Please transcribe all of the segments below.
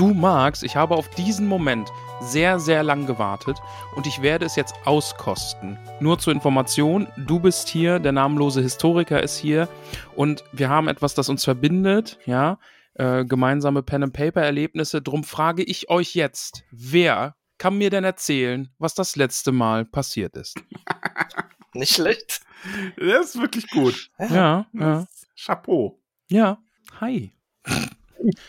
Du magst, ich habe auf diesen Moment sehr, sehr lang gewartet und ich werde es jetzt auskosten. Nur zur Information, du bist hier, der namenlose Historiker ist hier und wir haben etwas, das uns verbindet, ja, äh, gemeinsame Pen-and-Paper-Erlebnisse. Drum frage ich euch jetzt, wer kann mir denn erzählen, was das letzte Mal passiert ist? Nicht schlecht. Das ist wirklich gut. Ja, ja. Chapeau. Ja, hi.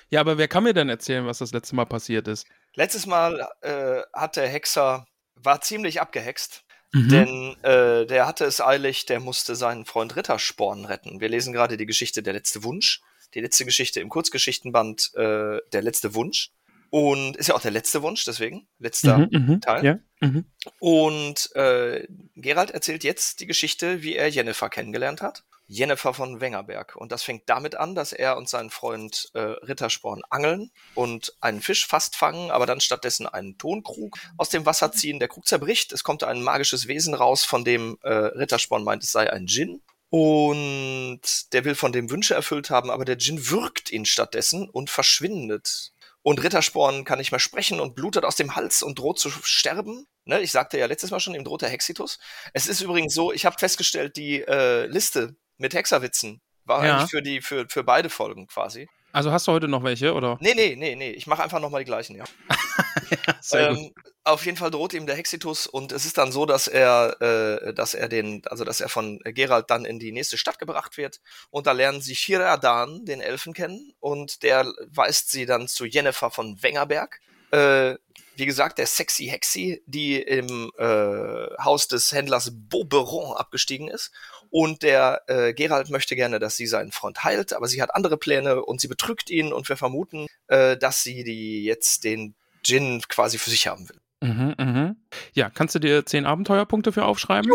Ja, aber wer kann mir denn erzählen, was das letzte Mal passiert ist? Letztes Mal äh, hat der Hexer, war ziemlich abgehext. Mhm. Denn äh, der hatte es eilig, der musste seinen Freund Rittersporn retten. Wir lesen gerade die Geschichte Der letzte Wunsch. Die letzte Geschichte im Kurzgeschichtenband äh, Der letzte Wunsch. Und ist ja auch der letzte Wunsch, deswegen. Letzter Mhm, mhm, Teil. Ja. Mhm. Und äh, Gerald erzählt jetzt die Geschichte, wie er Jennifer kennengelernt hat. Jennifer von Wengerberg. Und das fängt damit an, dass er und sein Freund äh, Rittersporn angeln und einen Fisch fast fangen, aber dann stattdessen einen Tonkrug aus dem Wasser ziehen. Der Krug zerbricht, es kommt ein magisches Wesen raus, von dem äh, Rittersporn meint, es sei ein Djinn. Und der will von dem Wünsche erfüllt haben, aber der Djinn würgt ihn stattdessen und verschwindet. Und Rittersporn kann nicht mehr sprechen und blutet aus dem Hals und droht zu sterben. Ne, ich sagte ja letztes Mal schon, ihm droht der Hexitus. Es ist übrigens so, ich habe festgestellt, die äh, Liste mit Hexerwitzen war Ja. eigentlich für die für, für beide Folgen quasi. Also hast du heute noch welche, oder? Nee, nee, nee, nee, ich mache einfach nochmal die gleichen, ja. Gut. Ähm, auf jeden Fall droht ihm der Hexitus und es ist dann so, dass er, äh, dass er den, also dass er von Geralt dann in die nächste Stadt gebracht wird und da lernen sie Shiradan, den Elfen, kennen und der weist sie dann zu Jennifer von Wengerberg. Äh, wie gesagt, der sexy Hexi, die im äh, Haus des Händlers Beauberon abgestiegen ist. Und der äh, Geralt möchte gerne, dass sie seinen Freund heilt, aber sie hat andere Pläne und sie betrügt ihn und wir vermuten, äh, dass sie die jetzt den Djinn quasi für sich haben will. Mhm, mhm. Ja, kannst du dir zehn Abenteuerpunkte für aufschreiben?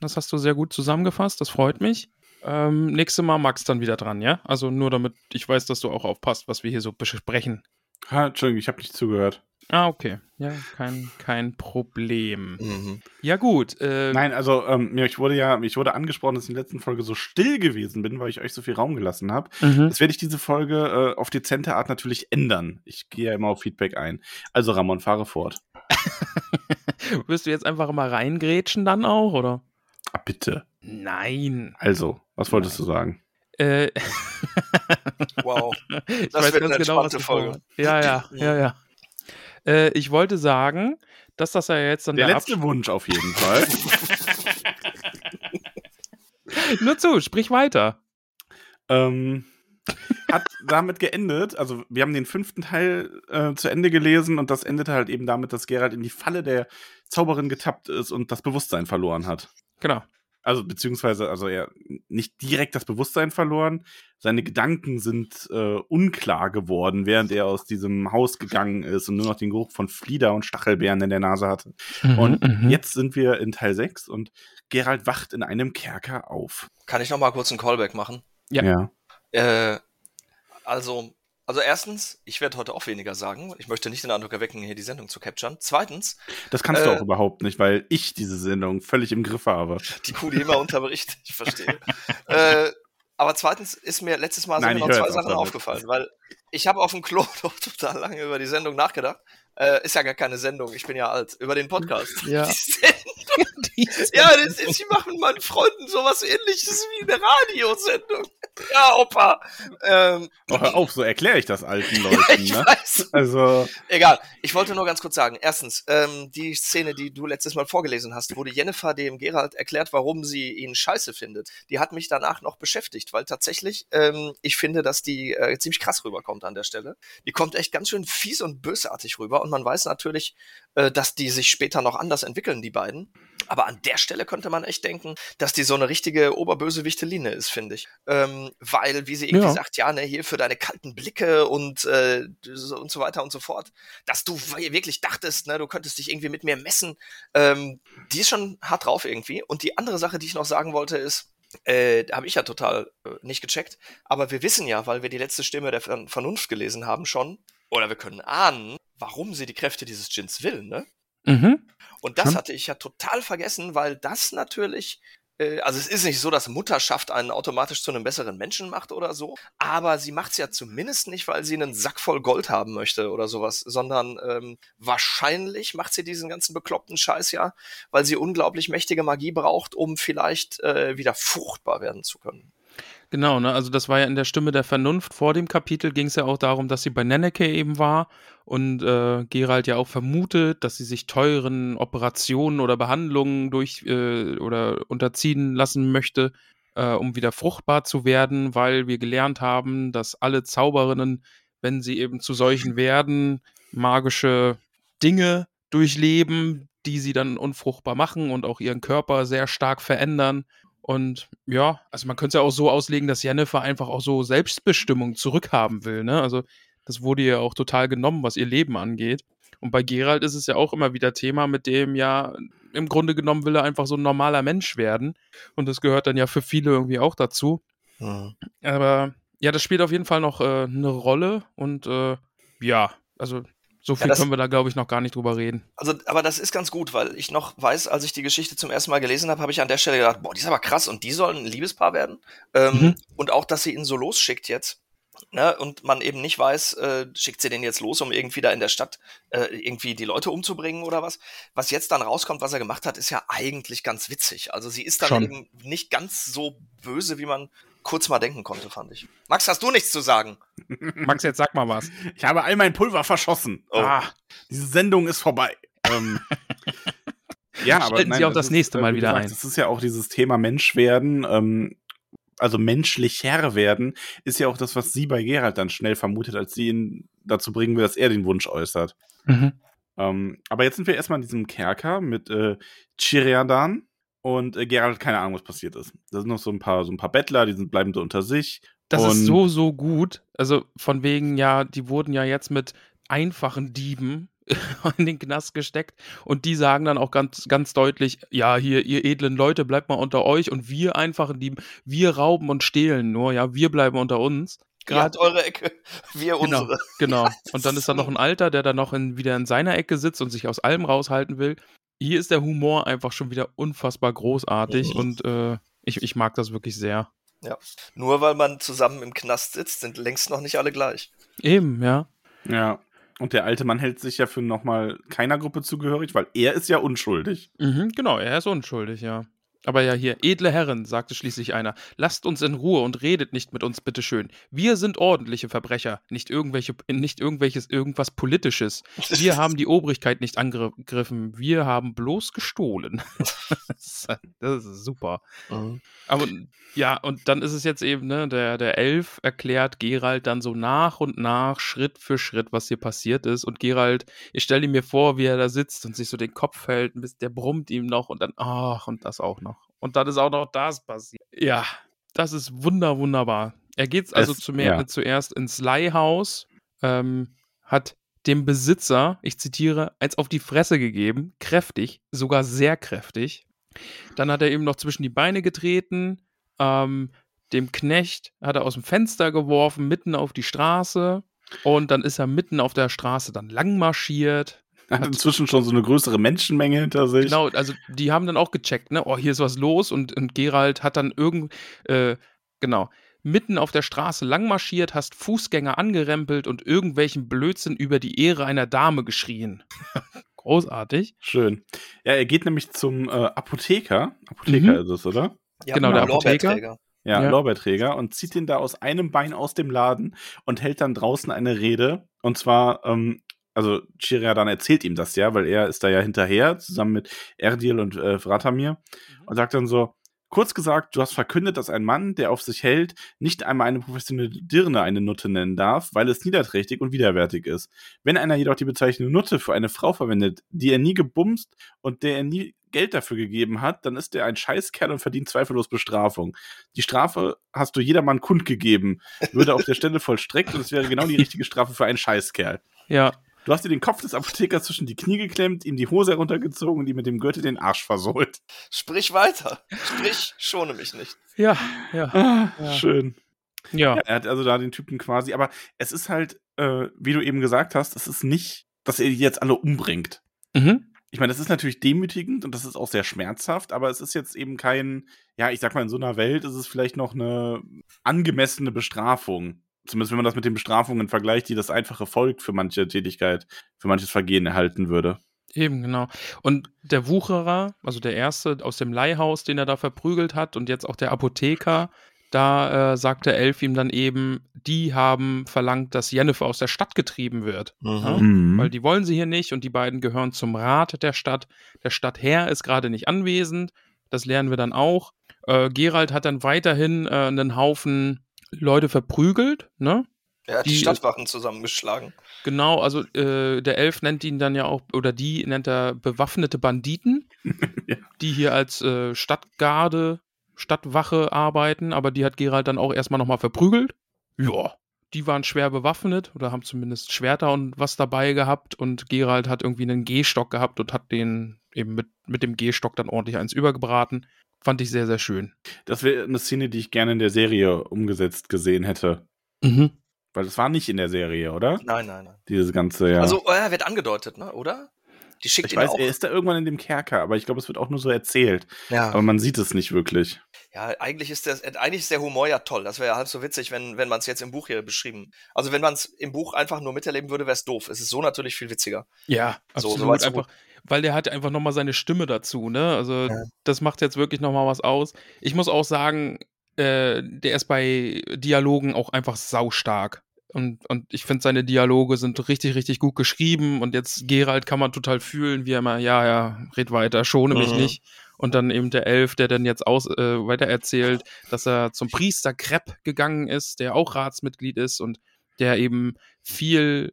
Das hast du sehr gut zusammengefasst, das freut mich. Ähm, nächste Mal Max dann wieder dran, ja? Also nur damit ich weiß, dass du auch aufpasst, was wir hier so besprechen. Ha, Entschuldigung, ich habe nicht zugehört. Ah, okay. Ja, kein, kein Problem. Mhm. Ja, gut. Äh, Nein, also ähm, mir- ich wurde ja, ich wurde angesprochen, dass ich in der letzten Folge so still gewesen bin, weil ich euch so viel Raum gelassen habe. mhm. Jetzt werde ich diese Folge äh, auf dezente Art natürlich ändern. Ich gehe ja immer auf Feedback ein. Also Ramon, fahre fort. Wirst du jetzt einfach mal reingrätschen dann auch, oder? Ah, bitte. Nein. Also, was wolltest du sagen? Äh, Wow. Das wird eine genau, du Folge. Ja, ja, ja, ja. Äh, ich wollte sagen, dass das ja jetzt dann Der der, letzte Wunsch auf jeden Fall. Absch- Nur zu, sprich weiter. ähm, hat damit geendet, also wir haben den fünften Teil äh, zu Ende gelesen und das endete halt eben damit, dass Geralt in die Falle der Zauberin getappt ist und das Bewusstsein verloren hat. Genau. Also beziehungsweise, also er nicht direkt das Bewusstsein verloren, seine Gedanken sind äh, unklar geworden, während er aus diesem Haus gegangen ist und nur noch den Geruch von Flieder und Stachelbeeren in der Nase hatte. Und mhm. jetzt sind wir in Teil 6 und Geralt wacht in einem Kerker auf. Kann ich noch mal kurz einen Callback machen? Ja. ja. Äh, also, also erstens, ich werde heute auch weniger sagen. Ich möchte nicht den Eindruck erwecken, hier die Sendung zu capturen. Zweitens, Das kannst du Äh, auch überhaupt nicht, weil ich diese Sendung völlig im Griff habe. die Kuh, die immer unterbricht. Ich verstehe. äh, aber zweitens ist mir letztes Mal Nein, sind mir noch zwei Sachen aufgefallen, weil ich habe auf dem Klo doch total lange über die Sendung nachgedacht. Äh, ist ja gar keine Sendung, ich bin ja alt. Über den Podcast. Ja. Ja, das ist, ich mache mit meinen Freunden sowas ähnliches wie eine Radiosendung. Ja, Opa. Ähm, oh, hör auf, so erkläre ich das alten Leuten. ja, ich ne? weiß. Also, Egal. Ich wollte nur ganz kurz sagen. Erstens, ähm, die Szene, die du letztes Mal vorgelesen hast, wo die Jennifer dem Gerald erklärt, warum sie ihn scheiße findet, die hat mich danach noch beschäftigt, weil tatsächlich, ähm, ich finde, dass die äh, ziemlich krass rüberkommt an der Stelle. Die kommt echt ganz schön fies und bösartig rüber und man weiß natürlich, äh, dass die sich später noch anders entwickeln, die beiden. Aber an der Stelle könnte man echt denken, dass die so eine richtige oberbösewichte Line ist, finde ich. Ähm, weil, wie sie irgendwie Ja. sagt, ja, ne, hier für deine kalten Blicke und, äh, so, und so weiter und so fort, dass du wirklich dachtest, ne, du könntest dich irgendwie mit mir messen. Ähm, die ist schon hart drauf irgendwie. Und die andere Sache, die ich noch sagen wollte, ist, äh, habe ich ja total äh, nicht gecheckt. Aber wir wissen ja, weil wir die letzte Stimme der Ver Vernunft gelesen haben schon, oder wir können ahnen, warum sie die Kräfte dieses Djinns will, ne? Mhm. Und das hatte ich ja total vergessen, weil das natürlich, äh, also es ist nicht so, dass Mutterschaft einen automatisch zu einem besseren Menschen macht oder so, aber sie macht es ja zumindest nicht, weil sie einen Sack voll Gold haben möchte oder sowas, sondern ähm, wahrscheinlich macht sie diesen ganzen bekloppten Scheiß ja, weil sie unglaublich mächtige Magie braucht, um vielleicht äh, wieder fruchtbar werden zu können. Genau, ne? Also das war ja in der Stimme der Vernunft. Vor dem Kapitel ging es ja auch darum, dass sie bei Nenneke eben war und äh, Gerald ja auch vermutet, dass sie sich teuren Operationen oder Behandlungen durch äh, oder unterziehen lassen möchte, äh, um wieder fruchtbar zu werden, weil wir gelernt haben, dass alle Zauberinnen, wenn sie eben zu solchen werden, magische Dinge durchleben, die sie dann unfruchtbar machen und auch ihren Körper sehr stark verändern. Und ja, also man könnte es ja auch so auslegen, dass Jennifer einfach auch so Selbstbestimmung zurückhaben will, ne? Also das wurde ihr auch total genommen, was ihr Leben angeht. Und bei Gerald ist es ja auch immer wieder Thema, mit dem ja im Grunde genommen will er einfach so ein normaler Mensch werden. Und das gehört dann ja für viele irgendwie auch dazu. Aber ja, das spielt auf jeden Fall noch äh, eine Rolle. Und äh, ja, also so viel das- können wir da, glaube ich, noch gar nicht drüber reden. Also, aber das ist ganz gut, weil ich noch weiß, als ich die Geschichte zum ersten Mal gelesen habe, habe ich an der Stelle gedacht, boah, die ist aber krass und die sollen ein Liebespaar werden. Ähm, Mhm. Und auch, dass sie ihn so losschickt jetzt. Ne? Und man eben nicht weiß, äh, schickt sie den jetzt los, um irgendwie da in der Stadt äh, irgendwie die Leute umzubringen oder was. Was jetzt dann rauskommt, was er gemacht hat, ist ja eigentlich ganz witzig. Also sie ist dann Schon. eben nicht ganz so böse, wie man kurz mal denken konnte, fand ich. Max, hast du nichts zu sagen? Max, jetzt sag mal was. ich habe all mein Pulver verschossen. Oh. Ah, diese Sendung ist vorbei. ähm, ja, aber Schalten Sie auch das ist, nächste äh, Mal wie wieder gesagt, ein. Das ist ja auch dieses Thema Menschwerden. Ähm, also menschlicher werden, ist ja auch das, was sie bei Gerald dann schnell vermutet, als sie ihn dazu bringen will, dass er den Wunsch äußert. Mhm. Ähm, aber jetzt sind wir erstmal in diesem Kerker mit äh, Chiriadan und äh, Gerald hat keine Ahnung, was passiert ist. Da sind noch so ein paar, so ein paar Bettler, die sind, bleiben so unter sich. Das Und- ist so, so gut. Also von wegen, ja, die wurden ja jetzt mit einfachen Dieben in den Knast gesteckt und die sagen dann auch ganz, ganz deutlich, ja, hier, ihr edlen Leute, bleibt mal unter euch und wir einfachen Dieben, wir rauben und stehlen nur, ja, wir bleiben unter uns. Habt eure Ecke, wir Genau, unsere. genau. Und dann ist da noch ein Alter, der dann noch in, wieder in seiner Ecke sitzt und sich aus allem raushalten will. Hier ist der Humor einfach schon wieder unfassbar großartig Mhm. und äh, ich, ich mag das wirklich sehr. Nur weil man zusammen im Knast sitzt, sind längst noch nicht alle gleich. Eben, ja. Ja. Und der alte Mann hält sich ja für nochmal keiner Gruppe zugehörig, weil er ist ja unschuldig. Mhm, genau, er ist unschuldig, ja. Aber ja, hier, edle Herren, sagte schließlich einer, lasst uns in Ruhe und redet nicht mit uns, bitteschön. Wir sind ordentliche Verbrecher, nicht irgendwelche, nicht irgendwelches, irgendwas Politisches. Wir haben die Obrigkeit nicht angegriffen, wir haben bloß gestohlen. das, ist, das ist super. Aber ja, und dann ist es jetzt eben, ne, der, der Elf erklärt Gerald dann so nach und nach, Schritt für Schritt, was hier passiert ist. Und Gerald, ich stelle mir vor, wie er da sitzt und sich so den Kopf hält, der brummt ihm noch und dann, ach, und das auch noch. Und dann ist auch noch das passiert. Ja, das ist wunder, wunderbar. Er geht also Es- zu mir, ja. zuerst ins Leihhaus, ähm, hat dem Besitzer, ich zitiere, eins auf die Fresse gegeben, kräftig, sogar sehr kräftig. Dann hat er eben noch zwischen die Beine getreten, ähm, dem Knecht hat er aus dem Fenster geworfen, mitten auf die Straße. Und dann ist er mitten auf der Straße dann lang marschiert. Er hat inzwischen schon so eine größere Menschenmenge hinter sich. Genau, also die haben dann auch gecheckt, ne? Oh, hier ist was los. Und, und Gerald hat dann irgend, äh, genau, mitten auf der Straße lang marschiert, hast Fußgänger angerempelt und irgendwelchen Blödsinn über die Ehre einer Dame geschrien. Großartig. Schön. Ja, er geht nämlich zum äh, Apotheker. Apotheker Mhm. ist es, oder? Ja, Genau, der Lorbeerträger. Apotheker. ja, Ja. Lorbeerträger, und zieht ihn da aus einem Bein aus dem Laden und hält dann draußen eine Rede. Und zwar, ähm, also Chiriadan erzählt ihm das ja, weil er ist da ja hinterher, zusammen mit Erdil und äh, Vratamir, und sagt dann so, kurz gesagt, du hast verkündet, dass ein Mann, der auf sich hält, nicht einmal eine professionelle Dirne eine Nutte nennen darf, weil es niederträchtig und widerwärtig ist. Wenn einer jedoch die Bezeichnung Nutte für eine Frau verwendet, die er nie gebumst und der er nie Geld dafür gegeben hat, dann ist er ein Scheißkerl und verdient zweifellos Bestrafung. Die Strafe hast du jedermann kundgegeben, würde auf der Stelle vollstreckt und es wäre genau die richtige Strafe für einen Scheißkerl. Ja, Du hast dir den Kopf des Apothekers zwischen die Knie geklemmt, ihm die Hose heruntergezogen und ihm mit dem Gürtel den Arsch versohlt. Sprich weiter. Sprich, schone mich nicht. ja, ja, Ah, Ja. Schön. ja. Ja, er hat also da den Typen quasi, aber es ist halt, äh, wie du eben gesagt hast, es ist nicht, dass er die jetzt alle umbringt. Mhm. Ich meine, das ist natürlich demütigend und das ist auch sehr schmerzhaft, aber es ist jetzt eben kein, ja, ich sag mal, in so einer Welt ist es vielleicht noch eine angemessene Bestrafung. Zumindest wenn man das mit den Bestrafungen vergleicht, die das einfache Volk für manche Tätigkeit, für manches Vergehen erhalten würde. Eben, genau. Und der Wucherer, also der erste aus dem Leihhaus, den er da verprügelt hat, und jetzt auch der Apotheker, da äh, sagt der Elf ihm dann eben, die haben verlangt, dass Jennifer aus der Stadt getrieben wird. Ja? Mhm. Weil die wollen sie hier nicht und die beiden gehören zum Rat der Stadt. Der Stadtherr ist gerade nicht anwesend. Das lernen wir dann auch. Äh, Gerald hat dann weiterhin äh, einen Haufen Leute verprügelt, ne? Er hat die, Die- Stadtwachen zusammengeschlagen. Genau, also äh, der Elf nennt ihn dann ja auch, oder die nennt er bewaffnete Banditen, Ja. die hier als äh, Stadtgarde, Stadtwache arbeiten, aber die hat Gerald dann auch erstmal nochmal verprügelt. Ja, die waren schwer bewaffnet oder haben zumindest Schwerter und was dabei gehabt und Gerald hat irgendwie einen Gehstock gehabt und hat den eben mit, mit dem Gehstock dann ordentlich eins übergebraten. Fand ich sehr, sehr schön. Das wäre eine Szene, die ich gerne in der Serie umgesetzt gesehen hätte. Mhm. Weil das war nicht in der Serie, oder? Nein, nein, nein. Dieses ganze, ja. Also, er wird angedeutet, ne? oder? Die schickt ich ihn weiß, auch. er ist da irgendwann in dem Kerker, aber ich glaube, es wird auch nur so erzählt. ja. Aber man sieht es nicht wirklich. ja, eigentlich ist, der, eigentlich ist der Humor ja toll. Das wäre ja halb so witzig, wenn, wenn man es jetzt im Buch hier beschrieben. Also, wenn man es im Buch einfach nur miterleben würde, wäre es doof. Es ist so natürlich viel witziger. Ja, So, absolut. so so einfach, weil der hat einfach nochmal seine Stimme dazu, ne? Also Ja. das macht jetzt wirklich nochmal was aus. Ich muss auch sagen, äh, der ist bei Dialogen auch einfach saustark. Und, und ich finde, seine Dialoge sind richtig, richtig gut geschrieben. Und jetzt Gerald kann man total fühlen, wie er immer, ja, ja, red weiter, schone mich Mhm. nicht. Und dann eben der Elf, der dann jetzt aus, äh, weitererzählt, dass er zum Priester Krepp gegangen ist, der auch Ratsmitglied ist und der eben viel,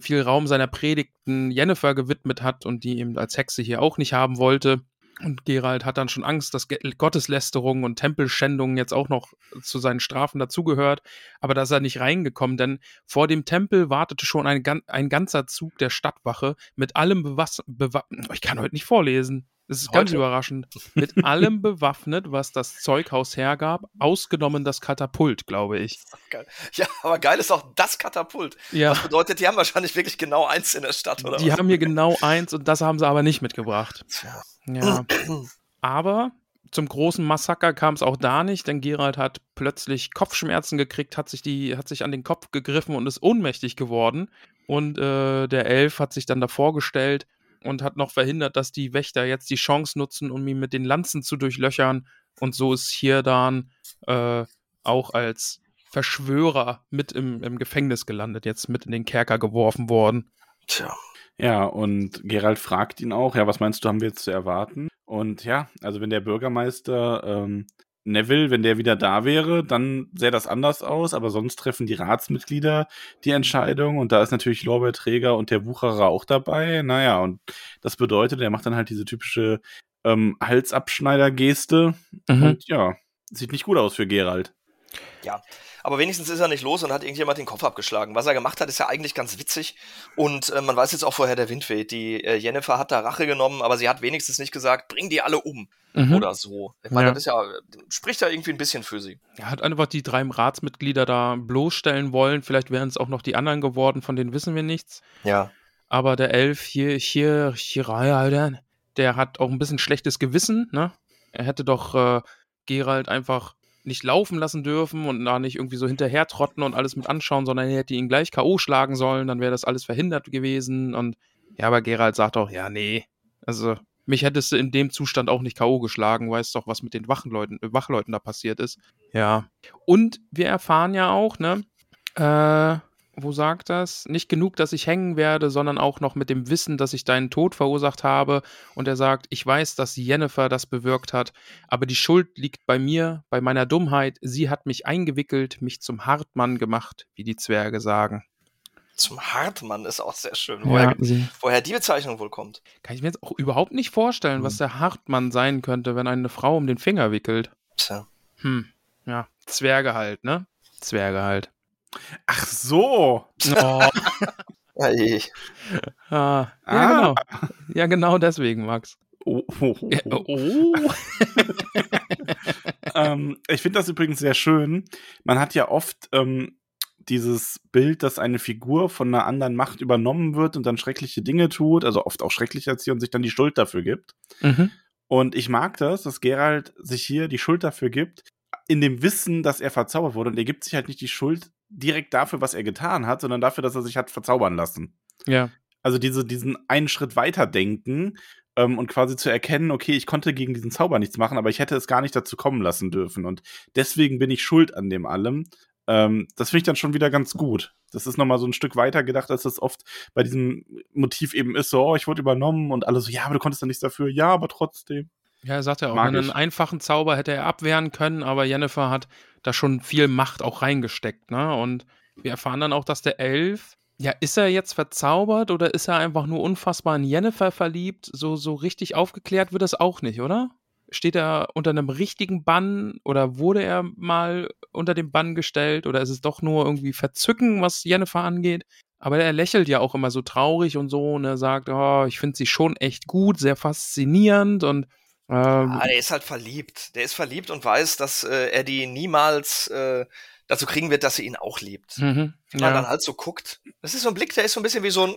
viel Raum seiner Predigten Jennifer gewidmet hat und die eben als Hexe hier auch nicht haben wollte. Und Gerald hat dann schon Angst, dass Ge- Gotteslästerung und Tempelschändung jetzt auch noch zu seinen Strafen dazugehört. Aber da ist er nicht reingekommen, denn vor dem Tempel wartete schon ein, ein ganzer Zug der Stadtwache mit allem bewaffnet. Bewa ich kann heute nicht vorlesen. Es ist ganz überraschend. Mit allem bewaffnet, was das Zeughaus hergab, ausgenommen das Katapult, glaube ich. Geil. Ja, aber geil ist auch das Katapult. Ja. Das bedeutet, die haben wahrscheinlich wirklich genau eins in der Stadt, oder Die was? haben hier genau eins und das haben sie aber nicht mitgebracht. Tja. Ja. Aber zum großen Massaker kam es auch da nicht, denn Gerald hat plötzlich Kopfschmerzen gekriegt, hat sich, die, hat sich an den Kopf gegriffen und ist ohnmächtig geworden. Und äh, der Elf hat sich dann davor gestellt und hat noch verhindert, dass die Wächter jetzt die Chance nutzen, um ihn mit den Lanzen zu durchlöchern. Und so ist hier dann äh, auch als Verschwörer mit im, im Gefängnis gelandet, jetzt mit in den Kerker geworfen worden. Tja. Ja, und Gerald fragt ihn auch, ja, was meinst du, haben wir jetzt zu erwarten? Und ja, also wenn der Bürgermeister ähm, Neville, wenn der wieder da wäre, dann sähe das anders aus, aber sonst treffen die Ratsmitglieder die Entscheidung und da ist natürlich Lorbeerträger und der Wucherer auch dabei. Naja, und das bedeutet, er macht dann halt diese typische ähm, Halsabschneider-Geste Mhm. und ja, sieht nicht gut aus für Gerald. Ja, aber wenigstens ist er nicht los und hat irgendjemand den Kopf abgeschlagen. Was er gemacht hat, ist ja eigentlich ganz witzig. Und äh, man weiß jetzt auch, woher der Wind weht. Die äh, Jennifer hat da Rache genommen, aber sie hat wenigstens nicht gesagt, bring die alle um Mhm. oder so. Ich meine, Ja. das ist ja, spricht ja irgendwie ein bisschen für sie. Er hat einfach die drei Ratsmitglieder da bloßstellen wollen. Vielleicht wären es auch noch die anderen geworden, von denen wissen wir nichts. Ja. Aber der Elf hier, hier, hier, Alter, der hat auch ein bisschen schlechtes Gewissen, ne? Er hätte doch äh, Gerald einfach nicht laufen lassen dürfen und da nicht irgendwie so hinterher trotten und alles mit anschauen, sondern er hätte ihn gleich K.O. schlagen sollen, dann wäre das alles verhindert gewesen. Und ja, aber Gerald sagt auch, ja, nee. Also, mich hättest du in dem Zustand auch nicht K.O. geschlagen, weißt doch, was mit den Wachleuten, äh, Wachleuten da passiert ist. Ja. Und wir erfahren ja auch, ne, äh, wo sagt das? Nicht genug, dass ich hängen werde, sondern auch noch mit dem Wissen, dass ich deinen Tod verursacht habe. Und er sagt, ich weiß, dass Jennifer das bewirkt hat, aber die Schuld liegt bei mir, bei meiner Dummheit. Sie hat mich eingewickelt, mich zum Hartmann gemacht, wie die Zwerge sagen. Zum Hartmann ist auch sehr schön. Woher, ja, woher die Bezeichnung wohl kommt. Kann ich mir jetzt auch überhaupt nicht vorstellen, was hm. der Hartmann sein könnte, wenn eine Frau um den Finger wickelt. Tja. Hm. Ja, Zwerge halt, ne? Zwerge halt. Ach so. Oh. Hey. Ah, ja, ah. genau. Ja, genau deswegen, Max. Oh. oh, oh. Ja, oh. ähm, ich finde das übrigens sehr schön. Man hat ja oft ähm, dieses Bild, dass eine Figur von einer anderen Macht übernommen wird und dann schreckliche Dinge tut, also oft auch schrecklicher als sie und sich dann die Schuld dafür gibt. Mhm. Und ich mag das, dass Gerald sich hier die Schuld dafür gibt, in dem Wissen, dass er verzaubert wurde. Und er gibt sich halt nicht die Schuld direkt dafür, was er getan hat, sondern dafür, dass er sich hat verzaubern lassen. Ja. Also diese, diesen einen Schritt weiter denken ähm, und quasi zu erkennen, okay, ich konnte gegen diesen Zauber nichts machen, aber ich hätte es gar nicht dazu kommen lassen dürfen. Und deswegen bin ich schuld an dem allem. Ähm, das finde ich dann schon wieder ganz gut. Das ist nochmal so ein Stück weiter gedacht, als das oft bei diesem Motiv eben ist, so, oh, ich wurde übernommen und alle so, ja, aber du konntest da nichts dafür, ja, aber trotzdem. Ja, er sagt ja auch, einen einfachen Zauber hätte er abwehren können, aber Jennifer hat da schon viel Macht auch reingesteckt, ne? Und wir erfahren dann auch, dass der Elf, ja, ist er jetzt verzaubert oder ist er einfach nur unfassbar in Jennifer verliebt? So, so richtig aufgeklärt wird das auch nicht, oder? Steht er unter einem richtigen Bann oder wurde er mal unter den Bann gestellt oder ist es doch nur irgendwie Verzücken, was Jennifer angeht? Aber er lächelt ja auch immer so traurig und so und er sagt, oh, ich finde sie schon echt gut, sehr faszinierend und ähm, ja, der ist halt verliebt. Der ist verliebt und weiß, dass äh, er die niemals äh, dazu kriegen wird, dass sie ihn auch liebt. Mhm, Wenn man dann halt so guckt. Das ist so ein Blick, der ist so ein bisschen wie so ein.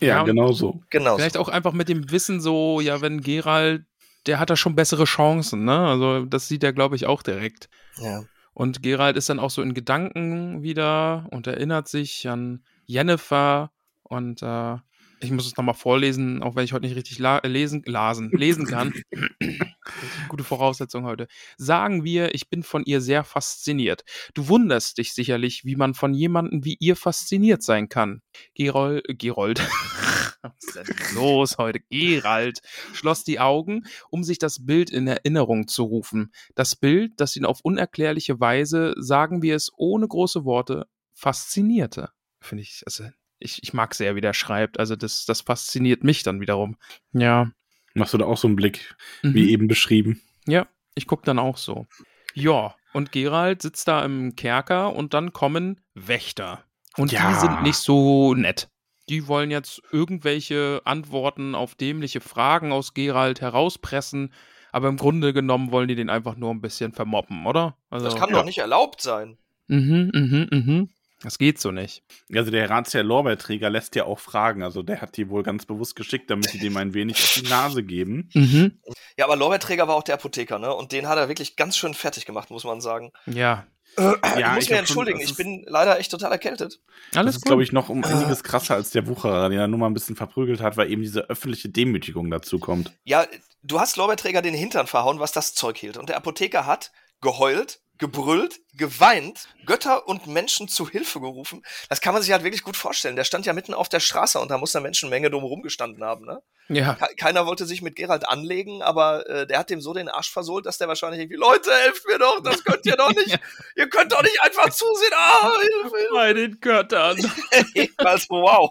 Ja, ja genau so. Genau. Vielleicht auch einfach mit dem Wissen so, ja, wenn Gerald, der hat da schon bessere Chancen, ne? Also das sieht er, glaube ich, auch direkt. Ja. Und Gerald ist dann auch so in Gedanken wieder und erinnert sich an Jennifer und äh, ich muss es nochmal vorlesen, auch wenn ich heute nicht richtig lesen, lasen, lesen kann. Gute Voraussetzung heute. Sagen wir, ich bin von ihr sehr fasziniert. Du wunderst dich sicherlich, wie man von jemandem wie ihr fasziniert sein kann. Gerold, Gerold. Was ist denn los heute? Gerald schloss die Augen, um sich das Bild in Erinnerung zu rufen. Das Bild, das ihn auf unerklärliche Weise, sagen wir es ohne große Worte, faszinierte. Finde ich, also ich, ich mag sehr, wie der schreibt. Also das, das fasziniert mich dann wiederum. Ja. Machst du da auch so einen Blick, mhm. wie eben beschrieben? Ja, ich gucke dann auch so. Ja, und Gerald sitzt da im Kerker und dann kommen Wächter. Und ja. die sind nicht so nett. Die wollen jetzt irgendwelche Antworten auf dämliche Fragen aus Gerald herauspressen, aber im Grunde genommen wollen die den einfach nur ein bisschen vermoppen, oder? Also, das kann ja. doch nicht erlaubt sein. Mhm, mhm, mhm. Das geht so nicht. Also der Ratsherr Lorbeerträger lässt ja auch fragen. Also der hat die wohl ganz bewusst geschickt, damit sie dem ein wenig auf die Nase geben. Mhm. Ja, aber Lorbeerträger war auch der Apotheker, ne? Und den hat er wirklich ganz schön fertig gemacht, muss man sagen. Ja. Äh, ja, ich muss ich mich entschuldigen, schon, ich bin leider echt total erkältet. Alles das ist, glaube ich, noch um einiges krasser als der Wucherer, den er nur mal ein bisschen verprügelt hat, weil eben diese öffentliche Demütigung dazu kommt. Ja, du hast Lorbeerträger den Hintern verhauen, was das Zeug hielt. Und der Apotheker hat geheult, gebrüllt, geweint, Götter und Menschen zu Hilfe gerufen. Das kann man sich halt wirklich gut vorstellen. Der stand ja mitten auf der Straße und da muss eine Menschenmenge drumherum gestanden haben, ne? Ja. Keiner wollte sich mit Gerald anlegen, aber äh, der hat dem so den Arsch versohlt, dass der wahrscheinlich irgendwie, Leute, helft mir doch, das könnt ihr doch nicht, ihr könnt doch nicht einfach zusehen, ah, Hilfe, Hilfe. Bei den Göttern. also, wow.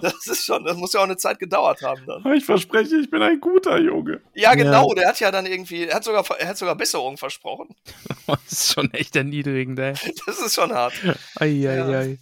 Das ist schon, das muss ja auch eine Zeit gedauert haben dann. Ich verspreche, ich bin ein guter Junge. Ja, genau, ja. der hat ja dann irgendwie, er hat sogar, er hat sogar Besserung versprochen. Das ist schon echt erniedrigend, ey. Das ist schon hart. Ei, ei, ja. ei.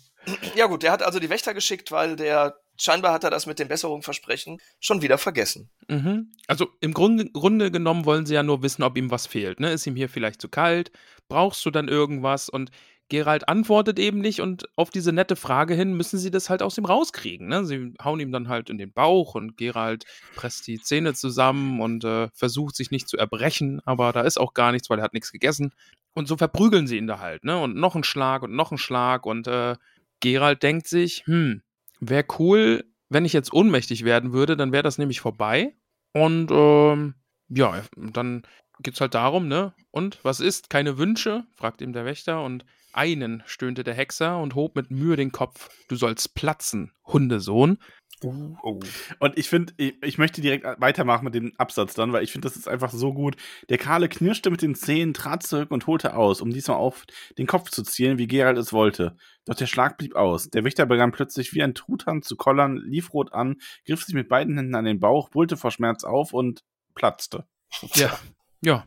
ja gut, der hat also die Wächter geschickt, weil der scheinbar hat er das mit dem Besserungsversprechen schon wieder vergessen. Mhm. Also im Grunde, Grunde, genommen wollen sie ja nur wissen, ob ihm was fehlt. Ne? Ist ihm hier vielleicht zu kalt? Brauchst du dann irgendwas? Und Gerald antwortet eben nicht und auf diese nette Frage hin müssen sie das halt aus ihm rauskriegen. Ne? Sie hauen ihm dann halt in den Bauch und Gerald presst die Zähne zusammen und äh, versucht sich nicht zu erbrechen, aber da ist auch gar nichts, weil er hat nichts gegessen. Und so verprügeln sie ihn da halt, ne? Und noch ein Schlag und noch ein Schlag und äh, Gerald denkt sich, hm, wäre cool, wenn ich jetzt ohnmächtig werden würde, dann wäre das nämlich vorbei. Und ähm, ja, dann geht es halt darum, ne? Und was ist? Keine Wünsche? fragt ihm der Wächter. Und einen, stöhnte der Hexer und hob mit Mühe den Kopf. Du sollst platzen, Hundesohn. Uh, oh. Und ich finde, ich, ich, möchte direkt weitermachen mit dem Absatz dann, weil ich finde, das ist einfach so gut. Der Kahle knirschte mit den Zähnen, trat zurück und holte aus, um diesmal auf den Kopf zu zielen, wie Gerald es wollte. Doch der Schlag blieb aus. Der Wächter begann plötzlich wie ein Truthahn zu kollern, lief rot an, griff sich mit beiden Händen an den Bauch, brüllte vor Schmerz auf und platzte. Ja. Ja.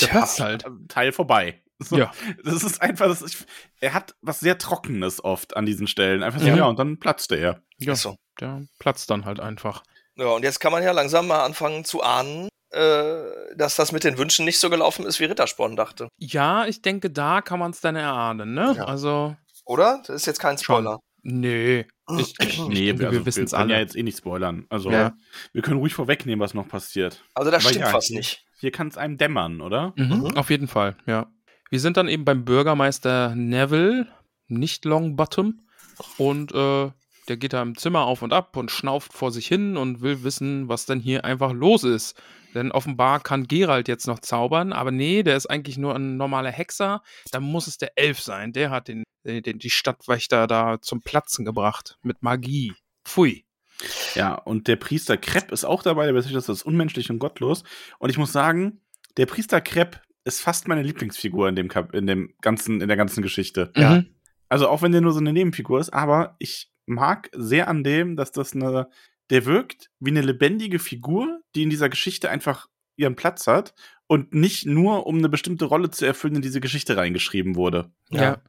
Der Tja, passt halt. Teil vorbei. So, ja. Das ist einfach, das ist, er hat was sehr Trockenes oft an diesen Stellen. Einfach so, ja, ja und dann platzte er. Ja, so. der platzt dann halt einfach. Ja, und jetzt kann man ja langsam mal anfangen zu ahnen, äh, dass das mit den Wünschen nicht so gelaufen ist, wie Rittersporn dachte. Ja, ich denke, da kann man es dann erahnen, ne? Ja. Also. Oder? Das ist jetzt kein Spoiler. Schon. Nee. Ich, ich, nee, denke, also, wir wissen es alle. ja jetzt eh nicht spoilern. Also, ja. wir können ruhig vorwegnehmen, was noch passiert. Also, das stimmt ja, fast nicht. Hier kann es einem dämmern, oder? Mhm, mhm. Auf jeden Fall, ja. Wir sind dann eben beim Bürgermeister Neville, nicht Longbottom. Und äh, der geht da im Zimmer auf und ab und schnauft vor sich hin und will wissen, was denn hier einfach los ist. Denn offenbar kann Gerald jetzt noch zaubern, aber nee, der ist eigentlich nur ein normaler Hexer. Da muss es der Elf sein. Der hat den, den, die Stadtwächter da zum Platzen gebracht mit Magie. Pfui. Ja, und der Priester Krepp ist auch dabei, der bezeichnet das unmenschlich und gottlos. Und ich muss sagen, der Priester Krepp ist fast meine Lieblingsfigur in dem, Kap in dem ganzen, in der ganzen Geschichte. Mhm. Ja. Also auch wenn der nur so eine Nebenfigur ist, aber ich mag sehr an dem, dass das eine, der wirkt wie eine lebendige Figur, die in dieser Geschichte einfach ihren Platz hat und nicht nur, um eine bestimmte Rolle zu erfüllen, in diese Geschichte reingeschrieben wurde. Ja. ja.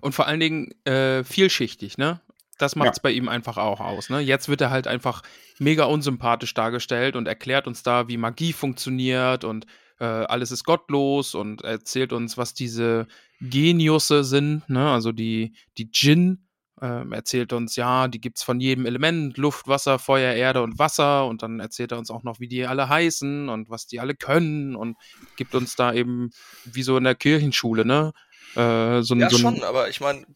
Und vor allen Dingen äh, vielschichtig, ne? Das macht es ja. bei ihm einfach auch aus. Ne? Jetzt wird er halt einfach mega unsympathisch dargestellt und erklärt uns da, wie Magie funktioniert und äh, alles ist gottlos und erzählt uns, was diese Geniusse sind, ne? also die, die Djinn. Ähm, erzählt uns, ja, die gibt es von jedem Element, Luft, Wasser, Feuer, Erde und Wasser. Und dann erzählt er uns auch noch, wie die alle heißen und was die alle können und gibt uns da eben, wie so in der Kirchenschule, ne, äh, so ja, so schon, aber ich meine,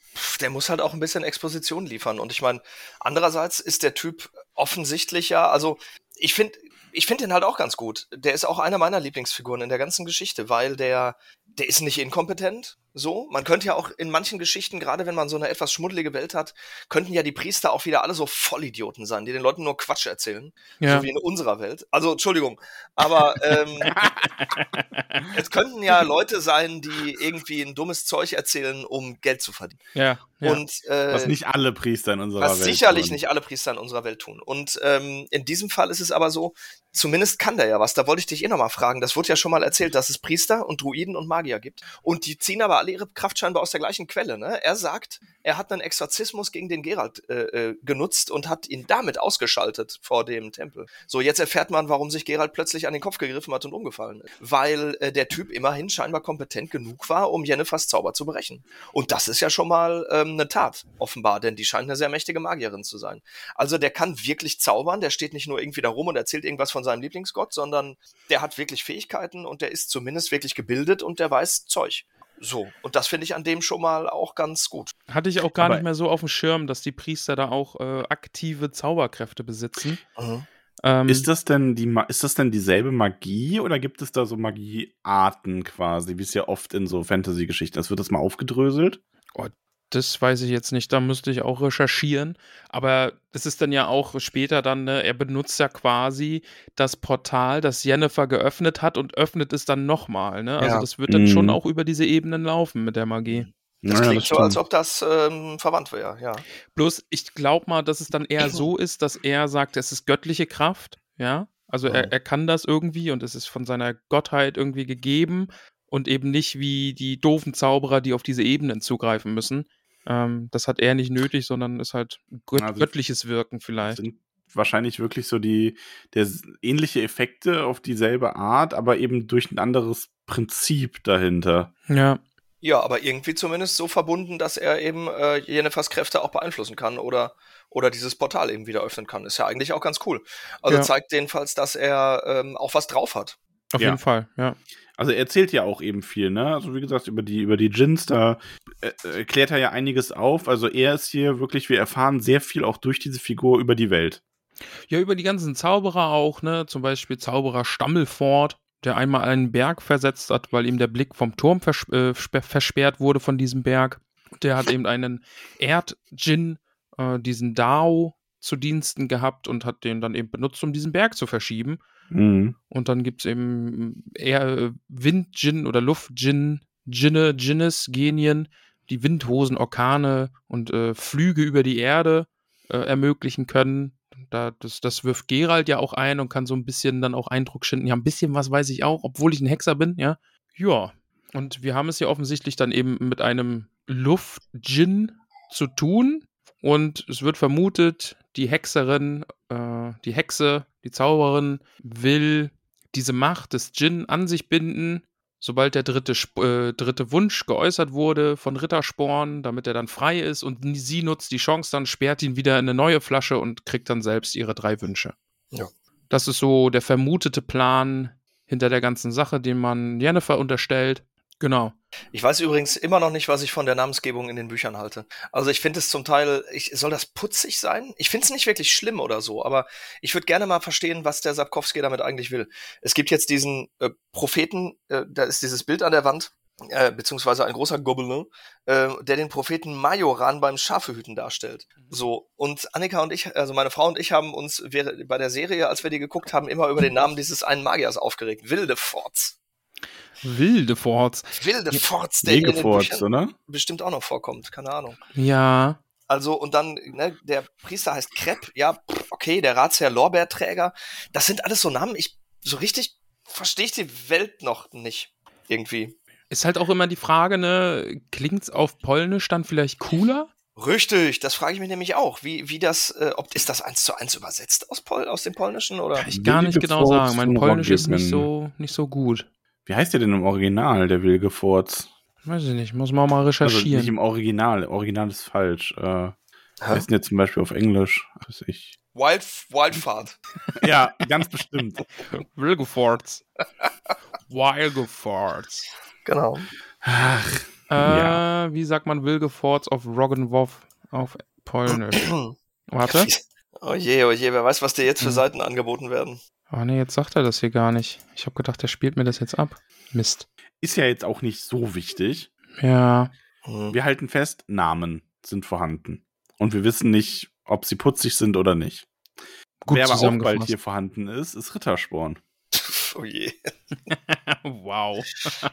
der muss halt auch ein bisschen Exposition liefern. Und ich meine, andererseits ist der Typ offensichtlich ja, also ich finde, ich finde den halt auch ganz gut. Der ist auch einer meiner Lieblingsfiguren in der ganzen Geschichte, weil der, der ist nicht inkompetent, so. Man könnte ja auch in manchen Geschichten, gerade wenn man so eine etwas schmuddelige Welt hat, könnten ja die Priester auch wieder alle so Vollidioten sein, die den Leuten nur Quatsch erzählen. Ja. So wie in unserer Welt. Also, Entschuldigung. Aber ähm, es könnten ja Leute sein, die irgendwie ein dummes Zeug erzählen, um Geld zu verdienen. Ja. ja. Und, äh, was nicht alle Priester in unserer was Welt sicherlich tun. nicht alle Priester in unserer Welt tun. Und ähm, in diesem Fall ist es aber so, zumindest kann der ja was. Da wollte ich dich eh nochmal fragen. Das wurde ja schon mal erzählt, dass es Priester und Druiden und Magier gibt. Und die ziehen aber alle ihre Kraft scheinbar aus der gleichen Quelle. Ne? Er sagt, er hat einen Exorzismus gegen den Gerald äh, äh, genutzt und hat ihn damit ausgeschaltet vor dem Tempel. So, jetzt erfährt man, warum sich Gerald plötzlich an den Kopf gegriffen hat und umgefallen ist. Weil äh, der Typ immerhin scheinbar kompetent genug war, um Jennefers Zauber zu brechen. Und das ist ja schon mal ähm, eine Tat, offenbar, denn die scheint eine sehr mächtige Magierin zu sein. Also der kann wirklich zaubern, der steht nicht nur irgendwie da rum und erzählt irgendwas von seinem Lieblingsgott, sondern der hat wirklich Fähigkeiten und der ist zumindest wirklich gebildet und der weiß Zeug. So, und das finde ich an dem schon mal auch ganz gut. Hatte ich auch gar Aber nicht mehr so auf dem Schirm, dass die Priester da auch äh, aktive Zauberkräfte besitzen. Mhm. Ähm, ist das denn die ist das denn dieselbe Magie oder gibt es da so Magiearten quasi, wie es ja oft in so Fantasy-Geschichten ist? Wird das mal aufgedröselt? Oh, das weiß ich jetzt nicht, da müsste ich auch recherchieren. Aber das ist dann ja auch später dann, ne, er benutzt ja quasi das Portal, das Jennifer geöffnet hat und öffnet es dann nochmal. Ne? Also das wird dann mhm. schon auch über diese Ebenen laufen mit der Magie. Das ja, klingt das so, als ob das ähm, verwandt wäre, ja. Bloß, ich glaube mal, dass es dann eher so ist, dass er sagt, es ist göttliche Kraft, ja. Also er, mhm. er kann das irgendwie und es ist von seiner Gottheit irgendwie gegeben und eben nicht wie die doofen Zauberer, die auf diese Ebenen zugreifen müssen. Ähm, das hat er nicht nötig, sondern ist halt gött also göttliches Wirken vielleicht. Sind wahrscheinlich wirklich so die der ähnliche Effekte auf dieselbe Art, aber eben durch ein anderes Prinzip dahinter. Ja. Ja, aber irgendwie zumindest so verbunden, dass er eben äh, Jennefers Kräfte auch beeinflussen kann oder, oder dieses Portal eben wieder öffnen kann. Ist ja eigentlich auch ganz cool. Also ja. zeigt jedenfalls, dass er ähm, auch was drauf hat. Auf ja. jeden Fall, ja. Also er erzählt ja auch eben viel, ne? Also wie gesagt, über die, über die Djinns, da äh, erklärt er ja einiges auf. Also er ist hier wirklich, wir erfahren sehr viel auch durch diese Figur über die Welt. Ja, über die ganzen Zauberer auch, ne? Zum Beispiel Zauberer Stammelfort, der einmal einen Berg versetzt hat, weil ihm der Blick vom Turm vers äh, versperrt wurde von diesem Berg. Der hat eben einen Erdjin, äh, diesen Dao, zu Diensten gehabt und hat den dann eben benutzt, um diesen Berg zu verschieben. Mhm. Und dann gibt es eben eher äh, Windjin oder Luftjin, Jinne, Jinnes, Genien, die Windhosen, Orkane und äh, Flüge über die Erde äh, ermöglichen können. Da, das, das wirft Gerald ja auch ein und kann so ein bisschen dann auch Eindruck schinden. Ja, ein bisschen was weiß ich auch, obwohl ich ein Hexer bin, ja. Ja. Und wir haben es ja offensichtlich dann eben mit einem Luftjin zu tun. Und es wird vermutet, die Hexerin, äh, die Hexe, die Zauberin will diese Macht des Djinn an sich binden, sobald der dritte, äh, dritte Wunsch geäußert wurde von Rittersporn, damit er dann frei ist und sie nutzt die Chance dann, sperrt ihn wieder in eine neue Flasche und kriegt dann selbst ihre drei Wünsche. Ja. Das ist so der vermutete Plan hinter der ganzen Sache, den man Jennifer unterstellt. Genau. Ich weiß übrigens immer noch nicht, was ich von der Namensgebung in den Büchern halte. Also ich finde es zum Teil, ich, soll das putzig sein? Ich finde es nicht wirklich schlimm oder so, aber ich würde gerne mal verstehen, was der Sapkowski damit eigentlich will. Es gibt jetzt diesen äh, Propheten, äh, da ist dieses Bild an der Wand, äh, beziehungsweise ein großer Gobelin, äh, der den Propheten Majoran beim Schafehüten darstellt. So, und Annika und ich, also meine Frau und ich haben uns bei der Serie, als wir die geguckt haben, immer über den Namen dieses einen Magiers aufgeregt. Wilde Forts. Wilde Forts. Wilde Forts, der Wegeforts, Büchern oder? bestimmt auch noch vorkommt, keine Ahnung. Ja. Also, und dann, ne, der Priester heißt Krepp, ja, okay, der Ratsherr Lorbeerträger. Das sind alles so Namen, ich, so richtig verstehe ich die Welt noch nicht. Irgendwie. Ist halt auch immer die Frage, ne, klingt's auf Polnisch dann vielleicht cooler? Richtig, das frage ich mich nämlich auch. Wie, wie das, äh, ob ist das eins zu eins übersetzt aus, Pol aus dem Polnischen oder? Kann ich gar nicht Wilde genau Forts sagen. Mein Polnisch ist nicht so, nicht so gut. Wie heißt der denn im Original, der Wilgeforts? Weiß ich nicht, muss man mal Also recherchieren. nicht im Original. Original ist falsch. Äh, heißt denn jetzt zum Beispiel auf Englisch? Weiß ich. Wild, Wildfahrt. Ja, ganz bestimmt. Wilgeforts. Wilgeforts. Genau. Ach, Äh, Ja. Wie sagt man Wilgeforts auf Roggenwoff auf Polnisch? Warte. Oh je, oh je, wer weiß, was dir jetzt für Hm. Seiten angeboten werden. Oh nee, jetzt sagt er das hier gar nicht. Ich habe gedacht, der spielt mir das jetzt ab. Mist. ist ja jetzt auch nicht so wichtig. Ja. Hm. Wir halten fest, Namen sind vorhanden. Und wir wissen nicht, ob sie putzig sind oder nicht. Gut Wer aber auch bald hier vorhanden ist, ist Rittersporn. Oh je. wow.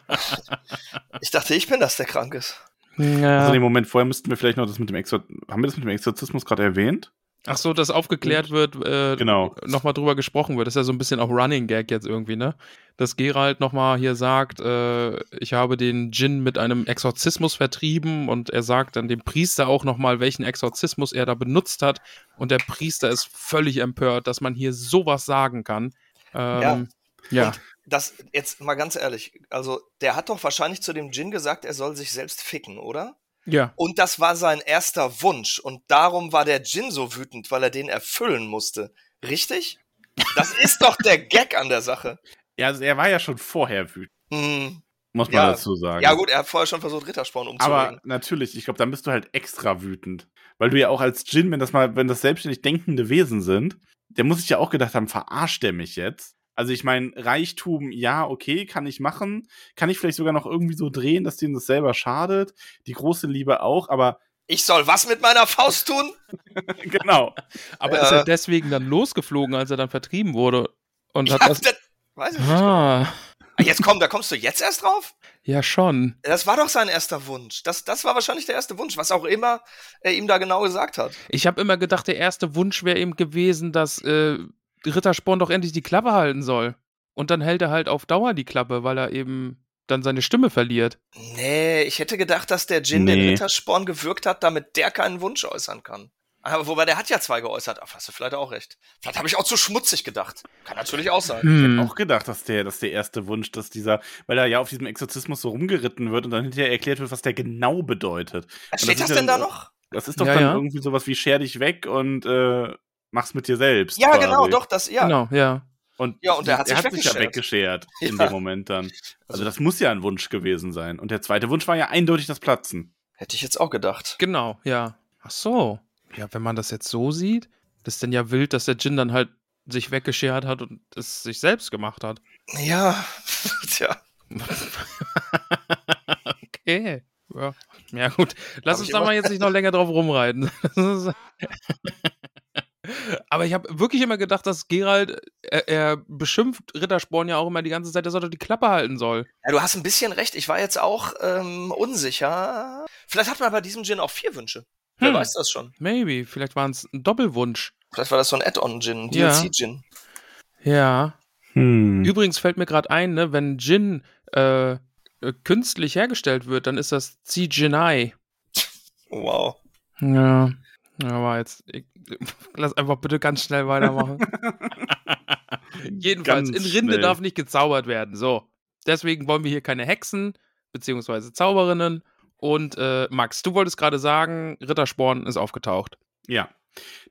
Ich dachte, ich bin das, der krank ist. Ja. Also, den Moment vorher müssten wir vielleicht noch das mit dem Exor Haben wir das mit dem Exorzismus gerade erwähnt? Ach so, dass aufgeklärt wird, äh, Genau. nochmal drüber gesprochen wird. Das ist ja so ein bisschen auch Running Gag jetzt irgendwie, ne? Dass Gerald nochmal hier sagt, äh, ich habe den Djinn mit einem Exorzismus vertrieben und er sagt dann dem Priester auch nochmal, welchen Exorzismus er da benutzt hat. Und der Priester ist völlig empört, dass man hier sowas sagen kann. Ähm, ja. Und das, jetzt mal ganz ehrlich, also der hat doch wahrscheinlich zu dem Djinn gesagt, er soll sich selbst ficken, oder? Ja. Und das war sein erster Wunsch. Und darum war der Djinn so wütend, weil er den erfüllen musste. Richtig? Das ist doch der Gag an der Sache. Ja, also er war ja schon vorher wütend, Hm. muss man Ja. dazu sagen. Ja gut, er hat vorher schon versucht, Rittersporn umzubringen. Aber natürlich, ich glaube, dann bist du halt extra wütend. Weil du ja auch als Djinn, wenn das mal, wenn das selbstständig denkende Wesen sind, der muss sich ja auch gedacht haben, verarscht der mich jetzt? Also ich meine, Reichtum, ja, okay, kann ich machen. Kann ich vielleicht sogar noch irgendwie so drehen, dass denen das selber schadet. Die große Liebe auch, aber ich soll was mit meiner Faust tun? genau. Aber Ja. ist er deswegen dann losgeflogen, als er dann vertrieben wurde? Und hat Ja, das. das, weiß ich nicht. Ah, Ah, Jetzt komm, da kommst du jetzt erst drauf? ja schon. Das war doch sein erster Wunsch. Das, das war wahrscheinlich der erste Wunsch, was auch immer er ihm da genau gesagt hat. Ich habe immer gedacht, der erste Wunsch wäre eben gewesen, dass äh, Rittersporn doch endlich die Klappe halten soll. Und dann hält er halt auf Dauer die Klappe, weil er eben dann seine Stimme verliert. Nee, ich hätte gedacht, dass der Djinn den Nee. Rittersporn gewürgt hat, damit der keinen Wunsch äußern kann. Aber wobei, der hat ja zwei geäußert. Ach, hast du vielleicht auch recht. Vielleicht habe ich auch zu schmutzig gedacht. Kann natürlich auch sein. Hm. Auch gedacht, dass der, dass der erste Wunsch, dass dieser, weil er ja auf diesem Exorzismus so rumgeritten wird und dann hinterher erklärt wird, was der genau bedeutet. Steht das ist ja- denn da noch? Das ist doch Ja, dann ja. irgendwie sowas wie scher dich weg und äh, mach's mit dir selbst. Ja, quasi. genau, doch, das, ja. Genau, ja. Und Ja, und er hat sich ja weggeschert. weggeschert in Ja. dem Moment dann. Also das muss ja ein Wunsch gewesen sein. Und der zweite Wunsch war ja eindeutig das Platzen. Hätte ich jetzt auch gedacht. Genau, ja. Ach so. Ja, wenn man das jetzt so sieht, Das ist dann ja wild, dass der Jin dann halt sich weggeschert hat und es sich selbst gemacht hat. Ja, tja. okay. Ja. ja, gut. Lass Hab uns da mal jetzt nicht noch länger drauf rumreiten. Aber ich habe wirklich immer gedacht, dass Gerald, er, er beschimpft Rittersporn ja auch immer die ganze Zeit, dass er doch die Klappe halten soll. Ja, du hast ein bisschen recht. Ich war jetzt auch ähm, unsicher. Vielleicht hat man bei diesem Gin auch vier Wünsche. Wer Hm. weiß das schon. Maybe. Vielleicht waren es ein Doppelwunsch. Vielleicht war das so ein Add-on-Gin, Ja. DLC-Gin. Ja. Hm. Übrigens fällt mir gerade ein, ne, wenn Gin äh, äh, künstlich hergestellt wird, dann ist das Zijinai. Wow. Ja. Ja, war jetzt. Ich, lass einfach bitte ganz schnell weitermachen. Jedenfalls, Ganz in Rinde schnell. darf nicht gezaubert werden. So. Deswegen wollen wir hier keine Hexen, beziehungsweise Zauberinnen. Und äh, Max, du wolltest gerade sagen, Rittersporn ist aufgetaucht. Ja.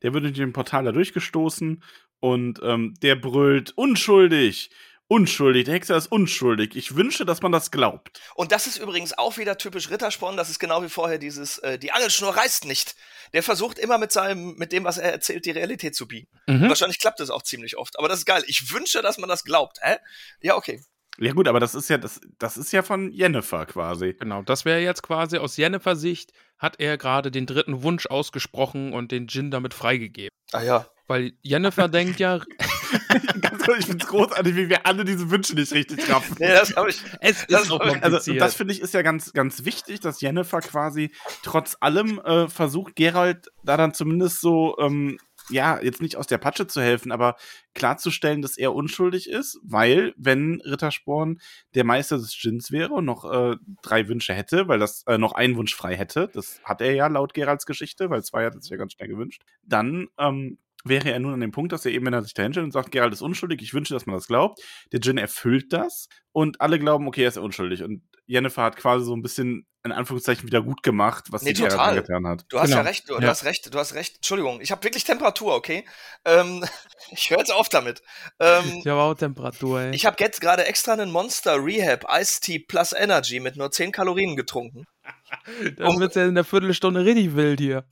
Der wird durch den Portal da durchgestoßen und ähm, der brüllt: Unschuldig! Unschuldig! Der Hexer ist unschuldig. Ich wünsche, dass man das glaubt. Und das ist übrigens auch wieder typisch Rittersporn. Das ist genau wie vorher dieses, äh, die Angelschnur reißt nicht. Der versucht immer mit seinem, mit dem, was er erzählt, die Realität zu biegen. Mhm. Wahrscheinlich klappt es auch ziemlich oft. Aber das ist geil. Ich wünsche, dass man das glaubt. Hä? Ja, okay. Ja, gut, aber das ist ja, das, das ist ja von Jennifer quasi. Genau, das wäre jetzt quasi aus Jennifers Sicht, hat er gerade den dritten Wunsch ausgesprochen und den Djinn damit freigegeben. Ah ja. Weil Jennifer denkt ja, ich finde es großartig, wie wir alle diese Wünsche nicht richtig treffen. Nee, das habe ich. es ist Das- also. Also, das finde ich ist ja ganz, ganz wichtig, dass Jennifer quasi trotz allem äh, versucht, Gerald da dann zumindest so, ähm, ja, jetzt nicht aus der Patsche zu helfen, aber klarzustellen, dass er unschuldig ist, weil, wenn Rittersporn der Meister des Djinns wäre und noch äh, drei Wünsche hätte, weil das äh, noch einen Wunsch frei hätte, das hat er ja laut Geralds Geschichte, weil zwei hat er sich ja ganz schnell gewünscht, dann ähm, wäre er nun an dem Punkt, dass er eben, wenn er sich da hinstellt und sagt, Gerald ist unschuldig, ich wünsche, dass man das glaubt, der Djinn erfüllt das und alle glauben, okay, er ist unschuldig. Und Jennifer hat quasi so ein bisschen, in Anführungszeichen, wieder gut gemacht, was Nee, sie Gerald total. angetan hat. Du hast Genau. ja recht, du, du Ja. hast recht, du hast recht. Entschuldigung, ich habe wirklich Temperatur, okay? Ähm, ich höre jetzt auf damit. Ähm, ich habe auch Temperatur, ey. ich habe jetzt gerade extra einen Monster Rehab Ice Tea Plus Energy mit nur 10 Kalorien getrunken. Dann wird es ja in der Viertelstunde richtig wild hier.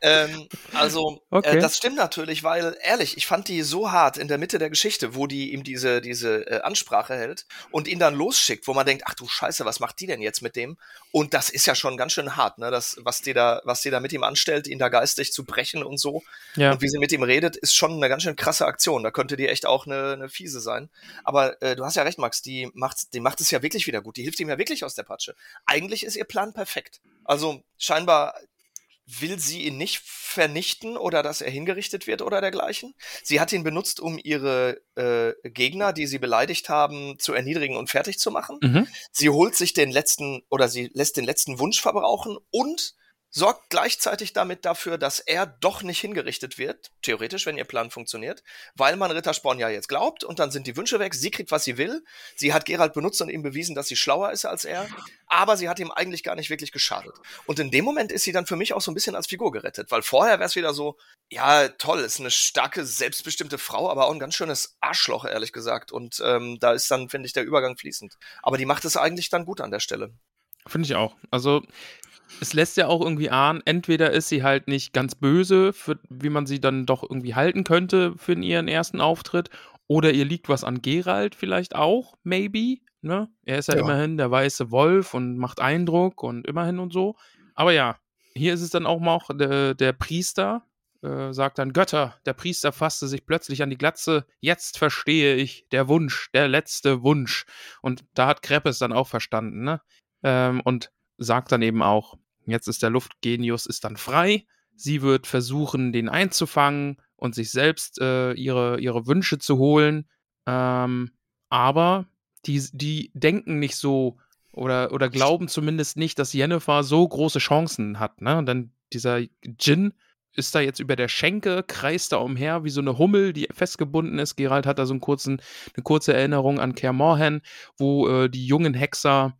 Ähm, also, Okay. äh, das stimmt natürlich, weil, ehrlich, ich fand die so hart in der Mitte der Geschichte, wo die ihm diese, diese äh, Ansprache hält und ihn dann losschickt, wo man denkt, ach du Scheiße, was macht die denn jetzt mit dem? Und das ist ja schon ganz schön hart, ne? Das, was die da, was die da mit ihm anstellt, ihn da geistig zu brechen und so. Ja. Und wie sie mit ihm redet, ist schon eine ganz schön krasse Aktion. Da könnte die echt auch eine, eine fiese sein. Aber äh, du hast ja recht, Max, die macht, die macht es ja wirklich wieder gut. Die hilft ihm ja wirklich aus der Patsche. Eigentlich ist ihr Plan perfekt. Also scheinbar will sie ihn nicht vernichten oder dass er hingerichtet wird oder dergleichen. Sie hat ihn benutzt, um ihre äh, Gegner, die sie beleidigt haben, zu erniedrigen und fertig zu machen. Mhm. Sie holt sich den letzten oder sie lässt den letzten Wunsch verbrauchen und sorgt gleichzeitig damit dafür, dass er doch nicht hingerichtet wird, theoretisch, wenn ihr Plan funktioniert, weil man Rittersporn ja jetzt glaubt und dann sind die Wünsche weg, sie kriegt, was sie will, sie hat Gerald benutzt und ihm bewiesen, dass sie schlauer ist als er, aber sie hat ihm eigentlich gar nicht wirklich geschadet. Und in dem Moment ist sie dann für mich auch so ein bisschen als Figur gerettet, weil vorher wäre es wieder so, ja, toll, ist eine starke, selbstbestimmte Frau, aber auch ein ganz schönes Arschloch, ehrlich gesagt. Und ähm, da ist dann, finde ich, der Übergang fließend. Aber die macht es eigentlich dann gut an der Stelle. Finde ich auch. Also, es lässt ja auch irgendwie ahnen, entweder ist sie halt nicht ganz böse, für, wie man sie dann doch irgendwie halten könnte für ihren ersten Auftritt, oder ihr liegt was an Gerald vielleicht auch, maybe. Ne? Er ist ja, Ja. immerhin der weiße Wolf und macht Eindruck und immerhin und so. Aber ja, hier ist es dann auch mal auch der, der Priester, äh, sagt dann Götter. Der Priester fasste sich plötzlich an die Glatze. Jetzt verstehe ich, der Wunsch, der letzte Wunsch. Und da hat Kreppes dann auch verstanden, ne? Ähm, und sagt dann eben auch, jetzt ist der Luftgenius ist dann frei. Sie wird versuchen, den einzufangen und sich selbst äh, ihre, ihre Wünsche zu holen. Ähm, aber die, die denken nicht so oder, oder glauben zumindest nicht, dass Jennifer so große Chancen hat. Ne? Denn dieser Djinn ist da jetzt über der Schenke, kreist da umher wie so eine Hummel, die festgebunden ist. Gerald hat da so einen kurzen, eine kurze Erinnerung an Kaer Morhen, wo äh, die jungen Hexer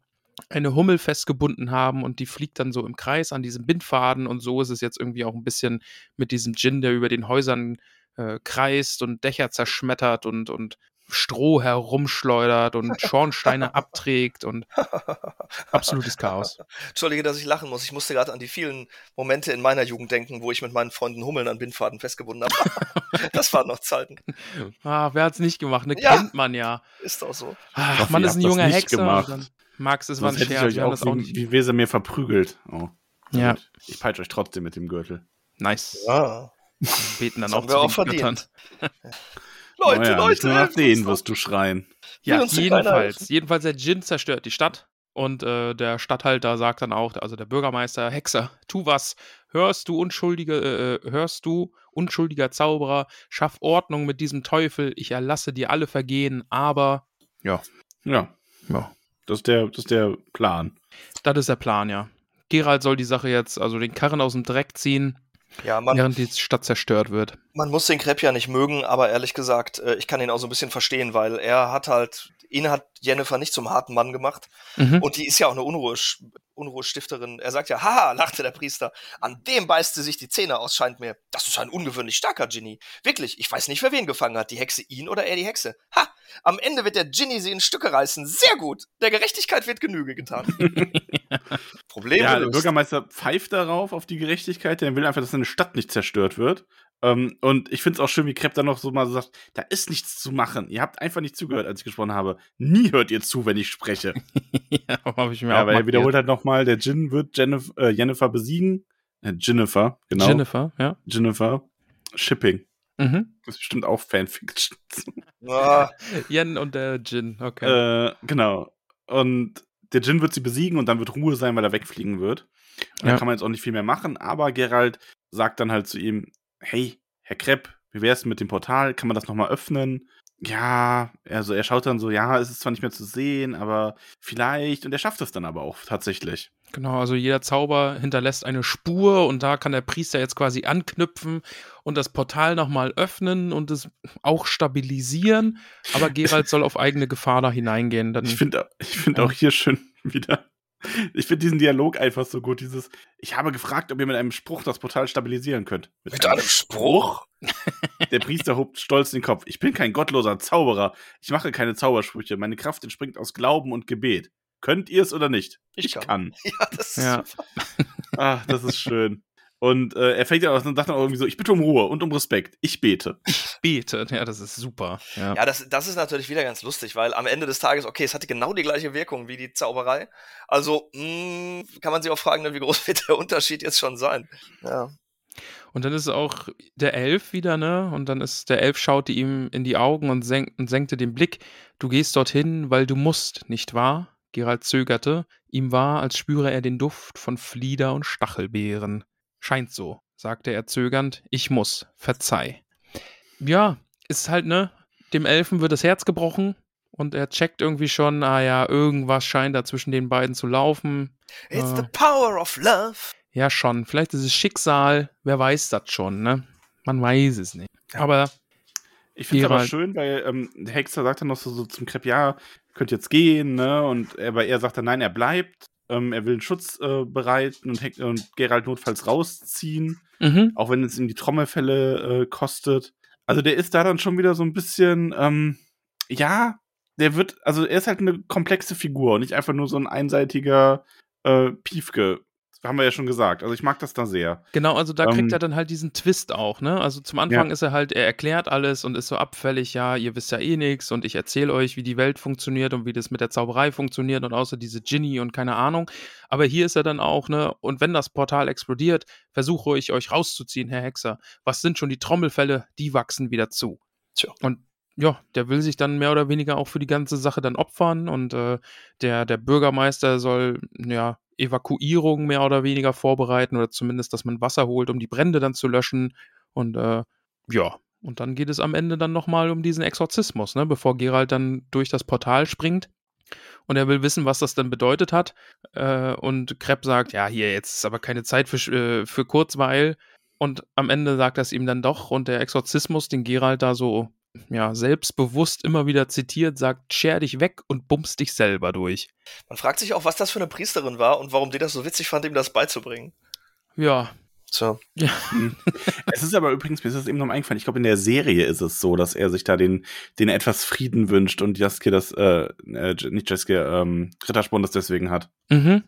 eine Hummel festgebunden haben und die fliegt dann so im Kreis an diesem Bindfaden und so ist es jetzt irgendwie auch ein bisschen mit diesem Djinn, der über den Häusern äh, kreist und Dächer zerschmettert und, und Stroh herumschleudert und Schornsteine abträgt und absolutes Chaos. Entschuldige, dass ich lachen muss. Ich musste gerade an die vielen Momente in meiner Jugend denken, wo ich mit meinen Freunden Hummeln an Bindfaden festgebunden habe. das waren noch Zeiten. Ah, wer hat's nicht gemacht? Ne, Ja. kennt man ja. Ist doch so. Ach, man ist ein junger Hexer. Max, es war ein Sonst hätte ich Scherz. euch Wir haben auch das auch wie, nicht. wie Weser mir verprügelt. Oh. Ja. Gut. Ich peitsche euch trotzdem mit dem Gürtel. Nice. Ja. Beten dann auch auch zu Göttern. verdient. Leute, Naja, Leute. Nicht nur nach denen wirst du schreien. Ja, jedenfalls. Jedenfalls, der Djinn zerstört die Stadt. Und äh, der Stadthalter sagt dann auch, also der Bürgermeister, Hexer, tu was. Hörst du unschuldige, äh, hörst du, unschuldiger Zauberer, schaff Ordnung mit diesem Teufel, ich erlasse dir alle Vergehen, aber Ja, ja, das ist der, das ist der Plan. das ist der Plan, ja. Gerald soll die Sache jetzt, also den Karren aus dem Dreck ziehen, Ja, man, während die Stadt zerstört wird. man muss den Crepe ja nicht mögen, aber ehrlich gesagt, äh, ich kann ihn auch so ein bisschen verstehen, weil er hat halt, ihn hat Jennifer nicht zum harten Mann gemacht. Mhm. Und die ist ja auch eine Unruhe, Unruhestifterin. Er sagt ja, haha, lachte der Priester. An dem beißt sie sich die Zähne aus, scheint mir. Das ist ein ungewöhnlich starker Ginny. Wirklich, ich weiß nicht, wer wen gefangen hat. Die Hexe ihn oder er die Hexe. Ha! Am Ende wird der Ginny sie in Stücke reißen. Sehr gut. Der Gerechtigkeit wird Genüge getan. Problem Ja, der. Bürgermeister pfeift darauf, auf die Gerechtigkeit. Der will einfach, dass seine Stadt nicht zerstört wird. Ähm, und ich finde es auch schön, wie Krepp dann noch so mal sagt, da ist nichts zu machen. Ihr habt einfach nicht zugehört, als ich gesprochen habe. Nie hört ihr zu, wenn ich spreche. ja, habe ich mir Ja, auch weil er wiederholt halt nochmal, der Jin wird Jennifer, äh, Jennifer besiegen. Äh, Jennifer, genau. Jennifer, ja. Jennifer. Shipping. Mhm. Das ist bestimmt auch Fanfiction. Ah, Jen und der Jin, okay. Äh, genau. Und der Jin wird sie besiegen und dann wird Ruhe sein, weil er wegfliegen wird. Und Ja. dann kann man jetzt auch nicht viel mehr machen, aber Gerald sagt dann halt zu ihm, hey, Herr Krepp, wie wär's mit dem Portal? Kann man das nochmal öffnen? Ja, also er schaut dann so, ja, es ist zwar nicht mehr zu sehen, aber vielleicht. Und er schafft es dann aber auch tatsächlich. Genau, also jeder Zauber hinterlässt eine Spur und da kann der Priester jetzt quasi anknüpfen und das Portal nochmal öffnen und es auch stabilisieren. Aber Gerald soll auf eigene Gefahr da hineingehen. Dann, Ich finde ich find auch hier schön wieder. Ich finde diesen Dialog einfach so gut. Dieses, ich habe gefragt, ob ihr mit einem Spruch das Portal stabilisieren könnt. mit einem Spruch? Der Priester hobt stolz den Kopf. Ich bin kein gottloser Zauberer. Ich mache keine Zaubersprüche. Meine Kraft entspringt aus Glauben und Gebet. Könnt ihr es oder nicht? Ich kann. Ja, das ist Ja. Ach, das ist schön. Und äh, er fängt ja auch und sagt dann auch irgendwie so: Ich bitte um Ruhe und um Respekt. Ich bete. bete. Ja, das ist super. Ja. Ja, das, das ist natürlich wieder ganz lustig, weil am Ende des Tages, okay, es hatte genau die gleiche Wirkung wie die Zauberei. Also mh, kann man sich auch fragen, ne, wie groß wird der Unterschied jetzt schon sein. Ja. Und dann ist auch der Elf wieder, ne? Und dann ist der Elf schaute ihm in die Augen und, senk, und senkte den Blick. Du gehst dorthin, weil du musst, nicht wahr? Gerald zögerte. Ihm war, als spüre er den Duft von Flieder und Stachelbeeren. Scheint so, sagte er zögernd. Ich muss, verzeih. Ja, ist halt, ne? Dem Elfen wird das Herz gebrochen und er checkt irgendwie schon, ah ja, irgendwas scheint da zwischen den beiden zu laufen. It's Ah. the power of love. Ja, schon. Vielleicht ist es Schicksal. Wer weiß das schon, ne? Man weiß es nicht. Aber Ich finde es aber schön, weil ähm, der Hexer sagt dann noch so, so zum Krepp: Ja, könnt jetzt gehen, ne? Und er, aber er sagt dann: Nein, er bleibt. Ähm, er will einen Schutz äh, bereiten und, und Gerald notfalls rausziehen. mhm. auch wenn es ihm die Trommelfälle äh, kostet. Also der ist da dann schon wieder so ein bisschen, ähm, ja, der wird, also er ist halt eine komplexe Figur und nicht einfach nur so ein einseitiger äh, Piefke. Haben wir ja schon gesagt. Also ich mag das da sehr. Genau, also da kriegt Ähm, er dann halt diesen Twist auch, ne? Also zum Anfang ist er halt, er erklärt alles und ist so abfällig, ja, ihr wisst ja eh nichts und ich erzähle euch, wie die Welt funktioniert und wie das mit der Zauberei funktioniert und außer diese Ginny und keine Ahnung. Aber hier ist er dann auch, ne? Und wenn das Portal explodiert, versuche ich euch rauszuziehen, Herr Hexer. Was sind schon die Trommelfälle? Die wachsen wieder zu. Tja. Und ja, der will sich dann mehr oder weniger auch für die ganze Sache dann opfern und äh, der, der Bürgermeister soll ja Evakuierung mehr oder weniger vorbereiten oder zumindest, dass man Wasser holt, um die Brände dann zu löschen. Und äh, ja, und dann geht es am Ende dann nochmal um diesen Exorzismus, ne, bevor Gerald dann durch das Portal springt. Und er will wissen, was das denn bedeutet hat. Äh, und Krepp sagt, ja, hier, jetzt ist aber keine Zeit für, äh, für Kurzweil. Und am Ende sagt er es ihm dann doch. Und der Exorzismus, den Gerald da so ja, selbstbewusst immer wieder zitiert, sagt, scher dich weg und bummst dich selber durch. Man fragt sich auch, was das für eine Priesterin war und warum die das so witzig fand, ihm das beizubringen. Ja, So. Ja. Es ist aber übrigens, mir ist das eben noch mal eingefallen, ich glaube, in der Serie ist es so, dass er sich da den, den etwas Frieden wünscht und Jaskier das, äh, äh nicht Jaskier, ähm, Rittersporn das deswegen hat. Mhm.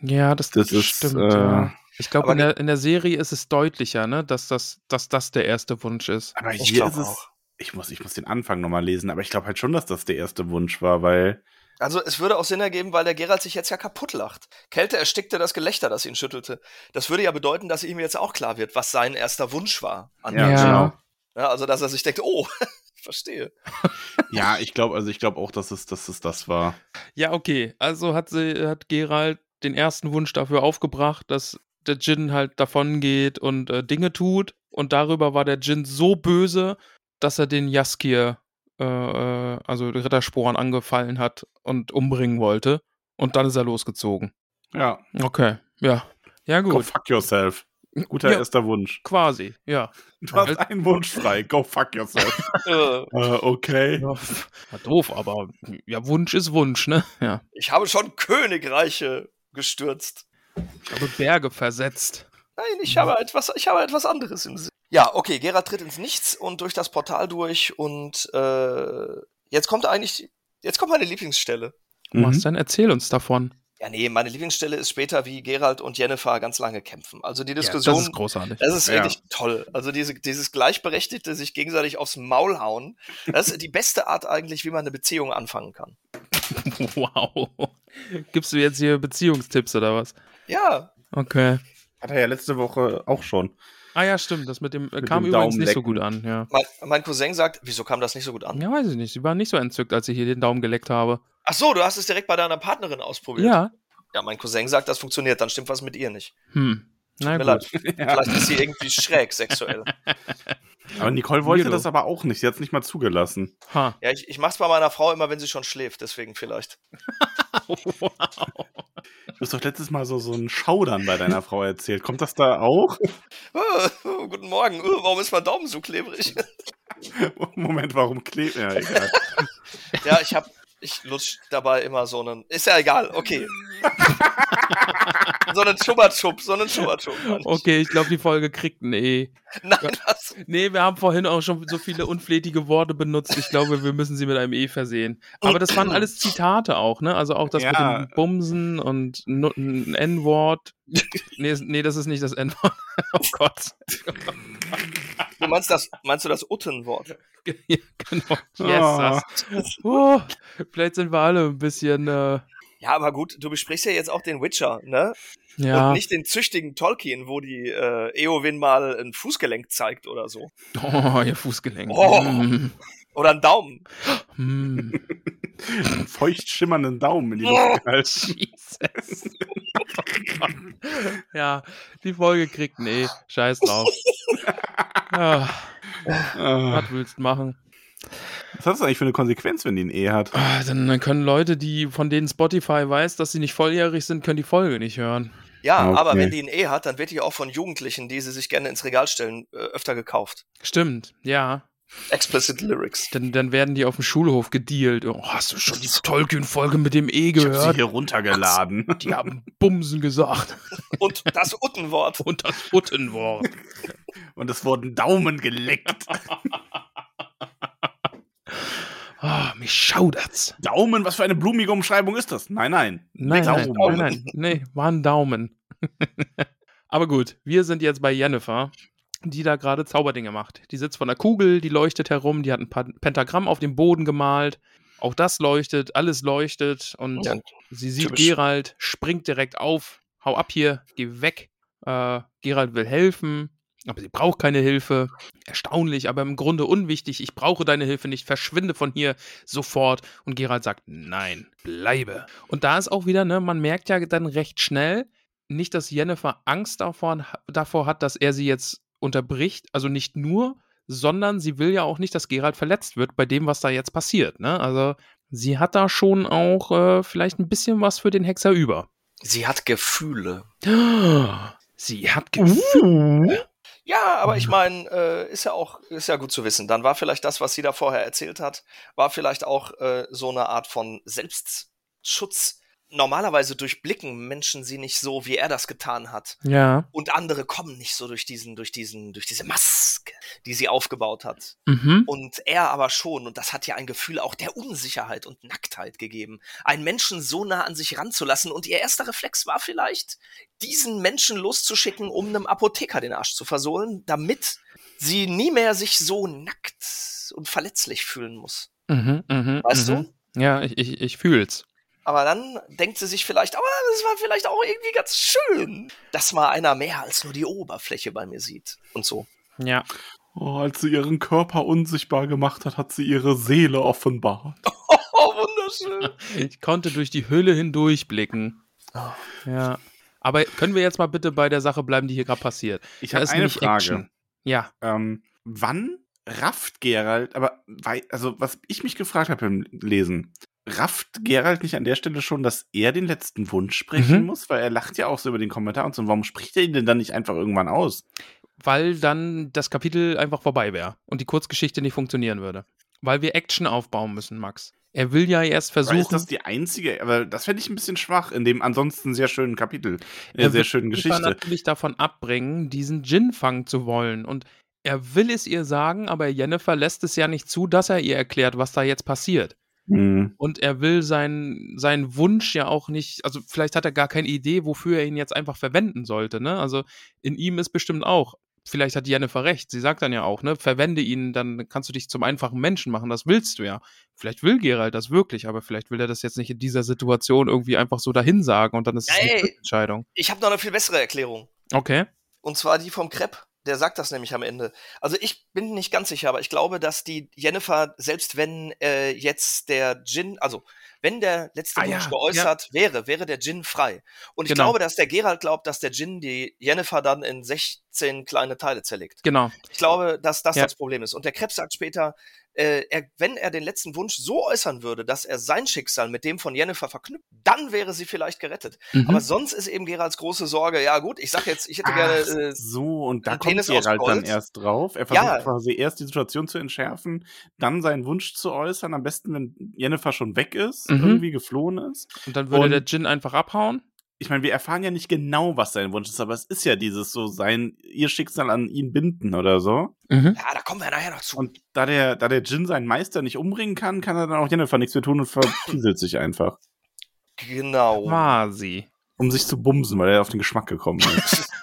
Ja, das, Das ist, stimmt. äh, ja. Ich glaube, in der, in der Serie ist es deutlicher, ne, dass das, dass das der erste Wunsch ist. Aber Ich hier ist es, auch. Ich muss, ich muss den Anfang nochmal lesen, aber ich glaube halt schon, dass das der erste Wunsch war, weil, Also es würde auch Sinn ergeben, weil der Gerald sich jetzt ja kaputt lacht. Kälte erstickte das Gelächter, das ihn schüttelte. Das würde ja bedeuten, dass ihm jetzt auch klar wird, was sein erster Wunsch war. An Ja, genau. Ja, also dass er sich denkt, oh, verstehe. Ja, ich glaube, also ich glaube auch, dass es, dass es das war. Ja, okay. Also hat sie, hat Gerald den ersten Wunsch dafür aufgebracht, dass der Djinn halt davon geht und äh, Dinge tut. Und darüber war der Djinn so böse, dass er den Jaskir, äh, äh, also Rittersporen, angefallen hat und umbringen wollte. Und dann ist er losgezogen. Ja, Okay, ja. Ja, go gut. fuck yourself. Guter Ja. erster Wunsch. Quasi, ja. Du hast einen Wunsch frei. Go fuck yourself. Äh, äh, okay. Ja, doof, aber ja, Wunsch ist Wunsch, ne? Ja. ich habe schon Königreiche gestürzt. Ich habe Berge versetzt. Nein, ich habe etwas, ich habe etwas anderes im Sinn. Ja, okay, Gerald tritt ins Nichts und durch das Portal durch und äh, jetzt kommt eigentlich, jetzt kommt meine Lieblingsstelle. Was Mhm. denn? Erzähl uns davon. Ja, nee, meine Lieblingsstelle ist später, wie Gerald und Jennifer ganz lange kämpfen. Also die Ja, Diskussion, das ist großartig. das ist Ja. wirklich toll. Also diese, dieses gleichberechtigte, sich gegenseitig aufs Maul hauen, das ist die beste Art eigentlich, wie man eine Beziehung anfangen kann. Wow. Gibst du jetzt hier Beziehungstipps oder was? Ja, Okay. Hat er ja letzte Woche auch schon. Ah ja, stimmt. Das mit dem äh, Mit kam dem übrigens nicht so gut an, ja. mein, mein Cousin sagt, wieso kam das nicht so gut an? Ja, weiß ich nicht. Sie waren nicht so entzückt, als ich hier den Daumen geleckt habe. Ach so, du hast es direkt bei deiner Partnerin ausprobiert. Ja. Ja, mein Cousin sagt, das funktioniert, dann stimmt was mit ihr nicht. Hm. Na Mir gut. leid. Vielleicht ist sie irgendwie schräg sexuell. Aber Nicole wollte Weirdo. das aber auch nicht. Sie hat es nicht mal zugelassen. Ha. Ja, ich, ich mach's bei meiner Frau immer, wenn sie schon schläft, deswegen vielleicht. wow. Du hast doch letztes Mal so, so ein Schaudern bei deiner Frau erzählt. Kommt das da auch? Oh, oh, guten Morgen. Oh, warum ist mein Daumen so klebrig? Moment, warum klebt Ja, egal. ja, ich hab, ich lutsch dabei immer so einen. Ist ja egal, okay. So einen Schubbertschub, so einen Schubbertschub. Okay, ich glaube, die Folge kriegt ein E. Nein, was? Nee, wir haben vorhin auch schon so viele unflätige Worte benutzt. Ich glaube, wir müssen sie mit einem E versehen. Aber das waren alles Zitate auch, ne? Also auch das Ja. mit dem Bumsen und ein N-Wort. Nee, nee, das ist nicht das N-Wort. Oh Gott. Du meinst das, meinst du das Uttenwort? ja, genau. Yes. das. Oh, vielleicht sind wir alle ein bisschen, äh, Ja, aber gut, du besprichst ja jetzt auch den Witcher, ne? ja. Und nicht den züchtigen Tolkien, wo die äh, Eowyn mal ein Fußgelenk zeigt oder so. Oh, ihr Fußgelenk. Oh. Mm, Oder einen Daumen. mm. Einen feucht schimmernden Daumen in die Luft gehalten. Jesus. ja, die Folge kriegt ein E. Scheiß drauf. Ja, Ah. was willst du machen? Was hat das eigentlich für eine Konsequenz, wenn die ein E hat? Ah, Dann können Leute, die von denen Spotify weiß, dass sie nicht volljährig sind, können die Folge nicht hören. Ja, Okay. aber wenn die ein E hat, dann wird die auch von Jugendlichen, die sie sich gerne ins Regal stellen, äh, öfter gekauft. Stimmt, ja. Explicit Lyrics. Dann, dann werden die auf dem Schulhof gedealt. Oh, hast du schon die Tolkien-Folge mit dem E Ich hab sie gehört? hier runtergeladen. Die haben Bumsen gesagt. Und das Uttenwort. Und das Uttenwort. Und es wurden Daumen geleckt. Ah, mich schaudert's. Daumen, was für eine blumige Umschreibung ist das? Nein, nein. Nein, nein, Daumen. nein, nein, nee, war ein Daumen. Aber gut, wir sind jetzt bei Jennifer, die da gerade Zauberdinge macht. Die sitzt von der Kugel, die leuchtet herum, die hat ein Pentagramm auf dem Boden gemalt. Auch das leuchtet, alles leuchtet und Ja, sie sieht typisch. Gerald, springt direkt auf, hau ab hier, geh weg. Äh, Gerald will helfen, aber sie braucht keine Hilfe. Erstaunlich, aber im Grunde unwichtig. Ich brauche deine Hilfe nicht. Verschwinde von hier sofort. Und Gerald sagt, nein, bleibe. Und da ist auch wieder, ne, man merkt ja dann recht schnell, nicht, dass Jennifer Angst davor, davor hat, dass er sie jetzt unterbricht. Also nicht nur, sondern sie will ja auch nicht, dass Gerald verletzt wird bei dem, was da jetzt passiert. Ne? Also sie hat da schon auch äh, vielleicht ein bisschen was für den Hexer über. Sie hat Gefühle. Sie hat Gefühle. Ja, aber ich meine, äh, ist ja auch, ist ja gut zu wissen. Dann war vielleicht das, was sie da vorher erzählt hat, war vielleicht auch äh, so eine Art von Selbstschutz, normalerweise durchblicken Menschen sie nicht so, wie er das getan hat. Ja. Und andere kommen nicht so durch diesen, durch diesen, durch diese Maske, die sie aufgebaut hat. Mhm. Und er aber schon. Und das hat ja ein Gefühl auch der Unsicherheit und Nacktheit gegeben. Einen Menschen so nah an sich ranzulassen. Und ihr erster Reflex war vielleicht, diesen Menschen loszuschicken, um einem Apotheker den Arsch zu versohlen, damit sie nie mehr sich so nackt und verletzlich fühlen muss. Mhm, mhm, Weißt mhm. Ja, ich, ich, ich fühl's. Aber dann denkt sie sich vielleicht, aber das war vielleicht auch irgendwie ganz schön, dass mal einer mehr als nur die Oberfläche bei mir sieht. Und so. Ja. Oh, als sie ihren Körper unsichtbar gemacht hat, hat sie ihre Seele offenbart. Oh, wunderschön. Ich konnte durch die Hülle hindurchblicken. Oh. Ja. Aber können wir jetzt mal bitte bei der Sache bleiben, die hier gerade passiert? Ich habe eine Frage. Action. Ja. Ähm, wann rafft Gerald, aber also was ich mich gefragt habe beim Lesen, rafft Gerald nicht an der Stelle schon, dass er den letzten Wunsch sprechen Mhm. muss? Weil er lacht ja auch so über den Kommentar und so. Warum spricht er ihn denn dann nicht einfach irgendwann aus? Weil dann das Kapitel einfach vorbei wäre und die Kurzgeschichte nicht funktionieren würde. Weil wir Action aufbauen müssen, Max. Er will ja erst versuchen. ist das die einzige, aber das fände ich ein bisschen schwach in dem ansonsten sehr schönen Kapitel, in der Er sehr will schönen Geschichte. natürlich davon abbringen, diesen Gin fangen zu wollen. Und er will es ihr sagen, aber Jennifer lässt es ja nicht zu, dass er ihr erklärt, was da jetzt passiert. Hm. Und er will seinen, seinen Wunsch ja auch nicht, also vielleicht hat er gar keine Idee, wofür er ihn jetzt einfach verwenden sollte, ne? Also in ihm ist bestimmt auch, vielleicht hat Jennifer recht, sie sagt dann ja auch, ne, verwende ihn, dann kannst du dich zum einfachen Menschen machen, das willst du ja. Vielleicht will Gerald das wirklich, aber vielleicht will er das jetzt nicht in dieser Situation irgendwie einfach so dahin sagen und dann ist es Ey! eine Entscheidung. Ich habe noch eine viel bessere Erklärung. Okay. Und zwar die vom Krepp. Der sagt das nämlich am Ende. Also ich bin nicht ganz sicher, aber ich glaube, dass die Jennifer, selbst wenn äh, jetzt der Jin, also wenn der letzte Ah, Wunsch ja, geäußert wäre, wäre der Jin frei. Und ich Genau. glaube, dass der Gerald glaubt, dass der Jin die Jennifer dann in 16 kleine Teile zerlegt. Genau. Ich glaube, dass das Ja. das Problem ist. Und der Krebs sagt später, äh, er, wenn er den letzten Wunsch so äußern würde, dass er sein Schicksal mit dem von Jennifer verknüpft, dann wäre sie vielleicht gerettet. Mhm. Aber sonst ist eben Geralds große Sorge, ja gut, ich sag jetzt, ich hätte gerne Ach äh, so, und da kommt Penis Gerald dann erst drauf. Er versucht Ja. quasi erst die Situation zu entschärfen, dann seinen Wunsch zu äußern, am besten, wenn Jennifer schon weg ist, Mhm. irgendwie geflohen ist. Und dann würde Und- der Jin einfach abhauen. Ich meine, wir erfahren ja nicht genau, was sein Wunsch ist, aber es ist ja dieses so sein, ihr Schicksal an ihn binden oder so. Mhm. Ja, da kommen wir nachher noch zu. Und da der, da der Jin seinen Meister nicht umbringen kann, kann er dann auch Jennifer nichts mehr tun und verpieselt sich einfach. genau. Quasi. Um sich zu bumsen, weil er auf den Geschmack gekommen ist.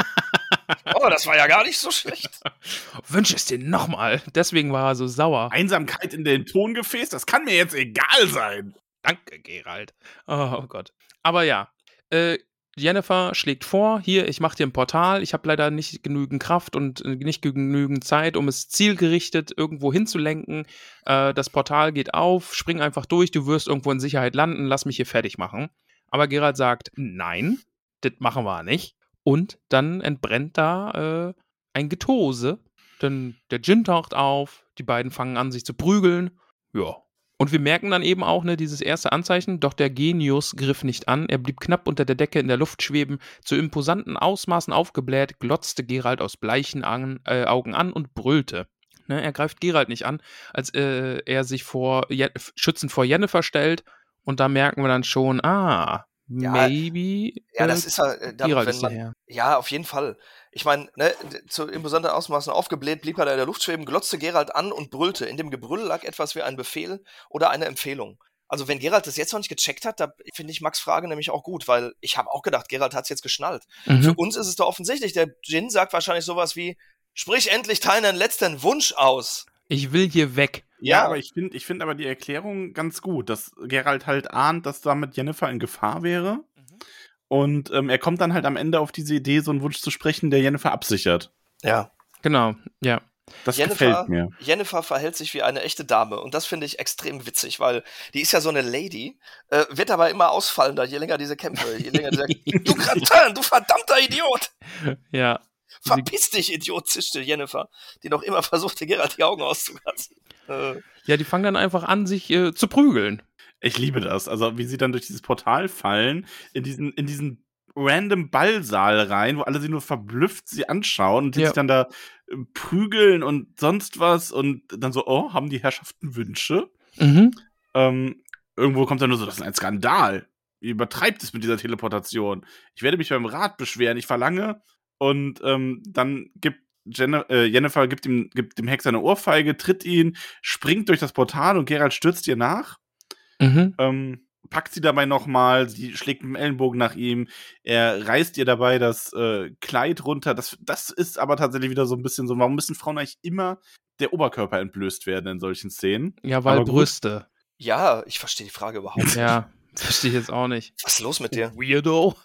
Oh, das war ja gar nicht so schlecht. Wünsch es dir nochmal. Deswegen war er so sauer. Einsamkeit in den Tongefäß, das kann mir jetzt egal sein. Danke, Gerald. Oh, Gott. Aber ja, äh, Jennifer schlägt vor, hier, ich mache dir ein Portal. Ich habe leider nicht genügend Kraft und äh, nicht genügend Zeit, um es zielgerichtet irgendwo hinzulenken. Äh, das Portal geht auf, spring einfach durch, du wirst irgendwo in Sicherheit landen, lass mich hier fertig machen. Aber Gerald sagt, nein, das machen wir nicht. Und dann entbrennt da äh, ein Getose. Denn der Djinn taucht auf, die beiden fangen an, sich zu prügeln. Ja, und wir merken dann eben auch, ne, dieses erste Anzeichen, doch der Genius griff nicht an. Er blieb knapp unter der Decke in der Luft schweben. Zu imposanten Ausmaßen aufgebläht, glotzte Gerald aus bleichen an, äh, Augen an und brüllte. Ne, er greift Gerald nicht an, als äh, er sich vor schützend vor Jennifer stellt. Und da merken wir dann schon, ah, Ja, maybe. Ja, das ist ja, äh, da, wenn man, daher. ja, auf jeden Fall. Ich meine, ne, zu imposanten Ausmaßen aufgebläht, blieb er da in der Luft schweben, glotzte Gerald an und brüllte. In dem Gebrüll lag etwas wie ein Befehl oder eine Empfehlung. Also wenn Gerald das jetzt noch nicht gecheckt hat, da finde ich Max Frage nämlich auch gut, weil ich habe auch gedacht, Gerald hat es jetzt geschnallt. Für Mhm. uns ist es doch offensichtlich. Der Jin sagt wahrscheinlich sowas wie, sprich endlich deinen letzten Wunsch aus. Ich will hier weg. Ja, Ja. aber ich finde ich find aber die Erklärung ganz gut, dass Gerald halt ahnt, dass damit Jennifer in Gefahr wäre. Und ähm, er kommt dann halt am Ende auf diese Idee, so einen Wunsch zu sprechen, der Jennifer absichert. Ja. Genau, ja. Das Jennifer, gefällt mir. Jennifer verhält sich wie eine echte Dame und das finde ich extrem witzig, weil die ist ja so eine Lady, äh, wird aber immer ausfallender, je länger diese Kämpfe, je länger dieser, du Kratin, du verdammter Idiot! Ja. Verpiss dich, Idiot, zischte Jennifer, die noch immer versuchte, Gerald die Augen auszukratzen. Äh, Ja, die fangen dann einfach an, sich äh, zu prügeln. Ich liebe das. Also, wie sie dann durch dieses Portal fallen, in diesen, in diesen random Ballsaal rein, wo alle sie nur verblüfft sie anschauen und die Ja. sich dann da äh, prügeln und sonst was und dann so, oh, haben die Herrschaften Wünsche? Mhm. Ähm, irgendwo kommt dann nur so, das ist ein Skandal. übertreibt es mit dieser Teleportation. Ich werde mich beim Rat beschweren. Ich verlange. Und ähm, dann gibt Jennifer, äh, Jennifer gibt, ihm, gibt dem Hexer eine Ohrfeige, tritt ihn, springt durch das Portal und Geralt stürzt ihr nach. Mhm. Ähm, packt sie dabei nochmal, sie schlägt mit dem Ellenbogen nach ihm, er reißt ihr dabei das äh, Kleid runter. Das, das ist aber tatsächlich wieder so ein bisschen so, warum müssen Frauen eigentlich immer der Oberkörper entblößt werden in solchen Szenen? Ja, weil aber Brüste. Ja, ich verstehe die Frage überhaupt nicht. Ja, verstehe ich jetzt auch nicht. Was ist los mit dir? Weirdo.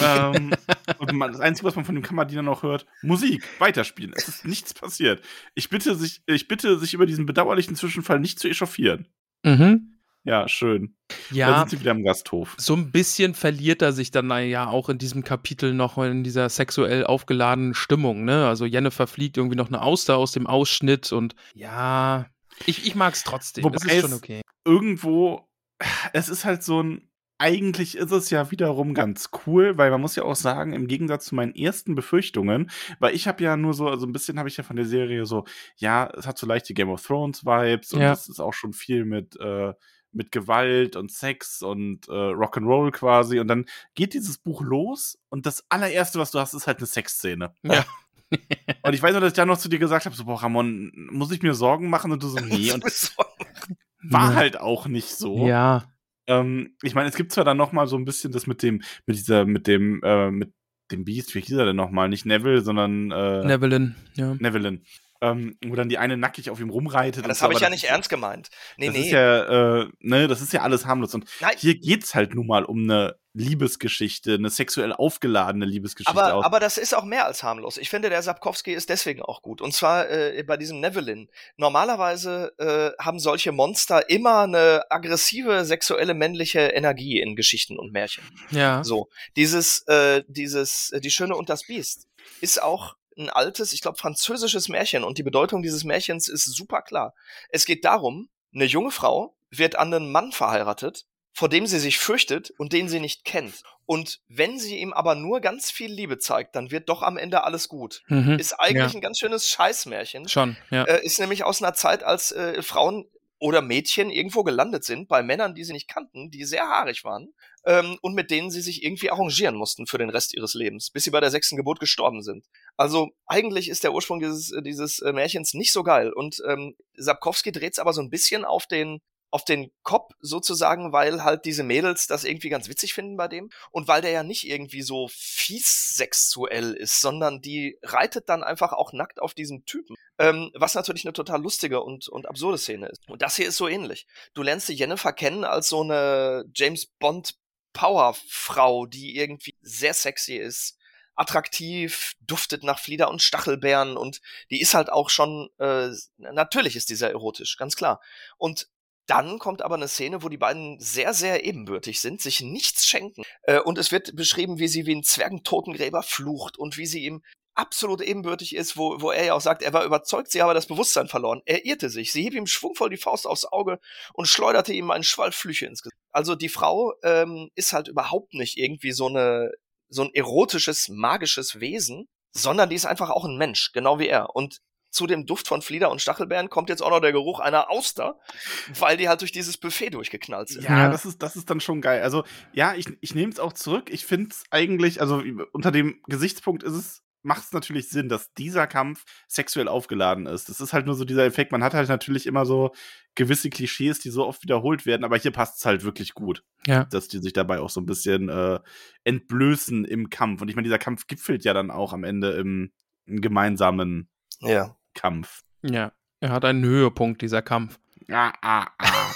Ähm, und man, das Einzige, was man von dem Kammerdiener noch hört, Musik, weiterspielen. Es ist nichts passiert. Ich bitte, sich, ich bitte, sich über diesen bedauerlichen Zwischenfall nicht zu echauffieren. Mhm. Ja, schön. Ja. Da sind sie wieder im Gasthof. So ein bisschen verliert er sich dann ja auch in diesem Kapitel noch in dieser sexuell aufgeladenen Stimmung, ne? Also Jennifer fliegt irgendwie noch eine Auster aus dem Ausschnitt und ja, ich, ich mag es trotzdem. Wobei es ist schon okay. Irgendwo, es ist halt so ein eigentlich ist es ja wiederum ganz cool, weil man muss ja auch sagen, im Gegensatz zu meinen ersten Befürchtungen, weil ich habe ja nur so, also ein bisschen habe ich ja von der Serie so, ja, es hat so leichte Game of Thrones Vibes und ja. das ist auch schon viel mit, äh, mit Gewalt und Sex und äh, Rock'n'Roll quasi. Und dann geht dieses Buch los und das allererste, was du hast, ist halt eine Sexszene. Ja. und ich weiß noch, dass ich dann noch zu dir gesagt habe: so, boah, Ramon, muss ich mir Sorgen machen? Und du so, nee. Und war halt auch nicht so. Ja. Ähm, ich meine, es gibt zwar dann noch mal so ein bisschen das mit dem, mit dieser, mit dem, äh, mit dem Beast, wie hieß er denn noch mal? Nicht Neville, sondern äh, Nevillin, ja. Nevillin. Ähm, wo dann die eine nackig auf ihm rumreitet. Das habe ich ja nicht ernst gemeint. Nee, das nee. Ist ja, äh, ne, das ist ja alles harmlos. Und Nein. hier geht's halt nun mal um eine Liebesgeschichte, eine sexuell aufgeladene Liebesgeschichte. Aber, aber das ist auch mehr als harmlos. Ich finde, der Sapkowski ist deswegen auch gut. Und zwar äh, bei diesem Nevillin. Normalerweise äh, haben solche Monster immer eine aggressive sexuelle männliche Energie in Geschichten und Märchen. Ja. So dieses, äh, dieses, äh, die Schöne und das Biest ist auch ein altes, ich glaube französisches Märchen und die Bedeutung dieses Märchens ist super klar. Es geht darum, eine junge Frau wird an einen Mann verheiratet, vor dem sie sich fürchtet und den sie nicht kennt. Und wenn sie ihm aber nur ganz viel Liebe zeigt, dann wird doch am Ende alles gut. Mhm, ist eigentlich ja. ein ganz schönes Scheißmärchen. Schon, ja. Äh, ist nämlich aus einer Zeit, als äh, Frauen oder Mädchen irgendwo gelandet sind bei Männern, die sie nicht kannten, die sehr haarig waren ähm, und mit denen sie sich irgendwie arrangieren mussten für den Rest ihres Lebens, bis sie bei der sechsten Geburt gestorben sind. Also eigentlich ist der Ursprung dieses, dieses äh, Märchens nicht so geil und ähm, Sapkowski dreht es aber so ein bisschen auf den auf den Kopf sozusagen, weil halt diese Mädels das irgendwie ganz witzig finden bei dem und weil der ja nicht irgendwie so fies sexuell ist, sondern die reitet dann einfach auch nackt auf diesen Typen, ähm, was natürlich eine total lustige und, und absurde Szene ist. Und das hier ist so ähnlich. Du lernst die Jennifer kennen als so eine James Bond Powerfrau, die irgendwie sehr sexy ist, attraktiv, duftet nach Flieder und Stachelbeeren und die ist halt auch schon, äh, natürlich ist die sehr erotisch, ganz klar. Und dann kommt aber eine Szene, wo die beiden sehr, sehr ebenbürtig sind, sich nichts schenken. Äh, und es wird beschrieben, wie sie wie ein Zwergentotengräber flucht und wie sie ihm absolut ebenbürtig ist, wo, wo er ja auch sagt, er war überzeugt, sie habe das Bewusstsein verloren. Er irrte sich. Sie hieb ihm schwungvoll die Faust aufs Auge und schleuderte ihm einen Schwall Flüche ins Gesicht. Also die Frau ähm, ist halt überhaupt nicht irgendwie so eine so ein erotisches, magisches Wesen, sondern die ist einfach auch ein Mensch, genau wie er. Und zu dem Duft von Flieder und Stachelbeeren kommt jetzt auch noch der Geruch einer Auster, weil die halt durch dieses Buffet durchgeknallt sind. Ja, das ist, das ist dann schon geil. Also, ja, ich, ich nehme es auch zurück. Ich finde es eigentlich, also unter dem Gesichtspunkt ist es macht es natürlich Sinn, dass dieser Kampf sexuell aufgeladen ist. Das ist halt nur so dieser Effekt. Man hat halt natürlich immer so gewisse Klischees, die so oft wiederholt werden, aber hier passt es halt wirklich gut. Ja. Dass die sich dabei auch so ein bisschen äh, entblößen im Kampf. Und ich meine, dieser Kampf gipfelt ja dann auch am Ende im, im gemeinsamen ja. Kampf. Ja, er hat einen Höhepunkt, dieser Kampf. Ah, ah, ah.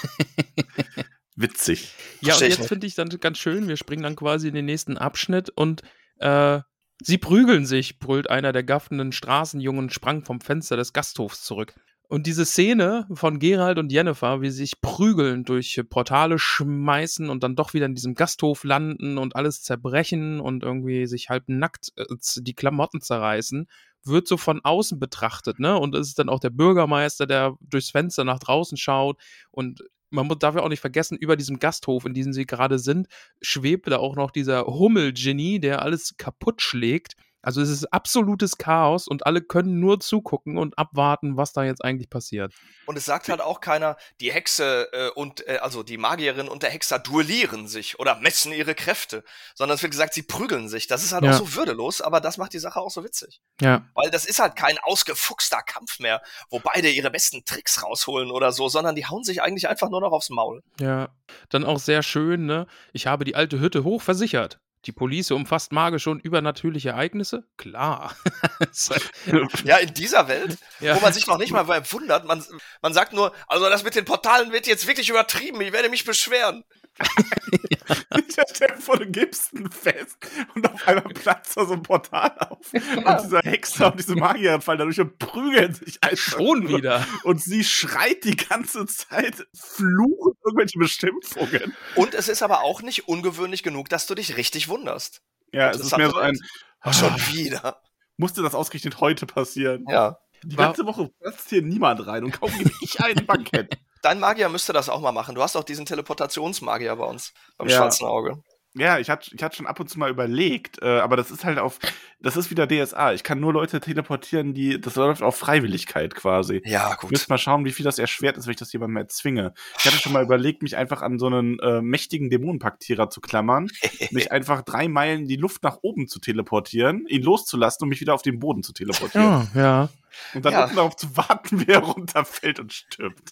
Witzig. Ja, und jetzt finde ich dann ganz schön, wir springen dann quasi in den nächsten Abschnitt und äh, Sie prügeln sich, brüllt einer der gaffenden Straßenjungen, sprang vom Fenster des Gasthofs zurück. Und diese Szene von Gerald und Jennifer, wie sie sich prügeln, durch Portale schmeißen und dann doch wieder in diesem Gasthof landen und alles zerbrechen und irgendwie sich halb nackt äh, die Klamotten zerreißen, wird so von außen betrachtet, ne? Und es ist dann auch der Bürgermeister, der durchs Fenster nach draußen schaut und man darf ja auch nicht vergessen, über diesem Gasthof, in diesem sie gerade sind, schwebt da auch noch dieser Hummel-Genie, der alles kaputt schlägt. Also es ist absolutes Chaos und alle können nur zugucken und abwarten, was da jetzt eigentlich passiert. Und es sagt halt auch keiner, die Hexe äh, und äh, also die Magierin und der Hexer duellieren sich oder messen ihre Kräfte, sondern es wird gesagt, sie prügeln sich. Das ist halt Ja. auch so würdelos, aber das macht die Sache auch so witzig. Ja. Weil das ist halt kein ausgefuchster Kampf mehr, wo beide ihre besten Tricks rausholen oder so, sondern die hauen sich eigentlich einfach nur noch aufs Maul. Ja. Dann auch sehr schön, ne? Ich habe die alte Hütte hoch versichert. Die Police umfasst magische und übernatürliche Ereignisse? Klar. Halt- Ja, in dieser Welt, ja. wo man sich noch nicht mal wundert, man, man sagt nur, also das mit den Portalen wird jetzt wirklich übertrieben, ich werde mich beschweren. Stell dir vor, du gibst ein Fest und auf einmal platzt da so ein Portal auf. Und dieser Hexer und diese Magierin fallen dadurch und prügeln sich einfach. Schon wieder. Und sie schreit die ganze Zeit, fluchen irgendwelche Beschimpfungen. Und es ist aber auch nicht ungewöhnlich genug, dass du dich richtig wunderst. Ja, es ist mehr so ein, Ach, schon wieder. musste das ausgerechnet heute passieren? Ja. Die War- ganze Woche platzt hier niemand rein und kaum gebe ich ein Bankett. Dein Magier müsste das auch mal machen. Du hast doch diesen Teleportationsmagier bei uns, beim Ja. schwarzen Auge. Ja, ich hatte ich schon ab und zu mal überlegt, äh, aber das ist halt auf, das ist wieder DSA. Ich kann nur Leute teleportieren, die, das läuft auf Freiwilligkeit quasi. Ja, Ich gut. müsste mal schauen, wie viel das erschwert ist, wenn ich das jemandem erzwinge. Ich hatte schon mal überlegt, mich einfach an so einen äh, mächtigen Dämonenpaktierer zu klammern, mich einfach drei Meilen in die Luft nach oben zu teleportieren, ihn loszulassen und mich wieder auf den Boden zu teleportieren. Ja, ja. Und dann Ja. unten darauf zu warten, wie er runterfällt und stirbt.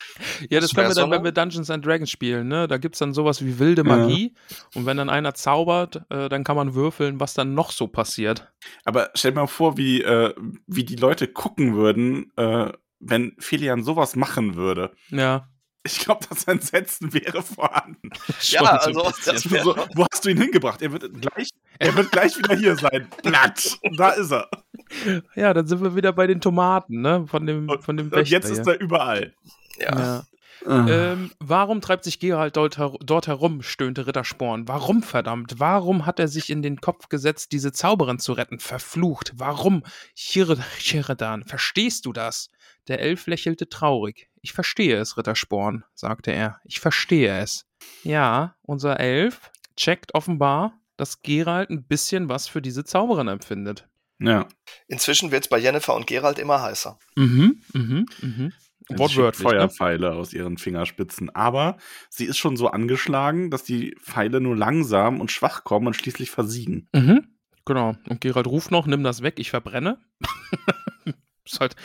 Ja, das Das können wir dann, wenn wir Dungeons and Dragons spielen, ne? Da gibt's dann sowas wie wilde Ja. Magie. Und wenn dann einer zaubert, äh, dann kann man würfeln, was dann noch so passiert. Aber stell dir mal vor, wie, äh, wie die Leute gucken würden, äh, wenn Felian sowas machen würde. Ja. Ich glaube, das Entsetzen wäre vorhanden. Ja, also, So, wo hast du ihn hingebracht? Er wird gleich, er wird gleich wieder hier sein. Blatt. Da ist er. Ja, dann sind wir wieder bei den Tomaten, ne? Von dem, von dem Und jetzt ist er überall. ja. Ja. Ähm, warum treibt sich Gerald dort, her dort herum? stöhnte Rittersporn. Warum, verdammt? Warum hat er sich in den Kopf gesetzt, diese Zauberin zu retten? Verflucht. Warum? Chir- Chiridan, verstehst du das? Der Elf lächelte traurig. Ich verstehe es, Rittersporn, sagte er. Ich verstehe es. Ja, unser Elf checkt offenbar, dass Gerald ein bisschen was für diese Zauberin empfindet. Ja. Inzwischen wird's bei Jennifer und Gerald immer heißer. Mhm, mhm, mhm. Sie schickt Wortwörtlich. Ne? Feuerpfeile aus ihren Fingerspitzen. Aber sie ist schon so angeschlagen, dass die Pfeile nur langsam und schwach kommen und schließlich versiegen. Mhm, genau. Und Gerald ruft noch, nimm das weg, ich verbrenne. Ist halt,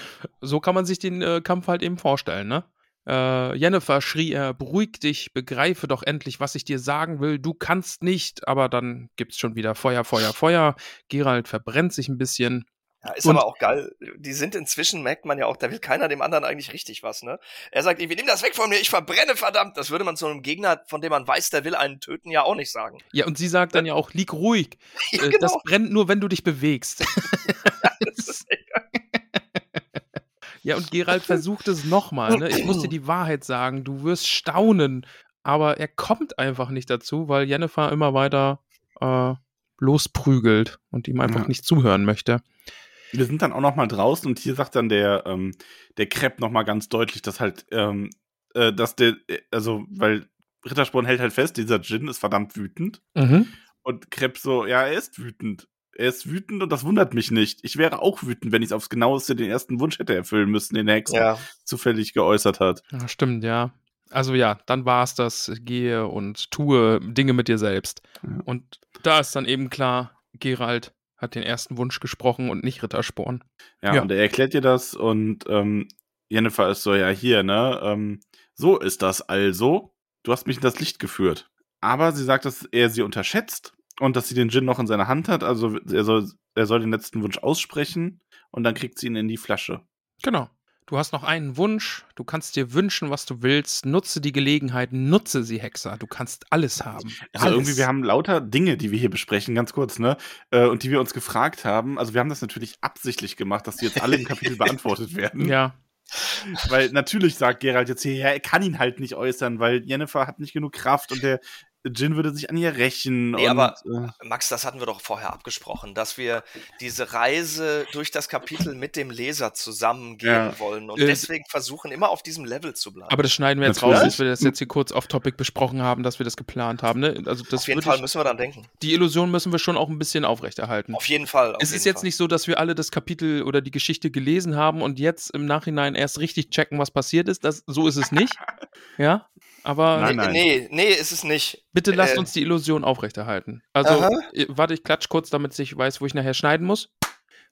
so kann man sich den äh, Kampf halt eben vorstellen, ne? Äh, Jennifer schrie er, beruhig dich, begreife doch endlich, was ich dir sagen will. Du kannst nicht, aber dann gibt's schon wieder Feuer, Feuer, Feuer. Gerald verbrennt sich ein bisschen. Ja, ist Und- aber auch geil. Die sind inzwischen, merkt man ja auch, da will keiner dem anderen eigentlich richtig was, ne? Er sagt irgendwie, nimm das weg von mir, ich verbrenne, verdammt. Das würde man zu einem Gegner, von dem man weiß, der will einen töten, ja auch nicht sagen. Ja, und sie sagt dann ja auch, lieg ruhig. Ja, Äh, Das brennt nur, wenn du dich bewegst. Ja, und Gerald versucht es nochmal. Ne? Ich muss dir die Wahrheit sagen, du wirst staunen. Aber er kommt einfach nicht dazu, weil Jennifer immer weiter äh, losprügelt und ihm einfach Ja. nicht zuhören möchte. Wir sind dann auch noch mal draußen und hier sagt dann der, ähm, der Krepp noch mal ganz deutlich, dass halt, ähm, äh, dass der, äh, also, weil Rittersporn hält halt fest, dieser Djinn ist verdammt wütend. Und Krepp so, ja, er ist wütend. Er ist wütend und das wundert mich nicht. Ich wäre auch wütend, wenn ich aufs genaueste den ersten Wunsch hätte erfüllen müssen, den der Hexe Ja. zufällig geäußert hat. Ja, stimmt, ja. Also ja, dann war es das. Gehe und tue Dinge mit dir selbst. Ja. Und da ist dann eben klar, Gerald hat den ersten Wunsch gesprochen und nicht Rittersporn. Ja, Ja. und er erklärt dir das und ähm, Jennifer ist so, ja, hier, ne, ähm, so ist das also. Du hast mich in das Licht geführt. Aber sie sagt, dass er sie unterschätzt und dass sie den Gin noch in seiner Hand hat. Also er soll, er soll den letzten Wunsch aussprechen und dann kriegt sie ihn in die Flasche. Genau. Du hast noch einen Wunsch, du kannst dir wünschen, was du willst, nutze die Gelegenheit, nutze sie, Hexer, du kannst alles haben. Also alles. irgendwie, wir haben lauter Dinge, die wir hier besprechen, ganz kurz, ne? Äh, und die wir uns gefragt haben. Also wir haben das natürlich absichtlich gemacht, dass die jetzt alle im Kapitel beantwortet werden. Ja, Weil natürlich sagt Gerald jetzt hier, ja, er kann ihn halt nicht äußern, weil Jennifer hat nicht genug Kraft und der Jin würde sich an ihr rächen. Nee, und, aber äh, Max, das hatten wir doch vorher abgesprochen, dass wir diese Reise durch das Kapitel mit dem Leser zusammen gehen Ja. wollen und Äh, deswegen versuchen, immer auf diesem Level zu bleiben. Aber das schneiden wir jetzt Natürlich. raus, dass wir das jetzt hier kurz off-topic besprochen haben, dass wir das geplant haben. Ne? Also das auf jeden Fall ich, müssen wir dann denken. die Illusion müssen wir schon auch ein bisschen aufrechterhalten. Auf jeden Fall. auf es jeden ist jetzt Fall. nicht so, dass wir alle das Kapitel oder die Geschichte gelesen haben und jetzt im Nachhinein erst richtig checken, was passiert ist. Das, so ist es nicht. ja, aber Nein, nein. Nee, nee, ist es nicht. bitte lasst äh, uns die Illusion aufrechterhalten. Also, Aha. warte, ich klatsch kurz, damit ich weiß, wo ich nachher schneiden muss.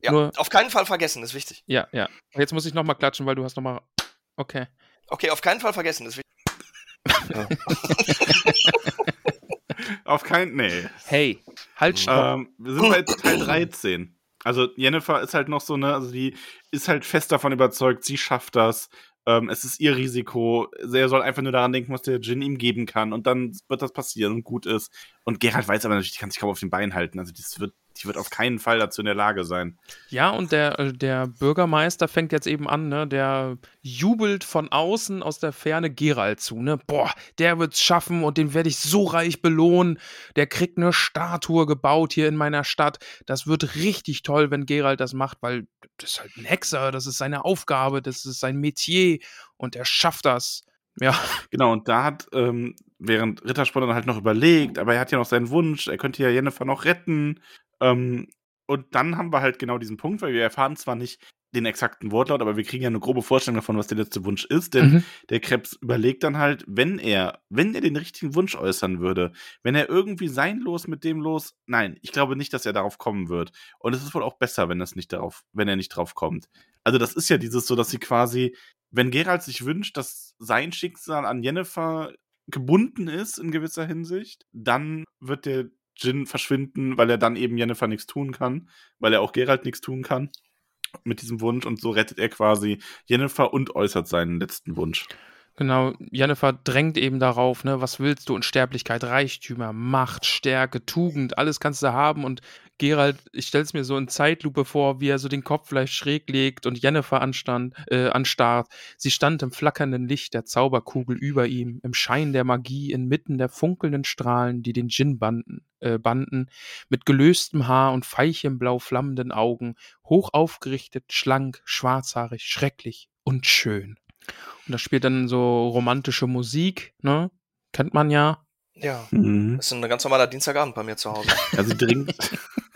Ja, Nur- auf keinen Fall vergessen, ist wichtig. Ja, ja. Jetzt muss ich nochmal klatschen, weil du hast nochmal. Okay. Okay, auf keinen Fall vergessen, ist wichtig. auf keinen, nee. Hey, halt, stopp. Ähm, wir sind bei Teil 13. Also Jennifer ist halt noch so, ne, also die ist halt fest davon überzeugt, sie schafft das. Ähm, es ist ihr Risiko. Er soll einfach nur daran denken, was der Jin ihm geben kann. Und dann wird das passieren und gut ist. Und Gerald weiß aber natürlich, die kann sich kaum auf den Beinen halten. Also das wird, die wird auf keinen Fall dazu in der Lage sein. Ja, und der, äh, der Bürgermeister fängt jetzt eben an, ne? Der jubelt von außen aus der Ferne Gerald zu, ne? Boah, der wird's schaffen und den werde ich so reich belohnen. Der kriegt eine Statue gebaut hier in meiner Stadt. Das wird richtig toll, wenn Gerald das macht, weil das ist halt ein Hexer, das ist seine Aufgabe, das ist sein Metier und er schafft das. Ja, Genau, und da hat, ähm, während Rittersport dann halt noch überlegt, aber er hat ja noch seinen Wunsch, er könnte ja Jennifer noch retten. Ähm, und dann haben wir halt genau diesen Punkt, weil wir erfahren zwar nicht den exakten Wortlaut, aber wir kriegen ja eine grobe Vorstellung davon, was der letzte Wunsch ist, denn Mhm. der Krebs überlegt dann halt, wenn er, wenn er den richtigen Wunsch äußern würde, wenn er irgendwie sein Los mit dem Los, nein, ich glaube nicht, dass er darauf kommen wird. Und es ist wohl auch besser, wenn das nicht darauf, wenn er nicht drauf kommt. Also das ist ja dieses so, dass sie quasi, wenn Gerald sich wünscht, dass sein Schicksal an Jennifer gebunden ist in gewisser Hinsicht, dann wird der Jin verschwinden, weil er dann eben Jennifer nichts tun kann, weil er auch Gerald nichts tun kann mit diesem Wunsch und so rettet er quasi Jennifer und äußert seinen letzten Wunsch. Genau, Jennifer drängt eben darauf, ne, was willst du? Unsterblichkeit, Reichtümer, Macht, Stärke, Tugend, alles kannst du haben. Und Gerald, ich stell's mir so in Zeitlupe vor, wie er so den Kopf leicht schräg legt und Jennifer anstand, äh, anstarrt. Sie stand im flackernden Licht der Zauberkugel über ihm, im Schein der Magie, inmitten der funkelnden Strahlen, die den Djinn banden, äh, banden, mit gelöstem Haar und veilchenblau flammenden Augen, hoch aufgerichtet, schlank, schwarzhaarig, schrecklich und schön. Und da spielt dann so romantische Musik, ne? Kennt man ja. Ja. Mhm. Das ist ein ganz normaler Dienstagabend bei mir zu Hause. Also sie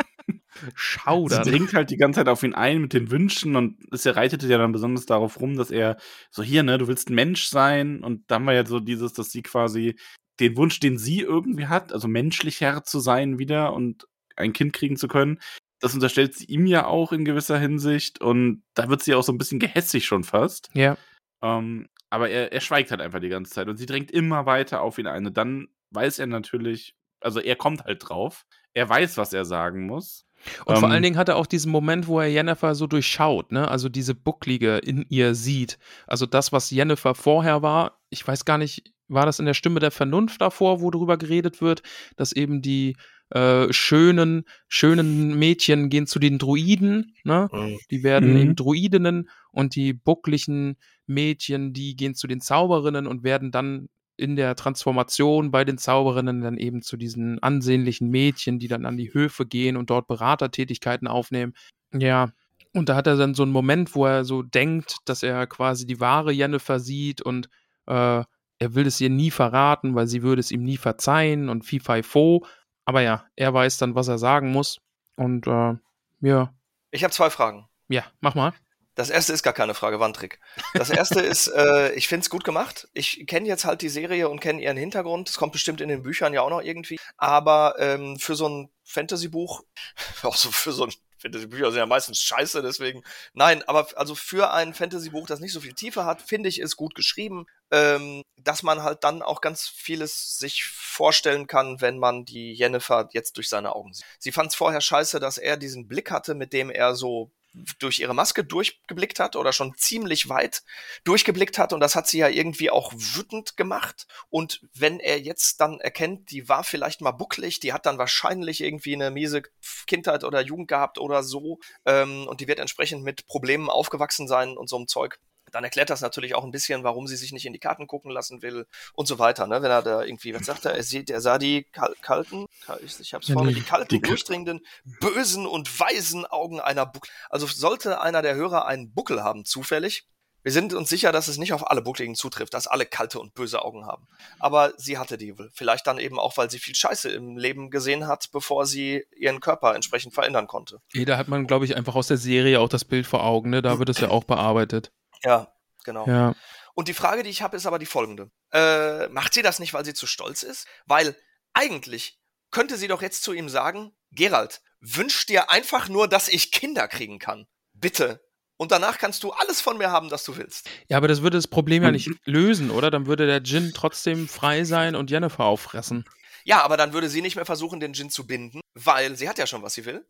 dringt, sie Schaudern. dringt halt die ganze Zeit auf ihn ein mit den Wünschen und es reitete ja dann besonders darauf rum, dass er so hier, ne, du willst ein Mensch sein und dann war ja so dieses, dass sie quasi den Wunsch, den sie irgendwie hat, also menschlicher zu sein wieder und ein Kind kriegen zu können, das unterstellt sie ihm ja auch in gewisser Hinsicht und da wird sie auch so ein bisschen gehässig schon fast. Ja. Ähm, aber er, er schweigt halt einfach die ganze Zeit und sie drängt immer weiter auf ihn ein. Und dann weiß er natürlich, also er kommt halt drauf. Er weiß, was er sagen muss. Und vor Ähm, allen Dingen hat er auch diesen Moment, wo er Jennifer so durchschaut, ne? Also diese Bucklige in ihr sieht. Also das, was Jennifer vorher war, ich weiß gar nicht, war das in der Stimme der Vernunft davor, wo darüber geredet wird, dass eben die äh, schönen, schönen Mädchen gehen zu den Druiden, ne? Die werden Mhm. eben Druidinnen und die buckligen Mädchen, die gehen zu den Zauberinnen und werden dann in der Transformation bei den Zauberinnen dann eben zu diesen ansehnlichen Mädchen, die dann an die Höfe gehen und dort Beratertätigkeiten aufnehmen. Ja, und da hat er dann so einen Moment, wo er so denkt, dass er quasi die wahre Jennifer sieht und äh, er will es ihr nie verraten, weil sie würde es ihm nie verzeihen und Fi Fai Fo. Aber ja, er weiß dann, was er sagen muss. Und äh, ja, Ich habe zwei Fragen. ja, mach mal. Das erste ist gar keine Frage, war ein Trick. Das erste ist, äh, ich finde es gut gemacht. Ich kenne jetzt halt die Serie und kenne ihren Hintergrund. Es kommt bestimmt in den Büchern ja auch noch irgendwie. Aber ähm, für so ein Fantasy-Buch, auch so für so ein Fantasy-Bücher sind ja meistens scheiße, deswegen. Nein, aber also für ein Fantasy-Buch, das nicht so viel Tiefe hat, finde ich es gut geschrieben, ähm, dass man halt dann auch ganz vieles sich vorstellen kann, wenn man die Jennifer jetzt durch seine Augen sieht. Sie fand es vorher scheiße, dass er diesen Blick hatte, mit dem er so durch ihre Maske durchgeblickt hat oder schon ziemlich weit durchgeblickt hat. Und das hat sie ja irgendwie auch wütend gemacht. Und wenn er jetzt dann erkennt, die war vielleicht mal bucklig, die hat dann wahrscheinlich irgendwie eine miese Kindheit oder Jugend gehabt oder so ähm, und die wird entsprechend mit Problemen aufgewachsen sein und so einem Zeug, dann erklärt das natürlich auch ein bisschen, warum sie sich nicht in die Karten gucken lassen will und so weiter. Ne? Wenn er da irgendwie, was sagt er? Er sieht, er sah die kal kalten, ich, ich hab's Ja, vor mir, die- kalten, die- durchdringenden, bösen und weisen Augen einer Buckel. Also sollte einer der Hörer einen Buckel haben, zufällig. Wir sind uns sicher, dass es nicht auf alle Buckligen zutrifft, dass alle kalte und böse Augen haben. Aber sie hatte die wohl. Vielleicht dann eben auch, weil sie viel Scheiße im Leben gesehen hat, bevor sie ihren Körper entsprechend verändern konnte. Eh, da hat man, glaube ich, einfach aus der Serie auch das Bild vor Augen, ne? Da wird es ja auch bearbeitet. Ja, genau. Ja. Und die Frage, die ich habe, ist aber die folgende. Äh, macht sie das nicht, weil sie zu stolz ist? Weil eigentlich könnte sie doch jetzt zu ihm sagen, Gerald, wünsch dir einfach nur, dass ich Kinder kriegen kann. Bitte. Und danach kannst du alles von mir haben, das du willst. Ja, aber das würde das Problem ja nicht lösen, oder? Dann würde der Djinn trotzdem frei sein und Jennifer auffressen. Ja, aber dann würde sie nicht mehr versuchen, den Djinn zu binden, weil sie hat ja schon, was sie will.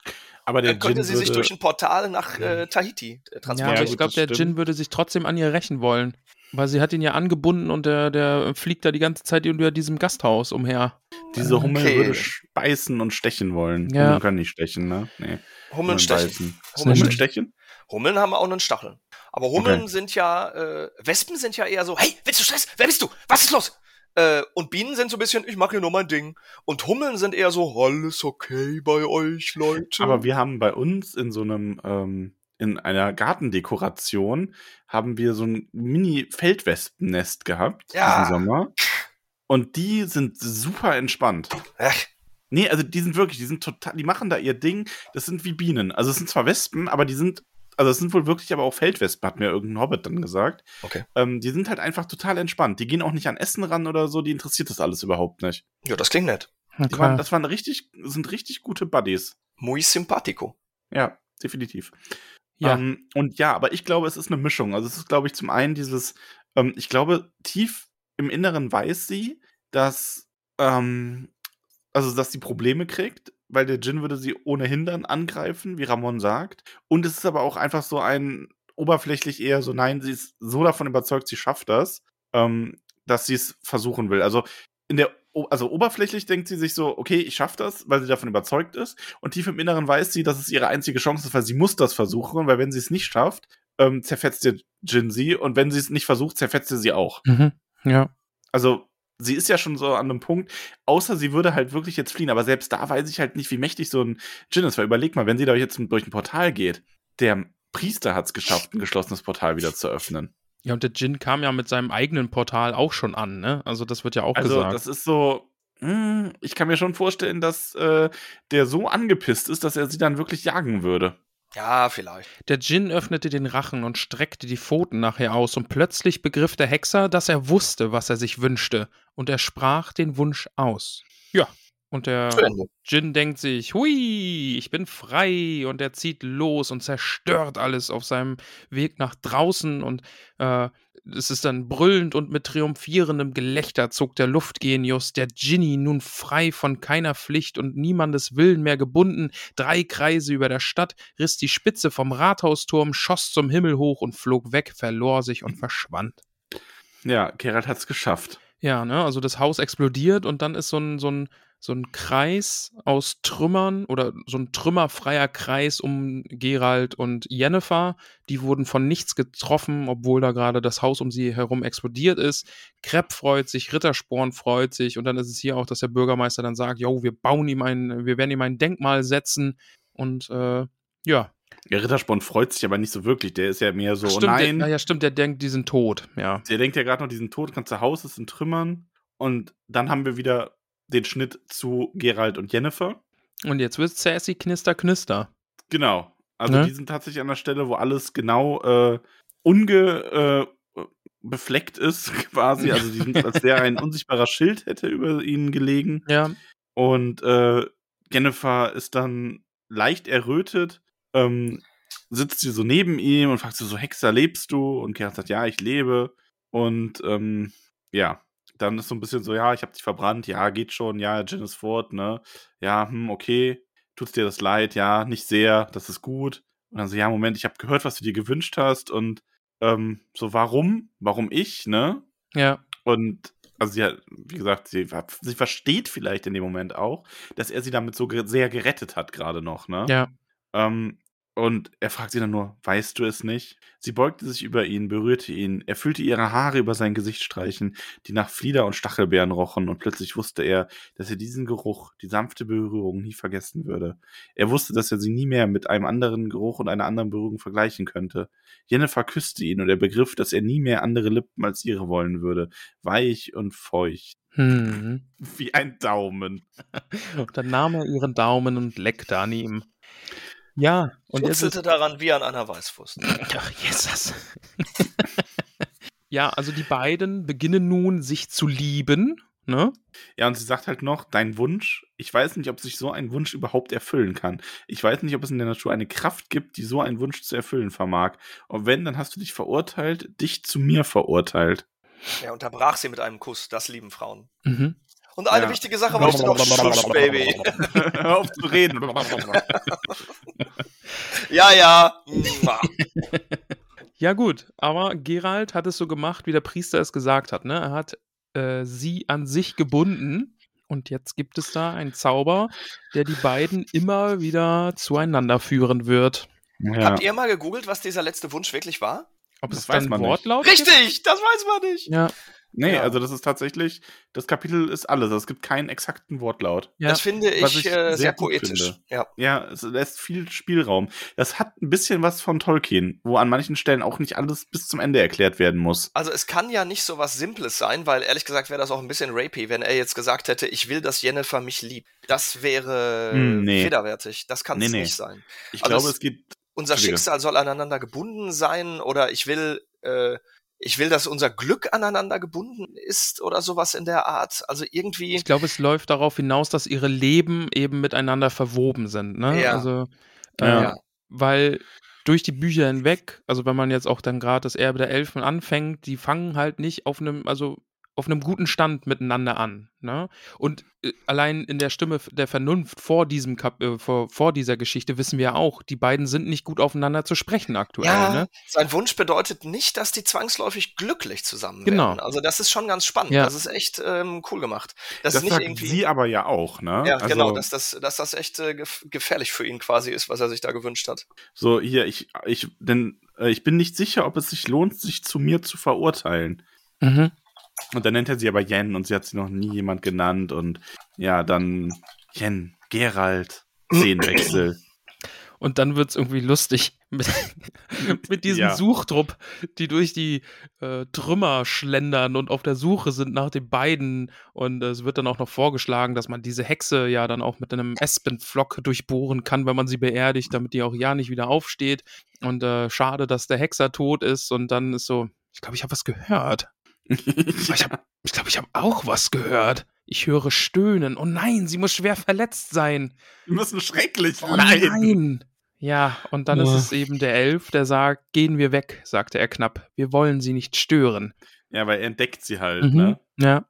Aber der Dann könnte Djinn sie sich würde, durch ein Portal nach äh, Tahiti äh, Ja, transportieren. aber Ja, ich gut, glaube, der. Djinn würde sich trotzdem an ihr rächen wollen. Weil sie hat ihn ja angebunden und der, der fliegt da die ganze Zeit über diesem Gasthaus umher. diese Hummel Okay. würde beißen und stechen wollen. Ja. Hummeln können nicht stechen, ne? Nee. Hummeln stechen. Hummeln Hummeln stechen. stechen? Hummeln haben auch einen Stachel. Aber Hummeln Okay. sind ja, äh, Wespen sind ja eher so, hey, willst du Stress? Wer bist du? Was ist los? Äh, und Bienen sind so ein bisschen, ich mache hier nur mein Ding. Und Hummeln sind eher so, alles okay bei euch, Leute. Aber wir haben bei uns in so einem, ähm, in einer Gartendekoration haben wir so ein Mini-Feldwespennest gehabt Ja. diesen Sommer. Und die sind super entspannt. Ach, Nee, also die sind wirklich, die sind total, die machen da ihr Ding. Das sind wie Bienen. Also es sind zwar Wespen, aber die sind, also es sind wohl wirklich aber auch Feldwespen, hat mir irgendein Hobbit dann gesagt. Okay. Ähm, die sind halt einfach total entspannt. Die gehen auch nicht an Essen ran oder so, die interessiert das alles überhaupt nicht. ja, das klingt nett. Die waren, das waren richtig, sind richtig gute Buddies. Muy simpatico. Ja, definitiv. Ja. Ähm, und ja, aber ich glaube, es ist eine Mischung. Also es ist, glaube ich, zum einen dieses, ähm, ich glaube, tief im Inneren weiß sie, dass, ähm, also dass sie Probleme kriegt, weil der Djinn würde sie ohnehin dann angreifen, wie Ramon sagt. Und es ist aber auch einfach so ein oberflächlich eher so, nein, sie ist so davon überzeugt, sie schafft das, ähm, dass sie es versuchen will. Also in der, also oberflächlich denkt sie sich so, okay, ich schaffe das, weil sie davon überzeugt ist. Und tief im Inneren weiß sie, dass es ihre einzige Chance ist, weil sie muss das versuchen, weil wenn sie es nicht schafft, ähm, zerfetzt der Jin sie und wenn sie es nicht versucht, zerfetzt er sie auch. Mhm. Ja. Also sie ist ja schon so an einem Punkt, außer sie würde halt wirklich jetzt fliehen, aber selbst da weiß ich halt nicht, wie mächtig so ein Jin ist, weil überleg mal, wenn sie da jetzt durch ein Portal geht, der Priester hat es geschafft, ein geschlossenes Portal wieder zu öffnen. Ja, und der Djinn kam ja mit seinem eigenen Portal auch schon an, ne? Also das wird ja auch Also gesagt. das ist so, hm, ich kann mir schon vorstellen, dass äh, der so angepisst ist, dass er sie dann wirklich jagen würde. Ja, vielleicht. Der Djinn öffnete den Rachen und streckte die Pfoten nachher aus, und plötzlich begriff der Hexer, dass er wusste, was er sich wünschte, und er sprach den Wunsch aus. Ja, und der. Djinn denkt sich, hui, ich bin frei, und er zieht los und zerstört alles auf seinem Weg nach draußen, und äh, es ist dann brüllend und mit triumphierendem Gelächter zog der Luftgenius, der Djinni, nun frei von keiner Pflicht und niemandes Willen mehr gebunden, drei Kreise über der Stadt, riss die Spitze vom Rathausturm, schoss zum Himmel hoch und flog weg, verlor sich und verschwand. Ja, Geralt hat es geschafft. Ja, ne, also das Haus explodiert und dann ist so ein, so ein, so ein Kreis aus Trümmern oder so ein trümmerfreier Kreis um Gerald und Jennifer. Die wurden von nichts getroffen, obwohl da gerade das Haus um sie herum explodiert ist. Krepp freut sich, Rittersporn freut sich und dann ist es hier auch, dass der Bürgermeister dann sagt, jo, wir bauen ihm ein, wir werden ihm ein Denkmal setzen und äh, ja, Der Rittersporn freut sich aber nicht so wirklich. Der ist ja mehr so, stimmt, nein. Der, ja, stimmt, der denkt, die sind tot, ja. Der denkt ja gerade noch, diesen Tod ganze Haus ist in Trümmern. Und dann haben wir wieder den Schnitt zu Gerald und Jennifer. Und jetzt wird Sassy knister, knister. Genau. Also Ne? die sind tatsächlich an der Stelle, wo alles genau äh, unge äh, befleckt ist, quasi. Also die sind, als wäre ein unsichtbarer Schild hätte über ihnen gelegen. Ja, Und äh, Jennifer ist dann leicht errötet, ähm, sitzt sie so neben ihm und fragt sie so, Hexer, lebst du? Und Gerald sagt, ja, ich lebe. Und ähm, ja, dann ist so ein bisschen so, ja, ich habe dich verbrannt, ja, geht schon, ja, Jen ist fort, ne? Ja, hm, okay, tut's dir das leid, ja, nicht sehr, das ist gut. Und dann so, ja, Moment, ich habe gehört, was du dir gewünscht hast und ähm, so, warum? Warum ich, ne? ja. Und also sie hat, wie gesagt, sie, sie versteht vielleicht in dem Moment auch, dass er sie damit so sehr gerettet hat, gerade noch, ne? Ja. Ähm, Und er fragt sie dann nur, weißt du es nicht? Sie beugte sich über ihn, berührte ihn, er fühlte ihre Haare über sein Gesicht streichen, die nach Flieder und Stachelbeeren rochen, und plötzlich wusste er, dass er diesen Geruch, die sanfte Berührung nie vergessen würde. Er wusste, dass er sie nie mehr mit einem anderen Geruch und einer anderen Berührung vergleichen könnte. Jennifer küsste ihn, und er begriff, dass er nie mehr andere Lippen als ihre wollen würde, weich und feucht. Hm. Wie ein Daumen. Und dann nahm er ihren Daumen und leckte an ihm. Ja, und jetzt Schutzelte ist, daran wie an einer Weißwurst. Ach, Jesus. ja, also die beiden beginnen nun sich zu lieben, ne? Ja, und sie sagt halt noch, dein Wunsch, ich weiß nicht, ob sich so ein Wunsch überhaupt erfüllen kann. Ich weiß nicht, ob es in der Natur eine Kraft gibt, die so einen Wunsch zu erfüllen vermag. Und wenn, dann hast du dich verurteilt, dich zu mir verurteilt. Er unterbrach sie mit einem Kuss. Das lieben Frauen. Mhm. Und eine Ja. wichtige Sache ich noch. Schuss, Baby. Hör auf zu reden. Ja, ja. Ja, gut, aber Gerald hat es so gemacht, wie der Priester es gesagt hat, ne? Er hat äh, sie an sich gebunden und jetzt gibt es da einen Zauber, der die beiden immer wieder zueinander führen wird. ja. Habt ihr mal gegoogelt, was dieser letzte Wunsch wirklich war? Ob Das es weiß dann man. Wortlaut? Richtig, das weiß man nicht. Ja, Nee, Ja. also das ist tatsächlich, das Kapitel ist alles. Also Es gibt keinen exakten Wortlaut. ja. Das finde ich, ich äh, sehr sehr poetisch. Ja. Ja, es lässt viel Spielraum. Das hat ein bisschen was von Tolkien, wo an manchen Stellen auch nicht alles bis zum Ende erklärt werden muss. Also es kann ja nicht so was Simples sein, weil ehrlich gesagt wäre das auch ein bisschen rapey, wenn er jetzt gesagt hätte, ich will, dass Jennifer mich liebt. Das wäre Hm, nee. federwertig. Das kann Nee, es nee. nicht sein. Ich Also glaube, es- es geht. Unser. Schicksal soll aneinander gebunden sein oder ich will, äh, ich will, dass unser Glück aneinander gebunden ist oder sowas in der Art. Also irgendwie. Ich glaube, es läuft darauf hinaus, dass ihre Leben eben miteinander verwoben sind, ne? Ja. Also, äh, Ja. weil durch die Bücher hinweg, also wenn man jetzt auch dann gerade das Erbe der Elfen anfängt, die fangen halt nicht auf einem, also auf einem guten Stand miteinander an. Ne? Und äh, allein in der Stimme der Vernunft vor diesem Kap äh, vor, vor dieser Geschichte wissen wir ja auch, die beiden sind nicht gut aufeinander zu sprechen aktuell. Ja, Ne? sein Wunsch bedeutet nicht, dass die zwangsläufig glücklich zusammen Genau. werden. Also das ist schon ganz spannend. Ja. Das ist echt ähm, cool gemacht. Das, Das, ist nicht sagt irgendwie. sie aber ja auch, ne? ja, also, genau, dass das, dass das echt äh, gef gefährlich für ihn quasi ist, was er sich da gewünscht hat. So, hier, ich, ich, denn äh, ich bin nicht sicher, ob es sich lohnt, sich zu mir zu verurteilen. Mhm. Und dann nennt er sie aber Jen und sie hat sie noch nie jemand genannt und ja, dann Jen, Gerald, Szenenwechsel. Und dann wird es irgendwie lustig mit, mit diesem Ja. Suchtrupp, die durch die äh, Trümmer schlendern und auf der Suche sind nach den beiden. Und es wird dann auch noch vorgeschlagen, dass man diese Hexe ja dann auch mit einem Espenpflock durchbohren kann, wenn man sie beerdigt, damit die auch ja nicht wieder aufsteht. Und äh, schade, dass der Hexer tot ist. Und dann ist so, ich glaube, ich habe was gehört. Ich habe ich glaub, ich hab auch was gehört. Ich höre Stöhnen. Oh nein, sie muss schwer verletzt sein. Wir müssen schrecklich Oh leiden. nein! Ja, und dann ist Ja. es eben der Elf, der sagt, gehen wir weg, sagte er knapp. Wir wollen sie nicht stören. Ja, weil er entdeckt sie halt, Mhm. ne? Ja.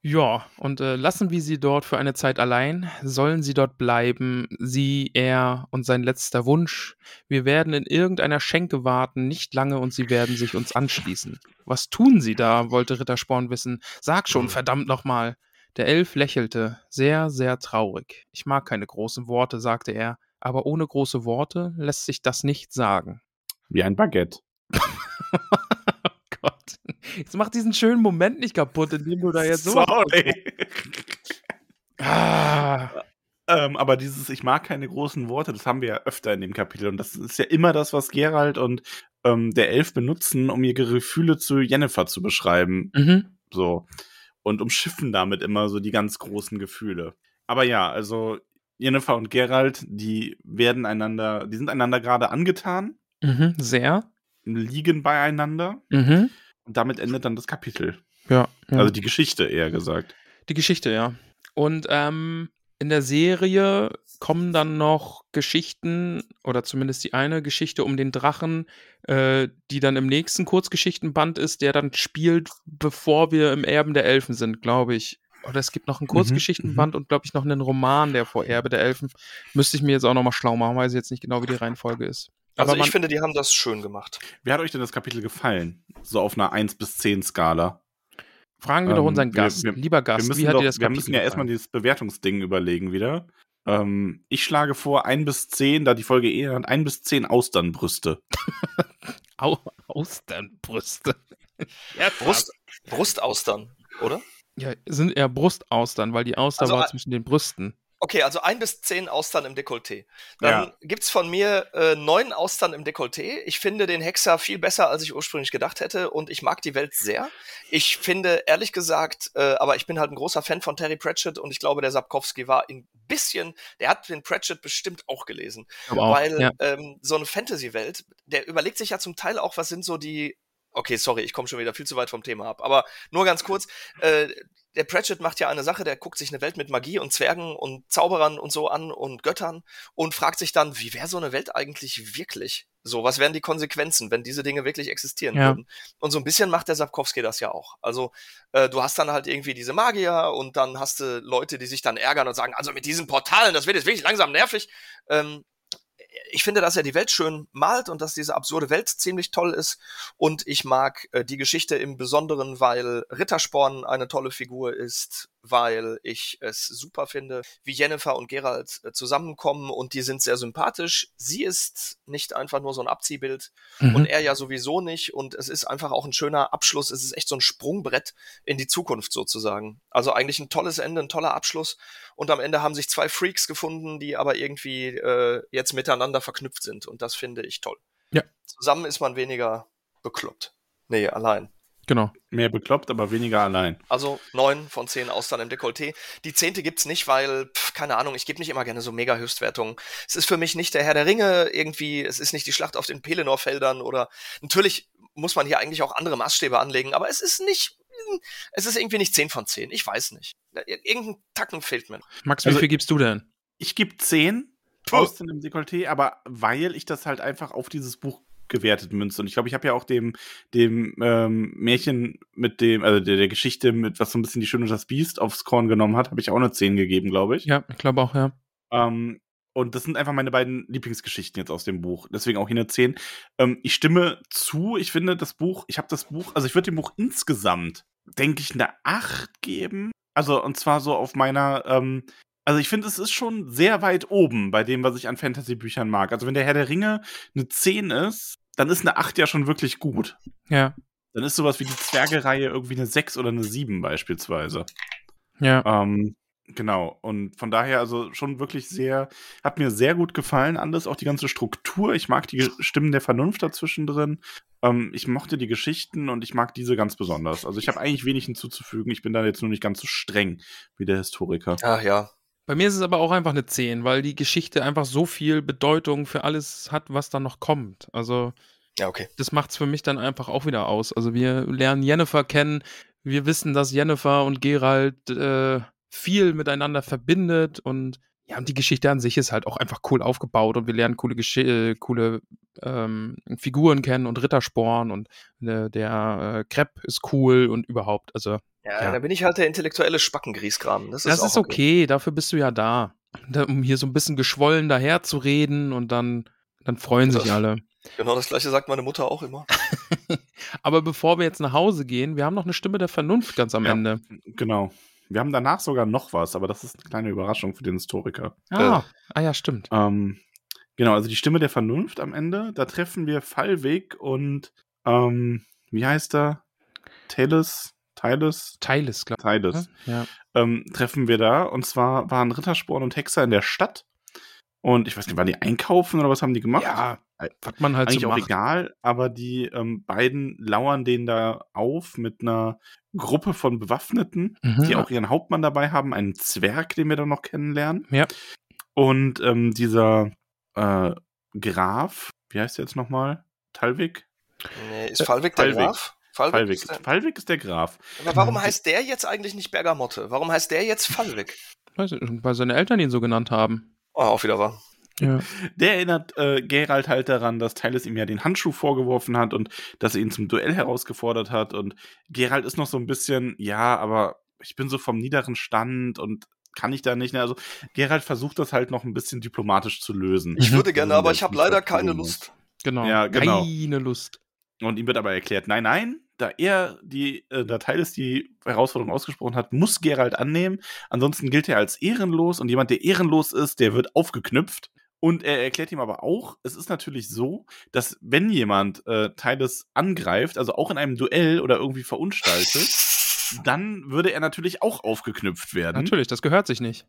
Ja, und äh, lassen wir sie dort für eine Zeit allein. Sollen sie dort bleiben? Sie, er und sein letzter Wunsch. Wir werden in irgendeiner Schenke warten, nicht lange, und sie werden sich uns anschließen. Was tun sie da? wollte Rittersporn wissen. Sag schon, verdammt nochmal. Der Elf lächelte, sehr, sehr traurig. Ich mag keine großen Worte, sagte er, aber ohne große Worte lässt sich das nicht sagen. Wie ein Baguette. Jetzt mach diesen schönen Moment nicht kaputt, indem du da jetzt so. Sorry. Ah. ähm, aber dieses Ich mag keine großen Worte, das haben wir ja öfter in dem Kapitel. Und das ist ja immer das, was Gerald und ähm, der Elf benutzen, um ihre Gefühle zu Jennifer zu beschreiben. Mhm. So. Und umschiffen damit immer so die ganz großen Gefühle. Aber ja, also Jennifer und Gerald, die werden einander, die sind einander gerade angetan, Mhm. Sehr. liegen beieinander. Mhm. Und damit endet dann das Kapitel. Ja. ja. Also die Geschichte eher gesagt. Die Geschichte, ja. Und ähm, in der Serie kommen dann noch Geschichten, oder zumindest die eine Geschichte um den Drachen, äh, die dann im nächsten Kurzgeschichtenband ist, der dann spielt, bevor wir im Erben der Elfen sind, glaube ich. Oder es gibt noch einen Kurzgeschichtenband und, glaube ich, noch einen Roman, der vor Erbe der Elfen. Müsste ich mir jetzt auch nochmal schlau machen, weiß ich jetzt nicht genau, wie die Reihenfolge ist. Also Aber man, ich finde, die haben das schön gemacht. Wie hat euch denn das Kapitel gefallen? So auf einer 1 bis 10 Skala. fragen wir doch ähm, unseren wir- Gast. wir- Lieber Wir Gast, müssen, wie hat doch, dir das wir Kapitel müssen ja erstmal gefallen? dieses Bewertungsding überlegen wieder. Ähm, ich schlage vor, ein bis zehn, da die Folge eher hat, ein bis zehn Austernbrüste. Au Austernbrüste. ja, Brust, Brustaustern, oder? Ja, sind eher Brustaustern, weil die Auster Also, war zwischen den Brüsten. Okay, also ein bis zehn Austern im Dekolleté. Dann gibt's von mir äh, neun Austern im Dekolleté. Ich finde den Hexer viel besser, als ich ursprünglich gedacht hätte und ich mag die Welt sehr. Ich finde, ehrlich gesagt, äh, aber ich bin halt ein großer Fan von Terry Pratchett und ich glaube, der Sapkowski war ein bisschen, der hat den Pratchett bestimmt auch gelesen. Auch, weil ja. ähm, so eine Fantasy-Welt, der überlegt sich ja zum Teil auch, was sind so die. Okay, sorry, ich komme schon wieder viel zu weit vom Thema ab. Aber nur ganz kurz, äh, der Pratchett macht ja eine Sache, der guckt sich eine Welt mit Magie und Zwergen und Zauberern und so an und Göttern und fragt sich dann, wie wäre so eine Welt eigentlich wirklich? So, was wären die Konsequenzen, wenn diese Dinge wirklich existieren Ja. würden? Und so ein bisschen macht der Sapkowski das ja auch. Also, äh, du hast dann halt irgendwie diese Magier und dann hast du Leute, die sich dann ärgern und sagen, also mit diesen Portalen, das wird jetzt wirklich langsam nervig. Ähm, ich finde, dass er die Welt schön malt und dass diese absurde Welt ziemlich toll ist. Und ich mag äh, die Geschichte im Besonderen, weil Rittersporn eine tolle Figur ist, weil ich es super finde, wie Jennifer und Gerald äh, zusammenkommen und die sind sehr sympathisch. Sie ist nicht einfach nur so ein Abziehbild Mhm. und er ja sowieso nicht. Und es ist einfach auch ein schöner Abschluss. Es ist echt so ein Sprungbrett in die Zukunft sozusagen. Also eigentlich ein tolles Ende, ein toller Abschluss. Und am Ende haben sich zwei Freaks gefunden, die aber irgendwie äh, jetzt miteinander verknüpft sind. Und das finde ich toll. Ja. Zusammen ist man weniger bekloppt. Nee, allein. Genau. Mehr bekloppt, aber weniger allein. Also neun von zehn Austern im Dekolleté. Die zehnte gibt's nicht, weil, pf, keine Ahnung, ich gebe nicht immer gerne so mega Höchstwertungen. Es ist für mich nicht der Herr der Ringe irgendwie, es ist nicht die Schlacht auf den Pelennor-Feldern oder natürlich muss man hier eigentlich auch andere Maßstäbe anlegen, aber es ist nicht, es ist irgendwie nicht zehn von zehn. Ich weiß nicht. Irgendein Tacken fehlt mir. Max, wie Also- viel gibst du denn? Ich gebe 10 Puh. aus dem Dekolleté, aber weil ich das halt einfach auf dieses Buch gewertet münze. Und ich glaube, ich habe ja auch dem, dem ähm, Märchen mit dem, also der, der Geschichte mit, was so ein bisschen die Schöne und das Biest aufs Korn genommen hat, habe ich auch eine 10 gegeben, glaube ich. Ja, ich glaube auch, ja. Ähm, und das sind einfach meine beiden Lieblingsgeschichten jetzt aus dem Buch. Deswegen auch hier eine 10. Ähm, ich stimme zu. Ich finde das Buch, ich habe das Buch, also ich würde dem Buch insgesamt, denke ich, eine 8 geben. Also, und zwar so auf meiner, ähm, also ich finde, es ist schon sehr weit oben bei dem, was ich an Fantasy-Büchern mag. Also, wenn der Herr der Ringe eine 10 ist, dann ist eine 8 ja schon wirklich gut. Ja, Dann ist sowas wie die Zwergereihe irgendwie eine 6 oder eine 7 beispielsweise. ja. Ähm, genau. Und von daher also schon wirklich sehr, hat mir sehr gut gefallen alles, auch die ganze Struktur. Ich mag die Stimmen der Vernunft dazwischen drin. Ähm, ich mochte die Geschichten und ich mag diese ganz besonders. Also ich habe eigentlich wenig hinzuzufügen. Ich bin da jetzt nur nicht ganz so streng wie der Historiker. Ach ja. Bei mir ist es aber auch einfach eine 10, weil die Geschichte einfach so viel Bedeutung für alles hat, was da noch kommt. Also, Ja, okay. das macht es für mich dann einfach auch wieder aus. Also, wir lernen Jennifer kennen. Wir wissen, dass Jennifer und Gerald äh, viel miteinander verbindet und ja, und die Geschichte an sich ist halt auch einfach cool aufgebaut und wir lernen coole, Gesch äh, coole ähm, Figuren kennen und Rittersporn und äh, der äh, Crepe ist cool und überhaupt. Also, Ja, Ja. da bin ich halt der intellektuelle Spackengrieskram. Das ist, das auch ist okay, dafür bist du ja da. da. Um hier so ein bisschen geschwollen daher zu reden und dann, dann freuen sich Das- alle. Genau das gleiche sagt meine Mutter auch immer. Aber bevor wir jetzt nach Hause gehen, wir haben noch eine Stimme der Vernunft ganz am Ja. Ende. Genau. Wir haben danach sogar noch was, aber das ist eine kleine Überraschung für den Historiker. Ah, ah ja, stimmt. Ähm, genau, also die Stimme der Vernunft am Ende. Da treffen wir Fallweg und ähm, wie heißt er? Talis? Talis? Teiles, glaube ich. Ja. ähm, treffen wir da. Und zwar waren Rittersporn und Hexer in der Stadt. Und ich weiß nicht, waren die einkaufen oder was haben die gemacht? ja, was man halt Eigentlich so auch egal, aber die ähm, beiden lauern denen da auf mit einer Gruppe von Bewaffneten, Mhm. die auch ihren Hauptmann dabei haben, einen Zwerg, den wir dann noch kennenlernen. Ja. Und ähm, dieser äh, Graf, wie heißt der jetzt nochmal? Talwig? Nee, ist Fallweg der. Graf? Fallweg. Fallwig. Ist der, Fallwig ist der Graf. aber warum heißt der jetzt eigentlich nicht Bergamotte? Warum heißt der jetzt ich, weil seine Eltern ihn so genannt haben. Oh, auch wieder wahr. Ja. Der erinnert äh, Gerald halt daran, dass Tyles ihm ja den Handschuh vorgeworfen hat und dass er ihn zum Duell herausgefordert hat. Und Gerald ist noch so ein bisschen, ja, aber ich bin so vom niederen Stand und kann ich da nicht. Ne? Also Gerald versucht das halt noch ein bisschen diplomatisch zu lösen. Ich Mhm. würde gerne, Also aber ich habe leider keine. Lust. Genau. Ja, genau. Keine Lust. Und ihm wird aber erklärt, nein, nein, da er die, äh, da Teiles die Herausforderung ausgesprochen hat, muss Gerald annehmen. Ansonsten gilt er als ehrenlos und jemand, der ehrenlos ist, der wird aufgeknüpft. Und er erklärt ihm aber auch, es ist natürlich so, dass wenn jemand äh, Teiles angreift, also auch in einem Duell oder irgendwie verunstaltet, dann würde er natürlich auch aufgeknüpft werden. Natürlich, das gehört sich nicht.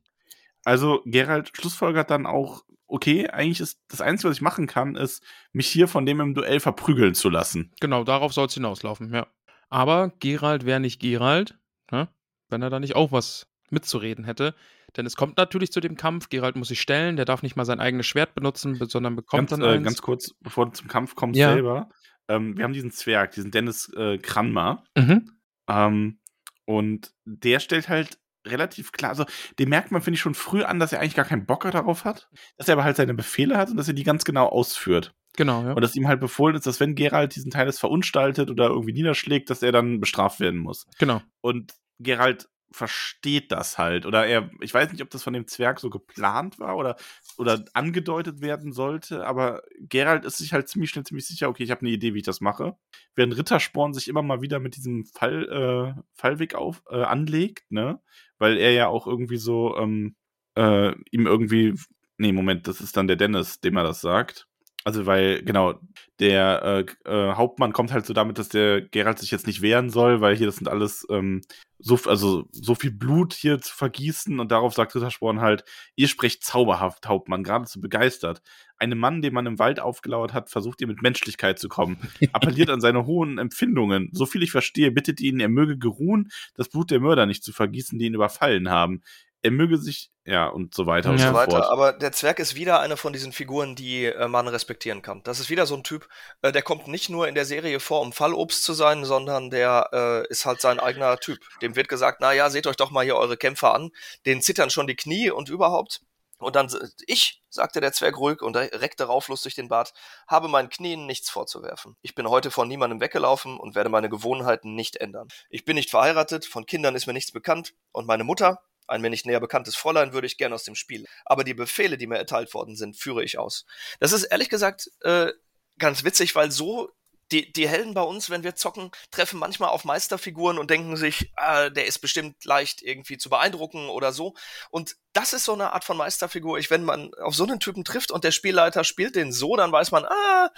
Also Gerald schlussfolgert dann auch, okay, eigentlich ist das Einzige, was ich machen kann, ist, mich hier von dem im Duell verprügeln zu lassen. Genau, darauf soll es hinauslaufen, ja. Aber Gerald wäre nicht Gerald, ne? wenn er da nicht auch was mitzureden hätte. Denn es kommt natürlich zu dem Kampf. Gerald muss sich stellen, der darf nicht mal sein eigenes Schwert benutzen, sondern bekommt ganz, dann äh, eins. ganz kurz, bevor du zum Kampf kommst Ja. selber. Ähm, wir haben diesen Zwerg, diesen Dennis äh, Kranmar. Mhm. Ähm, und der stellt halt relativ klar, also den merkt man, finde ich, schon früh an, dass er eigentlich gar keinen Bock darauf hat, dass er aber halt seine Befehle hat und dass er die ganz genau ausführt. Genau, ja. Und dass ihm halt befohlen ist, dass wenn Gerald diesen Teil jetzt verunstaltet oder irgendwie niederschlägt, dass er dann bestraft werden muss. Genau. Und Gerald versteht das halt. Oder er, ich weiß nicht, ob das von dem Zwerg so geplant war oder, oder angedeutet werden sollte, aber Gerald ist sich halt ziemlich schnell ziemlich sicher, okay, ich habe eine Idee, wie ich das mache. Während Rittersporn sich immer mal wieder mit diesem Fall, äh, Fallweg auf, äh, anlegt, ne? Weil er ja auch irgendwie so, ähm, äh, ihm irgendwie. Nee, Moment, das ist dann der Dennis, dem er das sagt. Also, weil, genau, der äh, äh, Hauptmann kommt halt so damit, dass der Gerald sich jetzt nicht wehren soll, weil hier das sind alles ähm, so, also so viel Blut hier zu vergießen und darauf sagt Rittersporn halt, ihr sprecht zauberhaft, Hauptmann, geradezu begeistert. Einem Mann, den man im Wald aufgelauert hat, versucht ihr mit Menschlichkeit zu kommen, appelliert an seine hohen Empfindungen. So viel ich verstehe, bittet ihn, er möge geruhen, das Blut der Mörder nicht zu vergießen, die ihn überfallen haben. Er möge sich, ja, und so weiter und Ja. so so weiter. fort. Aber der Zwerg ist wieder eine von diesen Figuren, die äh, man respektieren kann. Das ist wieder so ein Typ, äh, der kommt nicht nur in der Serie vor, um Fallobst zu sein, sondern der äh, ist halt sein eigener Typ. Dem wird gesagt, na ja, seht euch doch mal hier eure Kämpfer an. Denen zittern schon die Knie und überhaupt. Und dann, s- ich, sagte der Zwerg ruhig und reckte rauflustig den Bart, habe meinen Knien nichts vorzuwerfen. Ich bin heute von niemandem weggelaufen und werde meine Gewohnheiten nicht ändern. Ich bin nicht verheiratet, von Kindern ist mir nichts bekannt und meine Mutter, ein mir nicht näher bekanntes Fräulein würde ich gern aus dem Spiel. Aber die Befehle, die mir erteilt worden sind, führe ich aus. Das ist ehrlich gesagt äh, ganz witzig, weil so die, die Helden bei uns, wenn wir zocken, treffen manchmal auf Meisterfiguren und denken sich, ah, der ist bestimmt leicht irgendwie zu beeindrucken oder so. Und das ist so eine Art von Meisterfigur. Ich, wenn man auf so einen Typen trifft und der Spielleiter spielt den so, dann weiß man, ah,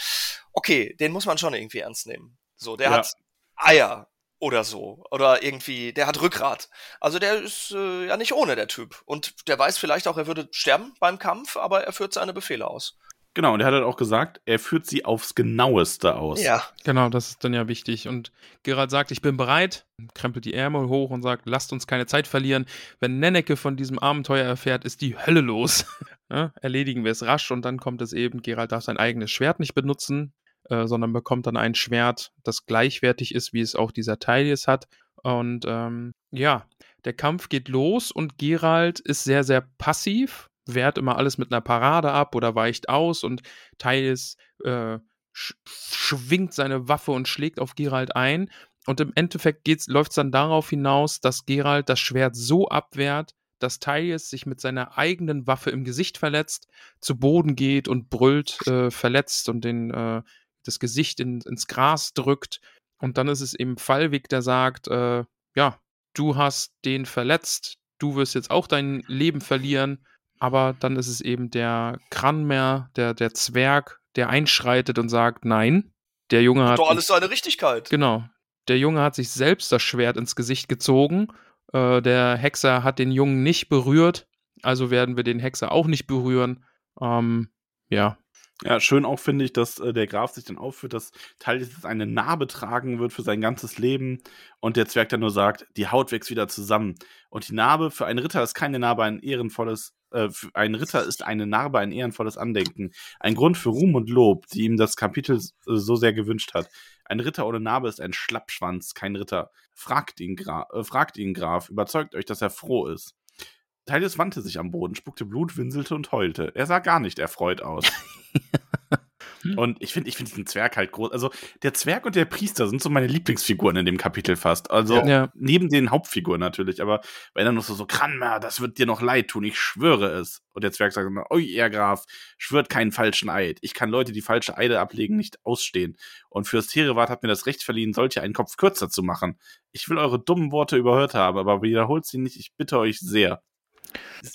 okay, den muss man schon irgendwie ernst nehmen. So, der Ja. hat Eier oder so. Oder irgendwie, der hat Rückgrat. Also der ist äh, ja nicht ohne der Typ. Und der weiß vielleicht auch, er würde sterben beim Kampf, aber er führt seine Befehle aus. Genau, und er hat halt auch gesagt, er führt sie aufs genaueste aus. Ja. Genau, das ist dann ja wichtig. Und Gerald sagt, ich bin bereit, krempelt die Ärmel hoch und sagt, lasst uns keine Zeit verlieren. Wenn Nennecke von diesem Abenteuer erfährt, ist die Hölle los. ja, erledigen wir es rasch und dann kommt es eben, Gerald darf sein eigenes Schwert nicht benutzen, äh, sondern bekommt dann ein Schwert, das gleichwertig ist, wie es auch dieser Tilius hat. Und ähm, ja, der Kampf geht los und Gerald ist sehr, sehr passiv, wehrt immer alles mit einer Parade ab oder weicht aus und Tilius äh, sch schwingt seine Waffe und schlägt auf Gerald ein. Und im Endeffekt läuft es dann darauf hinaus, dass Gerald das Schwert so abwehrt, dass Tilius sich mit seiner eigenen Waffe im Gesicht verletzt, zu Boden geht und brüllt, äh, verletzt und den, äh, das Gesicht in, ins Gras drückt. Und dann ist es eben Fallweg, der sagt, äh, ja, du hast den verletzt, du wirst jetzt auch dein Leben verlieren. Aber dann ist es eben der Kranmer, der, der Zwerg, der einschreitet und sagt, nein, der Junge hat. Doch alles seine Richtigkeit. Genau. Der Junge hat sich selbst das Schwert ins Gesicht gezogen. Äh, der Hexer hat den Jungen nicht berührt. Also werden wir den Hexer auch nicht berühren. Ähm, ja. Ja, schön auch finde ich, dass äh, der Graf sich dann aufführt, dass Talis eine Narbe tragen wird für sein ganzes Leben und der Zwerg dann nur sagt, die Haut wächst wieder zusammen. Und die Narbe für einen Ritter ist keine Narbe, ein ehrenvolles, äh, für einen Ritter ist eine Narbe ein ehrenvolles Andenken. Ein Grund für Ruhm und Lob, die ihm das Kapitel äh, so sehr gewünscht hat. Ein Ritter ohne Narbe ist ein Schlappschwanz, kein Ritter. Fragt ihn, Gra äh, fragt ihn, Graf, überzeugt euch, dass er froh ist. Talis wandte sich am Boden, spuckte Blut, winselte und heulte. Er sah gar nicht erfreut aus. Und ich finde ich finde diesen Zwerg halt groß. Also der Zwerg und der Priester sind so meine Lieblingsfiguren in dem Kapitel fast. Also ja. neben den Hauptfiguren natürlich. Aber wenn er noch so, so Kranmer, das wird dir noch leid tun, ich schwöre es. Und der Zwerg sagt immer, oi, ihr Graf, schwört keinen falschen Eid. Ich kann Leute, die falsche Eide ablegen, nicht ausstehen. Und Fürst Herewart hat mir das Recht verliehen, solche einen Kopf kürzer zu machen. Ich will eure dummen Worte überhört haben, aber wiederholt sie nicht, ich bitte euch sehr.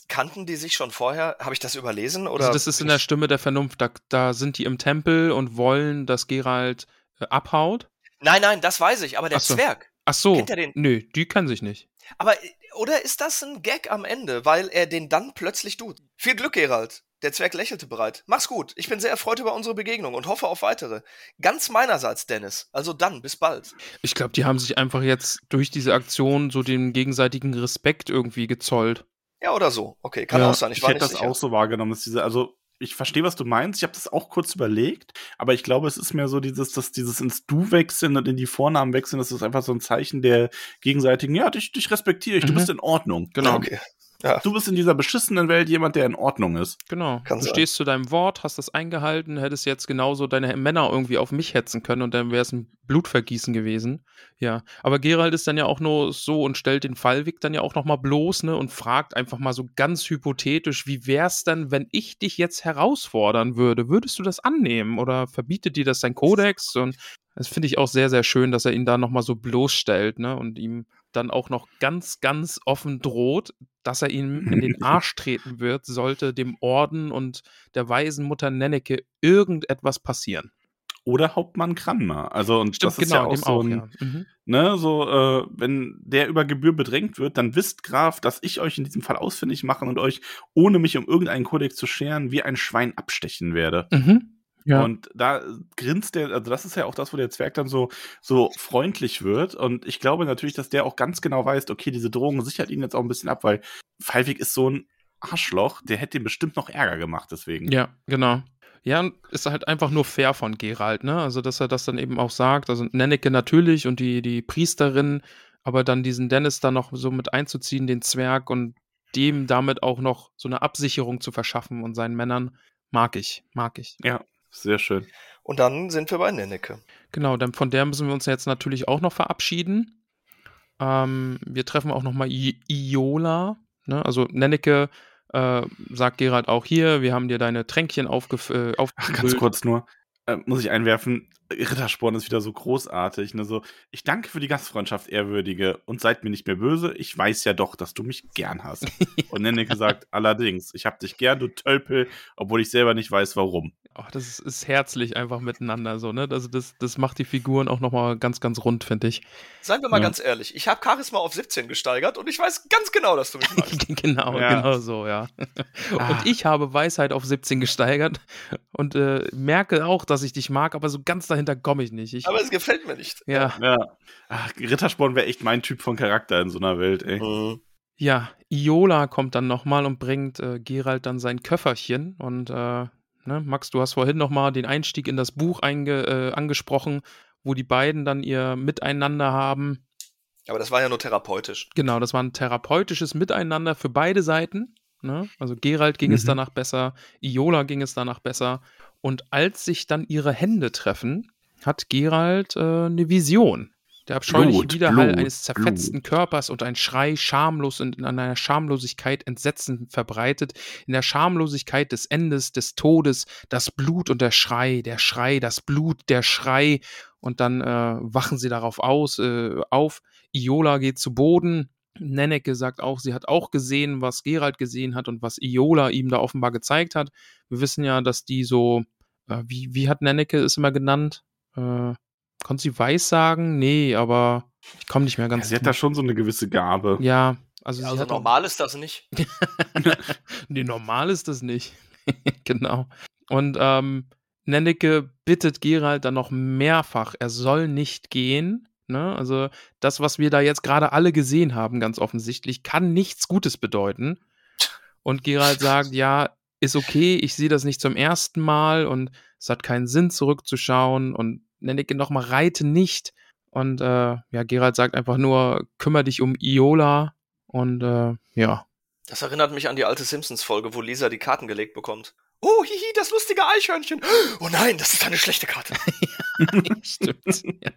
Kannten die sich schon vorher? Habe ich das überlesen? Oder? Also das ist in der Stimme der Vernunft. Da, da sind die im Tempel und wollen, dass Gerald äh, abhaut. Nein, nein, das weiß ich, aber der Ach so. Zwerg. Ach so. Kennt er den? Nö, die kann sich nicht. Aber, oder ist das ein Gag am Ende, weil er den dann plötzlich tut? Viel Glück, Gerald. Der Zwerg lächelte bereit. Mach's gut. Ich bin sehr erfreut über unsere Begegnung und hoffe auf weitere. Ganz meinerseits, Dennis. Also dann, bis bald. Ich glaube, die haben sich einfach jetzt durch diese Aktion so den gegenseitigen Respekt irgendwie gezollt. Ja, oder so. Okay, kann ja, auch sein. Ich, ich hätte das sicher. auch so wahrgenommen, dass diese, also ich verstehe, was du meinst. Ich habe das auch kurz überlegt, aber ich glaube, es ist mehr so dieses, dass dieses ins Du wechseln und in die Vornamen wechseln, das ist einfach so ein Zeichen der gegenseitigen, ja, dich, dich respektiere ich, mhm. du bist in Ordnung. Genau. Okay. Ja. Du bist in dieser beschissenen Welt jemand, der in Ordnung ist. Genau. Kann du sein. stehst zu deinem Wort, hast das eingehalten, hättest jetzt genauso deine Männer irgendwie auf mich hetzen können und dann wäre es ein Blutvergießen gewesen. Ja. Aber Gerald ist dann ja auch nur so und stellt den Fallweg dann ja auch nochmal bloß, ne, und fragt einfach mal so ganz hypothetisch, wie wär's denn, wenn ich dich jetzt herausfordern würde? Würdest du das annehmen oder verbietet dir das dein Kodex? Und das finde ich auch sehr, sehr schön, dass er ihn da nochmal so bloßstellt, ne, und ihm dann auch noch ganz, ganz offen droht, dass er ihm in den Arsch treten wird, sollte dem Orden und der weisen Mutter Nenneke irgendetwas passieren. Oder Hauptmann Kranmer. Also, und Stimmt, das ist genau, ja auch so ein, auch, ja. Mhm. ne, so, äh, wenn der über Gebühr bedrängt wird, dann wisst Graf, dass ich euch in diesem Fall ausfindig machen und euch, ohne mich um irgendeinen Kodex zu scheren, wie ein Schwein abstechen werde. Mhm. Ja. Und da grinst der, also das ist ja auch das, wo der Zwerg dann so, so freundlich wird. Und ich glaube natürlich, dass der auch ganz genau weiß, okay, diese Drohung sichert ihn jetzt auch ein bisschen ab, weil Fallweg ist so ein Arschloch, der hätte ihm bestimmt noch Ärger gemacht, deswegen. Ja, genau. Ja, und ist halt einfach nur fair von Gerald, ne? Also, dass er das dann eben auch sagt. Also, Nenneke natürlich und die, die Priesterin, aber dann diesen Dennis da noch so mit einzuziehen, den Zwerg und dem damit auch noch so eine Absicherung zu verschaffen und seinen Männern, mag ich, mag ich. Ja, sehr schön. Und dann sind wir bei Nenneke. Genau, dann von der müssen wir uns jetzt natürlich auch noch verabschieden. Ähm, wir treffen auch nochmal Iola. Ne? Also Nenneke äh, sagt Gerald auch hier, wir haben dir deine Tränkchen äh, aufgefüllt. Ganz kurz nur, äh, muss ich einwerfen, Rittersporn ist wieder so großartig. Ne? So, ich danke für die Gastfreundschaft, Ehrwürdige, und seid mir nicht mehr böse. Ich weiß ja doch, dass du mich gern hast. und Nenneke sagt, allerdings, ich hab dich gern, du Tölpel, obwohl ich selber nicht weiß, warum. Ach, das ist, ist, herzlich einfach miteinander so, ne? Also das, das macht die Figuren auch nochmal ganz, ganz rund, finde ich. Seien wir mal ja. ganz ehrlich, ich habe Charisma auf 17 gesteigert und ich weiß ganz genau, dass du mich magst. genau, ja. genau so, ja. Ah. Und ich habe Weisheit auf 17 gesteigert und äh, merke auch, dass ich dich mag, aber so ganz dahinter komme ich nicht. Ich, aber es gefällt mir nicht. Ja. ja. Ach, Rittersporn wäre echt mein Typ von Charakter in so einer Welt, ey. Mhm. Ja, Iola kommt dann nochmal und bringt äh, Gerald dann sein Köfferchen und äh, Ne? Max, du hast vorhin nochmal den Einstieg in das Buch einge, äh, angesprochen, wo die beiden dann ihr Miteinander haben. Aber das war ja nur therapeutisch. Genau, das war ein therapeutisches Miteinander für beide Seiten. Ne? Also Gerald ging mhm. es danach besser, Iola ging es danach besser. Und als sich dann ihre Hände treffen, hat Gerald äh, eine Vision. Der abscheuliche Blut, Widerhall Blut, eines zerfetzten Blut. Körpers und ein Schrei schamlos und in einer Schamlosigkeit Entsetzen verbreitet, in der Schamlosigkeit des Endes, des Todes, das Blut und der Schrei, der Schrei, das Blut, der Schrei und dann äh, wachen sie darauf aus, äh, auf. Iola geht zu Boden. Nenneke sagt auch, sie hat auch gesehen, was Gerald gesehen hat und was Iola ihm da offenbar gezeigt hat. Wir wissen ja, dass die so, äh, wie, wie hat Nenneke es immer genannt? Äh, Konnte sie weiß sagen? Nee, aber ich komme nicht mehr ganz. Ja, sie hat da schon so eine gewisse Gabe. Ja, also, ja, also normal ist das nicht. nee, normal ist das nicht. genau. Und ähm, Nenneke bittet Gerald dann noch mehrfach, er soll nicht gehen. Ne? Also das, was wir da jetzt gerade alle gesehen haben, ganz offensichtlich, kann nichts Gutes bedeuten. Und Gerald sagt, ja, ist okay, ich sehe das nicht zum ersten Mal und es hat keinen Sinn, zurückzuschauen und Nenneke nochmal reite nicht. Und äh, ja, Gerald sagt einfach nur, kümmere dich um Iola und äh, ja. Das erinnert mich an die alte Simpsons-Folge, wo Lisa die Karten gelegt bekommt. Oh, hihi, das lustige Eichhörnchen. Oh nein, das ist eine schlechte Karte. Stimmt. Ja.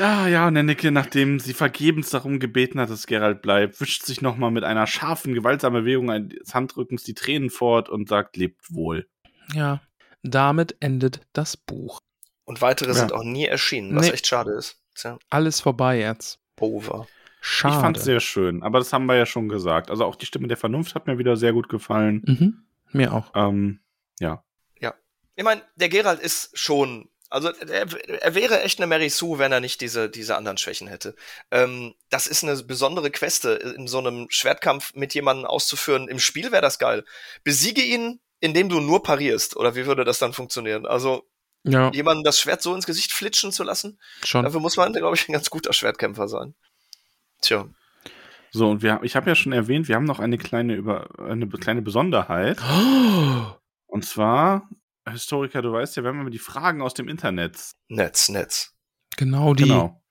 Ah ja, und Nenneke, nachdem sie vergebens darum gebeten hat, dass Gerald bleibt, wischt sich nochmal mit einer scharfen, gewaltsamen Bewegung des Handrückens die Tränen fort und sagt, lebt wohl. ja, damit endet das Buch. Und weitere Ja. sind auch nie erschienen, was Nee. echt schade ist. Tja, Alles vorbei jetzt. over. Schade. Ich fand es sehr schön, aber das haben wir ja schon gesagt. Also auch die Stimme der Vernunft hat mir wieder sehr gut gefallen. Mhm. Mir auch. Ähm, ja. Ich meine, der Gerald ist schon, also er, er wäre echt eine Mary Sue, wenn er nicht diese, diese anderen Schwächen hätte. Ähm, das ist eine besondere Queste, in so einem Schwertkampf mit jemandem auszuführen. Im Spiel wäre das geil. Besiege ihn, indem du nur parierst. Oder wie würde das dann funktionieren? Also Ja, jemandem das Schwert so ins Gesicht flitschen zu lassen, schon. dafür muss man, glaube ich, ein ganz guter Schwertkämpfer sein. Tja. So, und wir, ich habe ja schon erwähnt, wir haben noch eine kleine, über, eine kleine Besonderheit. Oh, Und zwar, Historiker, du weißt ja, wir haben immer die Fragen aus dem Internet. Netz, Netz. genau die. Genau.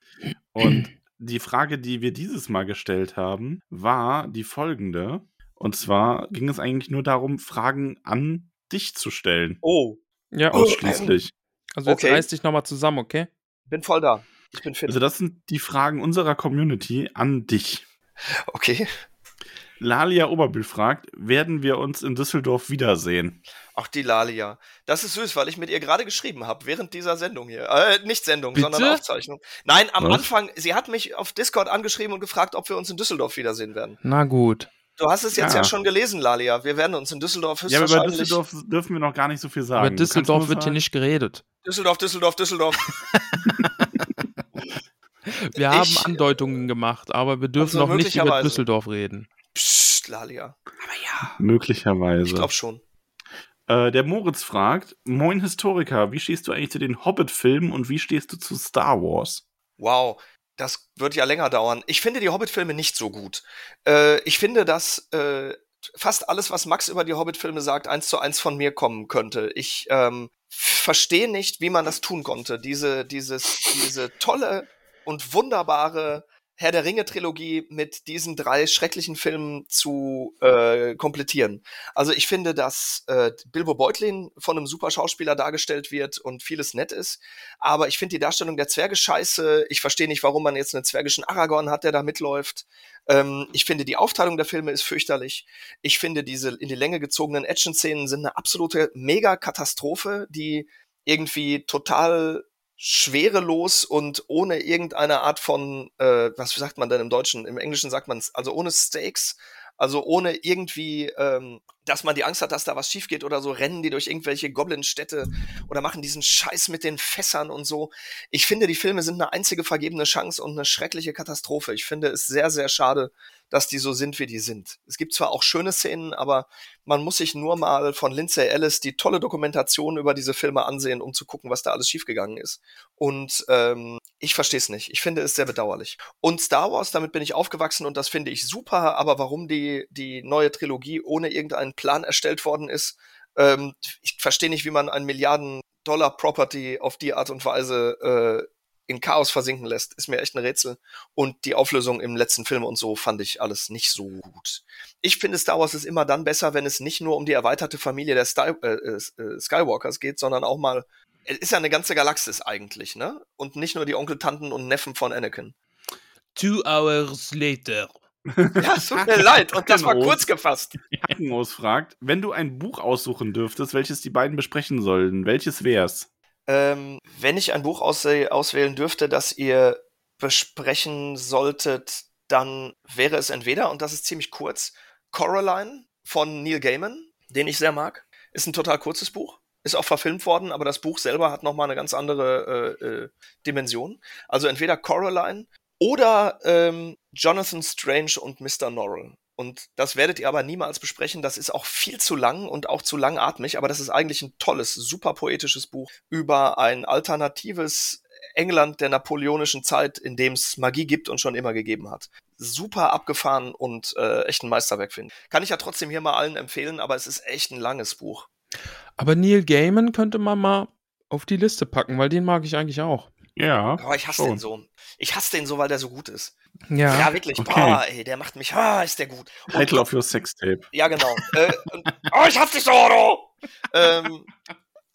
Und die Frage, die wir dieses Mal gestellt haben, war die folgende. Und zwar ging es eigentlich nur darum, Fragen an dich zu stellen. Oh, Ja, Ausschließlich. also jetzt okay. reiß dich nochmal zusammen, okay? bin voll da. Ich bin fit. Also das sind die Fragen unserer Community an dich. Okay. Lalia Oberbühl fragt, werden wir uns in Düsseldorf wiedersehen? Auch die Lalia. Das ist süß, weil ich mit ihr gerade geschrieben habe, während dieser Sendung hier. Äh, nicht Sendung, Bitte? sondern Aufzeichnung. Nein, am Was? Anfang, sie hat mich auf Discord angeschrieben und gefragt, ob wir uns in Düsseldorf wiedersehen werden. Na gut. Du hast es jetzt ja, Ja. schon gelesen, Lalia. Wir werden uns in Düsseldorf Ja, aber über höchstwahrscheinlich... Düsseldorf dürfen wir noch gar nicht so viel sagen. Über Düsseldorf wird hier nicht geredet. Düsseldorf, Düsseldorf, Düsseldorf. Wir haben Ich- Andeutungen gemacht, aber wir dürfen Also noch nicht über. Düsseldorf reden. Psst, Lalia. Aber ja, Möglicherweise. ich glaube schon. Äh, der Moritz fragt: Moin Historiker, wie stehst du eigentlich zu den Hobbit-Filmen und wie stehst du zu Star Wars? Wow, das wird ja länger dauern. Ich finde die Hobbit-Filme nicht so gut. Äh, ich finde, dass äh, fast alles, was Max über die Hobbit-Filme sagt, eins zu eins von mir kommen könnte. Ich ähm, verstehe nicht, wie man das tun konnte. Diese, dieses, diese tolle und wunderbare Herr der Ringe-Trilogie mit diesen drei schrecklichen Filmen zu äh, komplettieren. Also ich finde, dass äh, Bilbo Beutlin von einem super Schauspieler dargestellt wird und vieles nett ist. Aber ich finde die Darstellung der Zwerge scheiße. Ich verstehe nicht, warum man jetzt einen zwergischen Aragorn hat, der da mitläuft. Ähm, ich finde, die Aufteilung der Filme ist fürchterlich. Ich finde, diese in die Länge gezogenen Action-Szenen sind eine absolute Mega-Katastrophe, die irgendwie total schwerelos und ohne irgendeine Art von, äh, was sagt man denn im Deutschen? Im Englischen sagt man es, also ohne Stakes, also ohne irgendwie, ähm, dass man die Angst hat, dass da was schief geht oder so, rennen die durch irgendwelche Goblin-Städte oder machen diesen Scheiß mit den Fässern und so. Ich finde, die Filme sind eine einzige vergebene Chance und eine schreckliche Katastrophe. Ich finde es sehr, sehr schade, dass die so sind, wie die sind. Es gibt zwar auch schöne Szenen, aber man muss sich nur mal von Lindsay Ellis die tolle Dokumentation über diese Filme ansehen, um zu gucken, was da alles schiefgegangen ist. Und ähm, ich verstehe es nicht. Ich finde es sehr bedauerlich. Und Star Wars, damit bin ich aufgewachsen und das finde ich super, aber warum die, die neue Trilogie ohne irgendeinen Plan erstellt worden ist, ähm, ich verstehe nicht, wie man ein Milliarden-Dollar-Property auf die Art und Weise äh, in Chaos versinken lässt. Ist mir echt ein Rätsel. Und die Auflösung im letzten Film und so fand ich alles nicht so gut. Ich finde, Star Wars ist immer dann besser, wenn es nicht nur um die erweiterte Familie der Sty äh, äh, Skywalkers geht, sondern auch mal es ist ja eine ganze Galaxis eigentlich, ne? Und nicht nur die Onkel, Tanten und Neffen von Anakin. Two hours later. Ja, es tut mir leid. Und das war kurz gefasst. Hackenhaus fragt: Wenn du ein Buch aussuchen dürftest, welches die beiden besprechen sollten, welches wär's? Ähm, wenn ich ein Buch auswäh- auswählen dürfte, das ihr besprechen solltet, dann wäre es entweder, und das ist ziemlich kurz, Coraline von Neil Gaiman, den ich sehr mag. Ist ein total kurzes Buch. Ist auch verfilmt worden, aber das Buch selber hat nochmal eine ganz andere äh, äh, Dimension. Also entweder Coraline oder ähm, Jonathan Strange und Mr. Norrell. Und das werdet ihr aber niemals besprechen. Das ist auch viel zu lang und auch zu langatmig, aber das ist eigentlich ein tolles, super poetisches Buch über ein alternatives England der napoleonischen Zeit, in dem es Magie gibt und schon immer gegeben hat. Super abgefahren und äh, echt ein Meisterwerk finden. Kann ich ja trotzdem hier mal allen empfehlen, aber es ist echt ein langes Buch. Aber Neil Gaiman könnte man mal auf die Liste packen, weil den mag ich eigentlich auch. Ja. Aber ich hasse schon. den so. Ich hasse den so, weil der so gut ist. Ja. Ja, wirklich. okay. Boah, ey, der macht mich, ah, ist der gut. Und Title of your Sextape. Ja, genau. äh, und, oh, ich hasse dich so, Otto! ähm,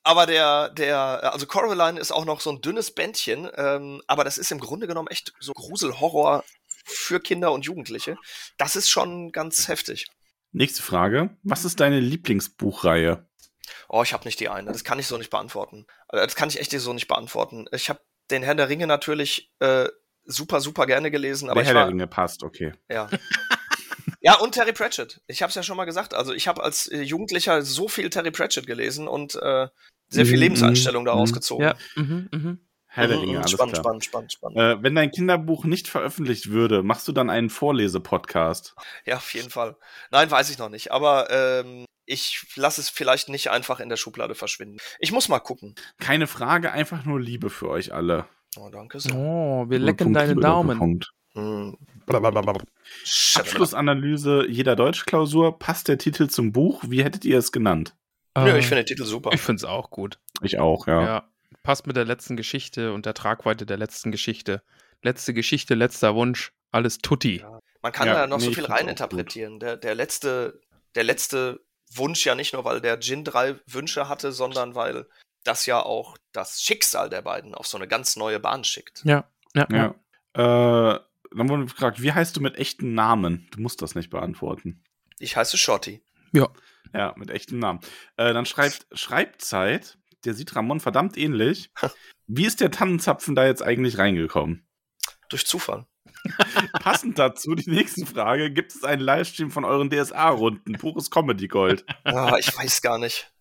aber der, der, also Coraline ist auch noch so ein dünnes Bändchen, ähm, aber das ist im Grunde genommen echt so Gruselhorror für Kinder und Jugendliche. Das ist schon ganz heftig. Nächste Frage. Was ist deine Lieblingsbuchreihe? Oh, ich habe nicht die eine. Das kann ich so nicht beantworten. Also, Das kann ich echt so nicht beantworten. Ich habe den Herrn der Ringe natürlich äh, super, super gerne gelesen, aber Der Herr war, der Ringe passt, okay. Ja. ja, und Terry Pratchett. Ich habe es ja schon mal gesagt. Also ich habe als äh, Jugendlicher so viel Terry Pratchett gelesen und äh, sehr viel Mhm, Lebenseinstellung mhm, daraus mhm. gezogen. Ja. Mhm, mhm. Herr der Mhm, Ringe, alles spannend, klar. spannend, spannend, spannend. Äh, wenn dein Kinderbuch nicht veröffentlicht würde, machst du dann einen Vorlesepodcast? Ja, auf jeden Fall. Nein, weiß ich noch nicht. Aber ähm, ich lasse es vielleicht nicht einfach in der Schublade verschwinden. Ich muss mal gucken. Keine Frage, einfach nur Liebe für euch alle. Oh, danke sehr. Oh, wir lecken Punkt, deine Daumen. Punkt. Hm. Abschlussanalyse jeder Deutschklausur. Passt der Titel zum Buch? Wie hättet ihr es genannt? Nö, Äh, ich finde den Titel super. Ich finde es auch gut. Ich auch, ja. Ja. Passt mit der letzten Geschichte und der Tragweite der letzten Geschichte. Letzte Geschichte, letzter Wunsch, alles tutti. Ja. Man kann Ja, da noch nee, so viel reininterpretieren. Der, der, letzte, der letzte Wunsch ja nicht nur, weil der Jin drei Wünsche hatte, sondern weil das ja auch das Schicksal der beiden auf so eine ganz neue Bahn schickt. Ja, ja, ja. Ja. Äh, dann wurden wir gefragt, wie heißt du mit echten Namen? Du musst das nicht beantworten. Ich heiße Shorty. Ja, mit echtem Namen. Äh, dann schreibt Schreibzeit, der sieht Ramon verdammt ähnlich. Wie ist der Tannenzapfen da jetzt eigentlich reingekommen? Durch Zufall. Passend dazu die nächste Frage: Gibt es einen Livestream von euren DSA-Runden? Pures Comedy Gold. Ah, ich weiß gar nicht.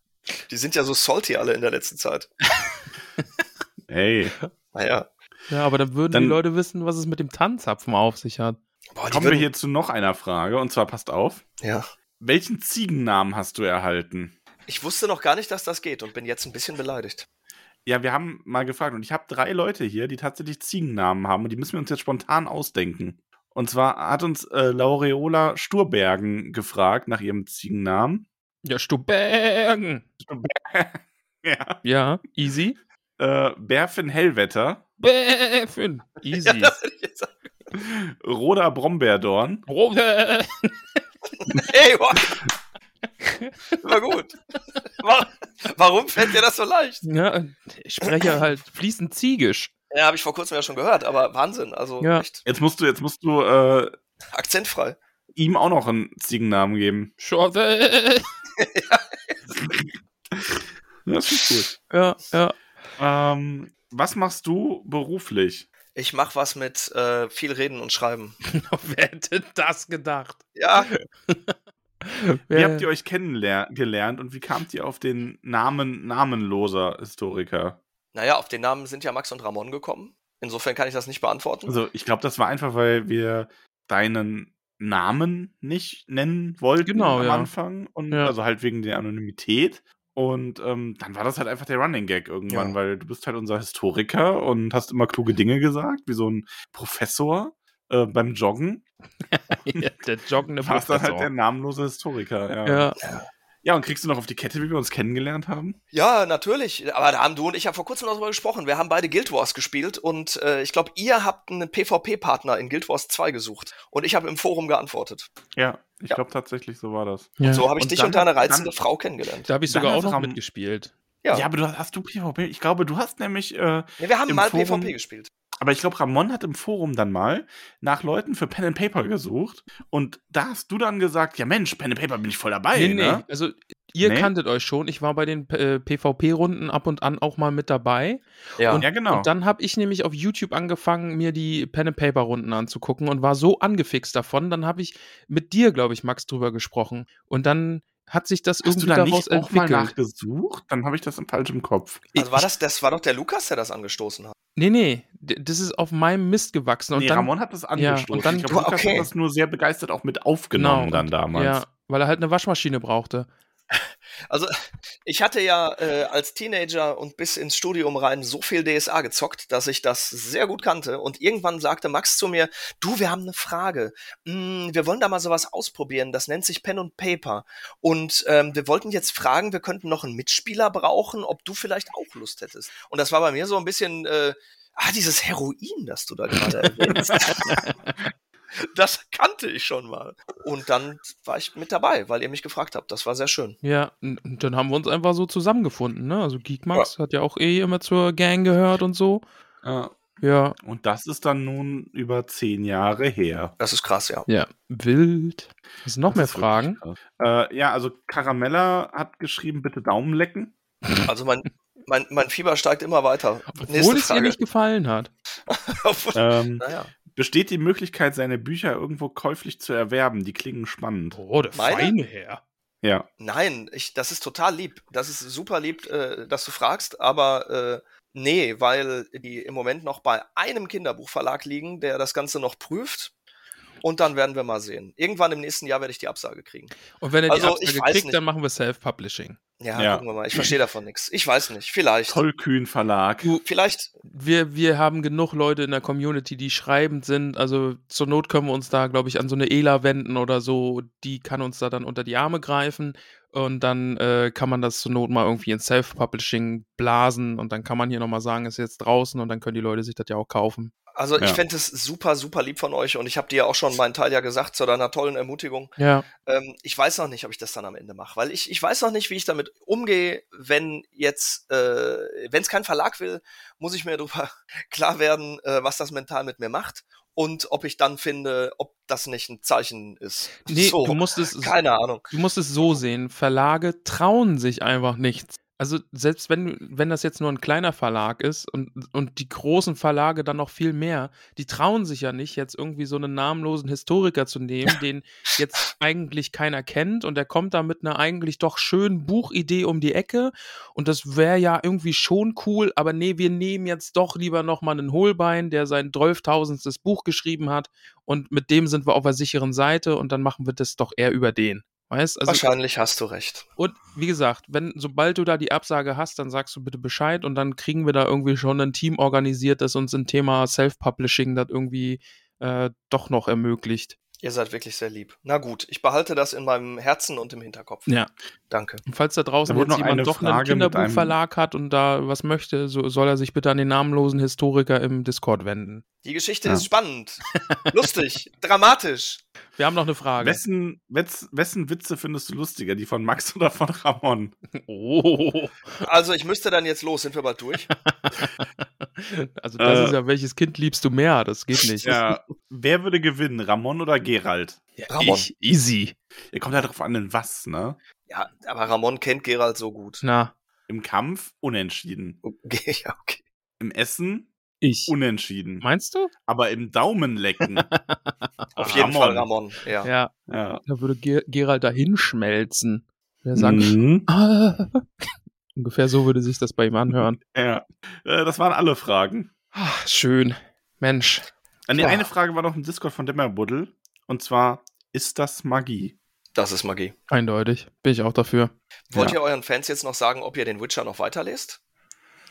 Die sind ja so salty alle in der letzten Zeit. Hey, Naja. Ja, aber dann würden Dann- die Leute wissen, was es mit dem Tannenzapfen auf sich hat. Boah, kommen wir würden- hier zu noch einer Frage und zwar passt auf. Ja. Welchen Ziegennamen hast du erhalten? Ich wusste noch gar nicht, dass das geht und bin jetzt ein bisschen beleidigt. Ja, wir haben mal gefragt und ich habe drei Leute hier, die tatsächlich Ziegennamen haben und die müssen wir uns jetzt spontan ausdenken. Und zwar hat uns äh, Laureola Sturbergen gefragt nach ihrem Ziegennamen. Ja, Stubergen. Ja. Ja, easy. Äh, Berfin Hellwetter, Bäfin. Easy. Ja. Roda Brombeerdorn, Robe. Hey, wow. War gut. Wa- Warum fällt dir das so leicht? Ja, ich spreche halt fließend Ziegisch. Ja, habe ich vor kurzem ja schon gehört, aber Wahnsinn. Also Ja. echt Jetzt musst du, jetzt musst du äh, akzentfrei. ihm auch noch einen Ziegennamen geben. Schorte. Das ist gut. Ja, ja. Ähm, was machst du beruflich? Ich mache was mit äh, viel Reden und Schreiben. Wer hätte das gedacht? Ja, Wie habt ihr euch kennengelernt und wie kamt ihr auf den Namen namenloser Historiker? naja, auf den Namen sind ja Max und Ramon gekommen. Insofern kann ich das nicht beantworten. Also ich glaube, das war einfach, weil wir deinen Namen nicht nennen wollten Genau, am ja. Anfang und Ja. also halt wegen der Anonymität. Und ähm, dann war das halt einfach der Running Gag irgendwann, Ja. weil du bist halt unser Historiker und hast immer kluge Dinge gesagt, wie so ein Professor äh, beim Joggen. Ja, der joggende Warst dann halt der namenlose Historiker. Ja. Ja, ja, und kriegst du noch auf die Kette, wie wir uns kennengelernt haben? Ja, natürlich. Aber da haben du und ich ja vor kurzem darüber gesprochen. Wir haben beide Guild Wars gespielt und äh, ich glaube, ihr habt einen PvP-Partner in Guild Wars 2 gesucht. Und ich habe im Forum geantwortet. Ja, ich Ja. glaube tatsächlich, so war das. ja. So habe ich Und dich dann- und deine reizende dann- Frau kennengelernt. Da habe ich Dann sogar auch noch mitgespielt. Ja. Ja, aber du hast, hast du PvP? Ich glaube, du hast nämlich äh, Ja, wir haben im mal Forum- PvP gespielt. Aber ich glaube, Ramon hat im Forum dann mal nach Leuten für Pen and Paper gesucht. Und da hast du dann gesagt, ja Mensch, Pen and Paper bin ich voll dabei. Nee, nee, ne? also ihr Nee? kanntet euch schon. Ich war bei den äh, PvP-Runden ab und an auch mal mit dabei. Ja. Und, Ja, genau. und dann habe ich nämlich auf YouTube angefangen, mir die Pen-and-Paper-Runden anzugucken und war so angefixt davon. Dann habe ich mit dir, glaube ich, Max, drüber gesprochen. Und dann hat sich das Hast du irgendwie da daraus nicht auch mal entwickelt. nachgesucht? Dann habe ich das im falschen Kopf. Also war das, das war doch der Lukas, der das angestoßen hat. Nee, nee, das ist auf meinem Mist gewachsen. Und nee, dann, Ramon hat das angestoßen. und dann- ich glaube, Lukas Okay. hat das nur sehr begeistert auch mit aufgenommen Genau, dann und- damals. Ja, weil er halt eine Waschmaschine brauchte. Also ich hatte ja äh, als Teenager und bis ins Studium rein so viel DSA gezockt, dass ich das sehr gut kannte. Und irgendwann sagte Max zu mir, du, wir haben eine Frage. Mm, wir wollen da mal sowas ausprobieren. Das nennt sich Pen und Paper. Und ähm, wir wollten jetzt fragen, wir könnten noch einen Mitspieler brauchen, ob du vielleicht auch Lust hättest. Und das war bei mir so ein bisschen... Äh, Ah, dieses Heroin, das du da gerade erwähnst. das kannte ich schon mal. Und dann war ich mit dabei, weil ihr mich gefragt habt. Das war sehr schön. Ja, und dann haben wir uns einfach so zusammengefunden, ne? Also Geekmax ja. hat ja auch eh immer zur Gang gehört und so. Ja. Ja. Und das ist dann nun über zehn Jahre her. Das ist krass, ja. Ja, wild. Hast du noch Das mehr Fragen? Äh, ja, also Caramella hat geschrieben, bitte Daumen lecken. Also mein, mein, mein Fieber steigt immer weiter. Obwohl es dir nicht gefallen hat. Obwohl- Ähm, naja. Besteht die Möglichkeit, seine Bücher irgendwo käuflich zu erwerben? Die klingen spannend. Oh, der Meine? feine Herr. Ja. Nein, ich, das ist total lieb. Das ist super lieb, äh, dass du fragst, aber äh, nee, weil die im Moment noch bei einem Kinderbuchverlag liegen, der das Ganze noch prüft. Und dann werden wir mal sehen. Irgendwann im nächsten Jahr werde ich die Absage kriegen. Und wenn er Also, die Absage kriegt, nicht. dann machen wir Self-Publishing. Ja, Ja. gucken wir mal. Ich verstehe davon nichts. Ich weiß nicht. Vielleicht. Tollkühn Verlag. Du, Vielleicht. wir, wir haben genug Leute in der Community, die schreibend sind. Also zur Not können wir uns da, glaube ich, an so eine Ela wenden oder so. Die kann uns da dann unter die Arme greifen. Und dann äh, kann man das zur Not mal irgendwie in Self-Publishing blasen. Und dann kann man hier nochmal sagen, ist jetzt draußen. Und dann können die Leute sich das ja auch kaufen. Also ich Ja. fände es super, super lieb von euch und ich habe dir ja auch schon meinen Teil ja gesagt zu deiner tollen Ermutigung. Ja. Ähm, ich weiß noch nicht, ob ich das dann am Ende mache, weil ich, ich weiß noch nicht, wie ich damit umgehe, wenn jetzt, äh, wenn es kein Verlag will, muss ich mir darüber klar werden, äh, was das mental mit mir macht und ob ich dann finde, ob das nicht ein Zeichen ist. Nee, so, du musst es keine Ahnung. Du musst es so sehen, Verlage trauen sich einfach nichts. Also selbst wenn, wenn das jetzt nur ein kleiner Verlag ist und, und die großen Verlage dann noch viel mehr, die trauen sich ja nicht, jetzt irgendwie so einen namenlosen Historiker zu nehmen, den jetzt eigentlich keiner kennt und der kommt da mit einer eigentlich doch schönen Buchidee um die Ecke und das wäre ja irgendwie schon cool, aber nee, wir nehmen jetzt doch lieber nochmal einen Hohlbein, der sein 12.000. Buch geschrieben hat und mit dem sind wir auf der sicheren Seite und dann machen wir das doch eher über den. Weißt? Also, Wahrscheinlich hast du recht. und wie gesagt, wenn, sobald du da die Absage hast, dann sagst du bitte Bescheid und dann kriegen wir da irgendwie schon ein Team organisiert, das uns im Thema Self-Publishing das irgendwie äh, doch noch ermöglicht. Ihr seid wirklich sehr lieb. Na gut, ich behalte das in meinem Herzen und im Hinterkopf. Ja. Danke. Und falls da draußen Da jetzt noch jemand eine doch einen Frage mit einem- Kinderbuchverlag hat und da was möchte, so soll er sich bitte an den namenlosen Historiker im Discord wenden. Die Geschichte Ja. ist spannend, lustig, dramatisch. Wir haben noch eine Frage. Wessen, wetz, wessen Witze findest du lustiger? Die von Max oder von Ramon? Oh. Also ich müsste dann jetzt los, sind wir bald durch? Also das Äh. ist ja, welches Kind liebst du mehr? Das geht nicht. Ja. Wer würde gewinnen? Ramon oder Gerald? Ramon. Ich, easy. Ihr kommt ja darauf an, in was, ne? Ja, aber Ramon kennt Gerald so gut. Na, Im Kampf unentschieden. Okay, ja, okay. Im Essen ich. unentschieden. Meinst du? Aber im Daumenlecken. Auf jeden Ramon. Fall Ramon, ja. Ja, ja. da würde Ger Gerald da hinschmelzen. Der sagt, Mhm. ah. ungefähr so würde sich das bei ihm anhören. ja. Äh, Das waren alle Fragen. Ach, schön. Mensch. Äh, nee, Ja. eine Frage war noch im Discord von Dämmerbuddel. Und zwar, ist das Magie? Das ist Magie. Eindeutig. Bin ich auch dafür. Wollt Ja. ihr euren Fans jetzt noch sagen, ob ihr den Witcher noch weiterlest?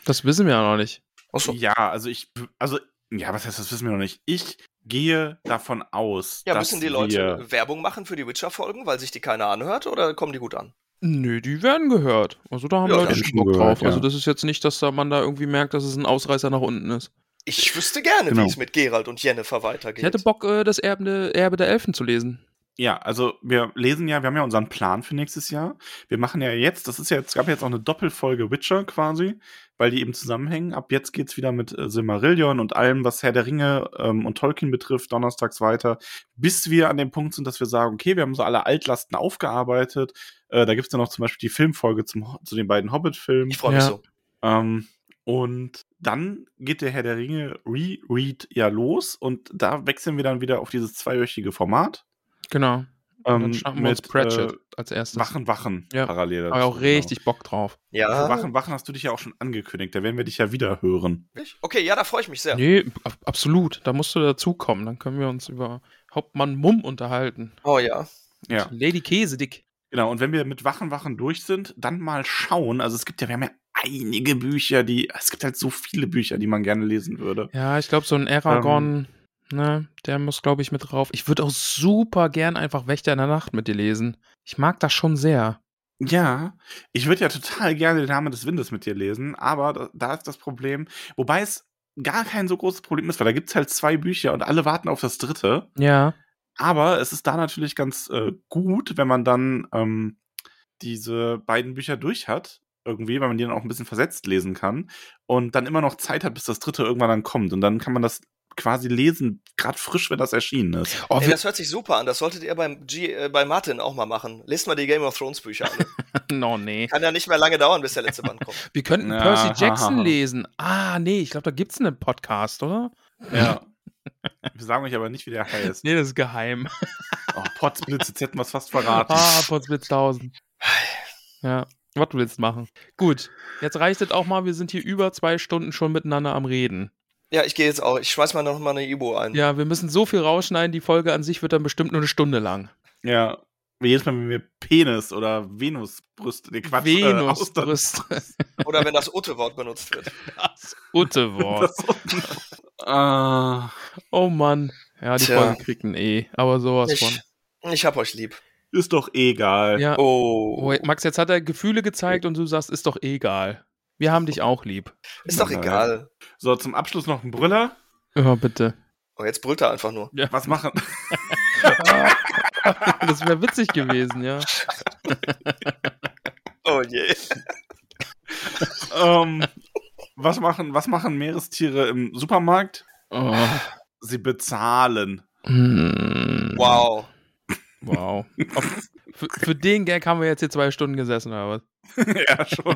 Das wissen wir ja noch nicht. Achso. Ja, also ich, also, ja, was heißt, das wissen wir noch nicht. Ich gehe davon aus, Ja, dass müssen die Leute wir, Werbung machen für die Witcher-Folgen, weil sich die keiner anhört, oder kommen die gut an? Nö, die werden gehört. Also da haben Ja, Leute schon Bock gehört, drauf. ja. Also das ist jetzt nicht, dass da man da irgendwie merkt, dass es ein Ausreißer nach unten ist. Ich wüsste gerne, Genau. wie es mit Gerald und Jennifer weitergeht. Ich hätte Bock, äh, das Erbe, Erbe der Elfen zu lesen. Ja, also wir lesen ja, wir haben ja unseren Plan für nächstes Jahr. Wir machen ja jetzt, das ist ja jetzt, gab ja jetzt auch eine Doppelfolge Witcher quasi, weil die eben zusammenhängen. Ab jetzt geht's wieder mit äh, Silmarillion und allem, was Herr der Ringe ähm, und Tolkien betrifft, donnerstags weiter, bis wir an dem Punkt sind, dass wir sagen, okay, wir haben so alle Altlasten aufgearbeitet. Äh, da gibt's dann noch zum Beispiel die Filmfolge zum, zu den beiden Hobbit-Filmen. Ich freue mich Ja. so. Ähm, und dann geht der Herr der Ringe Reread ja los und da wechseln wir dann wieder auf dieses zweiwöchige Format. Genau. Und Ähm, dann schnappen wir uns Pratchett äh, als erstes. Wachen, Wachen Ja. parallel. Habe ich auch dazu, genau. richtig Bock drauf. Für Ja. Wachen, Wachen hast du dich ja auch schon angekündigt. Da werden wir dich ja wieder hören. Okay, ja, da freue ich mich sehr. Nee, ab- absolut. Da musst du dazukommen. Dann können wir uns über Hauptmann Mumm unterhalten. Oh ja. Ja. Lady Käsedick. Genau. Und wenn wir mit Wachen, Wachen durch sind, dann mal schauen. Also es gibt ja, wir haben ja einige Bücher, die, es gibt halt so viele Bücher, die man gerne lesen würde. Ja, ich glaube, so ein Aragon, ne, der muss, glaube ich, mit drauf. Ich würde auch super gern einfach Wächter in der Nacht mit dir lesen. Ich mag das schon sehr. Ja, ich würde ja total gerne den Namen des Windes mit dir lesen, aber da, ist das Problem, wobei es gar kein so großes Problem ist, weil da gibt's halt zwei Bücher und alle warten auf das dritte. Ja. Aber es ist da natürlich ganz äh, gut, wenn man dann ähm, diese beiden Bücher durch hat, irgendwie, weil man die dann auch ein bisschen versetzt lesen kann und dann immer noch Zeit hat, bis das dritte irgendwann dann kommt. Und dann kann man das quasi lesen, gerade frisch, wenn das erschienen ist. Oh, Ey, das hört sich super an. Das solltet ihr beim G, äh, bei Martin auch mal machen. Lest mal die Game of Thrones Bücher an. no, nee. Kann ja nicht mehr lange dauern, bis der letzte Band kommt. Wir könnten Ja, Percy haha. Jackson lesen. Ah, nee, ich glaube, da gibt's einen Podcast, oder? Ja. Wir sagen euch aber nicht, wie der heißt. Nee, das ist geheim. Oh, Potzblitz, jetzt hätten wir es fast verraten. Ah, Potsblitz 1000. Ja, was du willst machen. Gut, jetzt reicht es auch mal. Wir sind hier über zwei Stunden schon miteinander am Reden. Ja, ich gehe jetzt auch. Ich schmeiß mal noch mal eine Ibo ein. Ja, wir müssen so viel rausschneiden. Die Folge an sich wird dann bestimmt nur eine Stunde lang. Ja. Wie jedes Mal, wenn wir Penis oder Venusbrüste, nee, Quatsch, äh, Venusbrüste. Oder wenn das Utte-Wort benutzt wird. Das Utte-Wort. Das, Ah, Oh Mann. Ja, die Tja. Folge kriegt ein E. Aber sowas von. Ich, ich hab euch lieb. ist doch egal. Ja. Oh. Oh, Max, jetzt hat er Gefühle gezeigt und du sagst, ist doch egal. Wir haben dich auch lieb. Ist doch egal. So, zum Abschluss noch ein Brüller. Ja, bitte. Oh, jetzt brüllt er einfach nur. Was machen, Das wäre witzig gewesen, ja. Oh je. ähm, was machen, was machen Meerestiere im Supermarkt? Oh. Sie bezahlen. Hm. Wow. Wow. Auf, für, für den Gag haben wir jetzt hier zwei Stunden gesessen, oder was? ja, schon.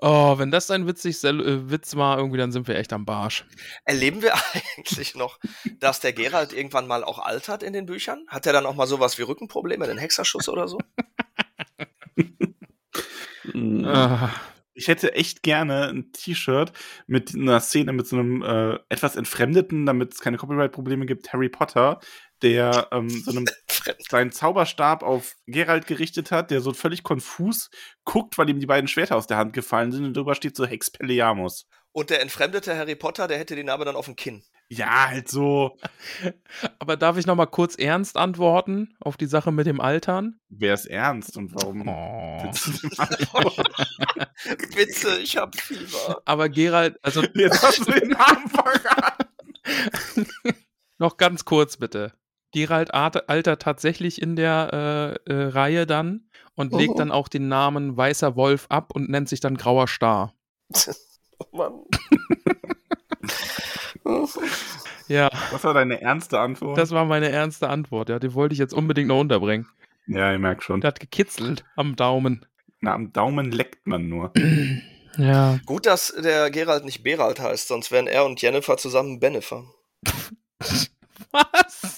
Oh, wenn das ein witzig äh, Witz war, irgendwie, dann sind wir echt am Barsch. Erleben wir eigentlich noch, dass der Gerald irgendwann mal auch altert in den Büchern? Hat er dann auch mal sowas wie Rückenprobleme, den Hexerschuss oder so? Ah, Ich hätte echt gerne ein T-Shirt mit einer Szene mit so einem äh, etwas entfremdeten, damit es keine Copyright-Probleme gibt, Harry Potter, der ähm, so einem seinen Zauberstab auf Geralt gerichtet hat, der so völlig konfus guckt, weil ihm die beiden Schwerter aus der Hand gefallen sind und drüber steht so Hexpelleamus. Und der entfremdete Harry Potter, der hätte die Narbe dann auf dem Kinn. Ja, halt so. aber darf ich noch mal kurz ernst antworten auf die Sache mit dem Altern? Wer ist ernst und warum? Oh. Bitte, ich hab Fieber. Aber Gerald, also Jetzt hast du den Namen verraten. noch ganz kurz bitte. Gerald altert tatsächlich in der äh, äh, Reihe dann und Oh. legt dann auch den Namen Weißer Wolf ab und nennt sich dann Grauer Star. Oh Mann. Ja, Was war deine ernste Antwort? das war meine ernste Antwort. Ja, die wollte ich jetzt unbedingt noch unterbringen. ja, ihr merkt schon. Das hat gekitzelt am Daumen. Na, am Daumen leckt man nur. Ja. Gut, dass der Gerald nicht Berald heißt, sonst wären er und Jennifer zusammen Bennifer. Was?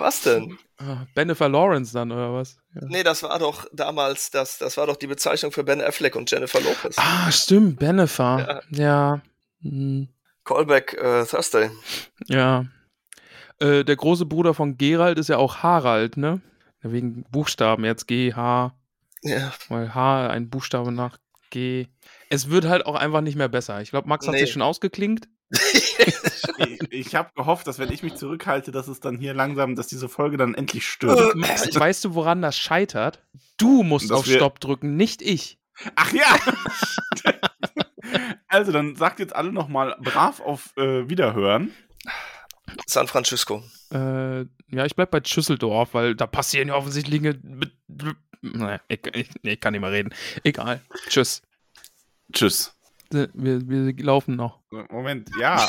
Was denn? Ah, Bennifer Lawrence dann, oder was? Ja. Nee, das war doch damals, das, das war doch die Bezeichnung für Ben Affleck und Jennifer Lopez. Ah, stimmt, Bennifer. Ja. Hm. Callback äh, Thursday. Ja. Äh, der große Bruder von Gerald ist ja auch Harald, ne? Wegen Buchstaben, jetzt G, H, Ja. weil H ein Buchstabe nach G. Es wird halt auch einfach nicht mehr besser. Ich glaube, Max hat Nee. sich schon ausgeklingt. Ich, ich habe gehofft, dass wenn ich mich zurückhalte, dass es dann hier langsam, dass diese Folge dann endlich stirbt. Max, weißt du, woran das scheitert? Du musst Dass auf wir- Stopp drücken, nicht ich. Ach ja! also, dann sagt jetzt alle nochmal brav auf äh, Wiederhören. San Francisco. Äh, ja, ich bleib bei Schüsseldorf, weil da passieren ja offensichtlich Dinge. Naja, ich, ich, nee, ich kann nicht mehr reden. Egal. Tschüss. Tschüss. Wir, wir laufen noch. Moment, ja.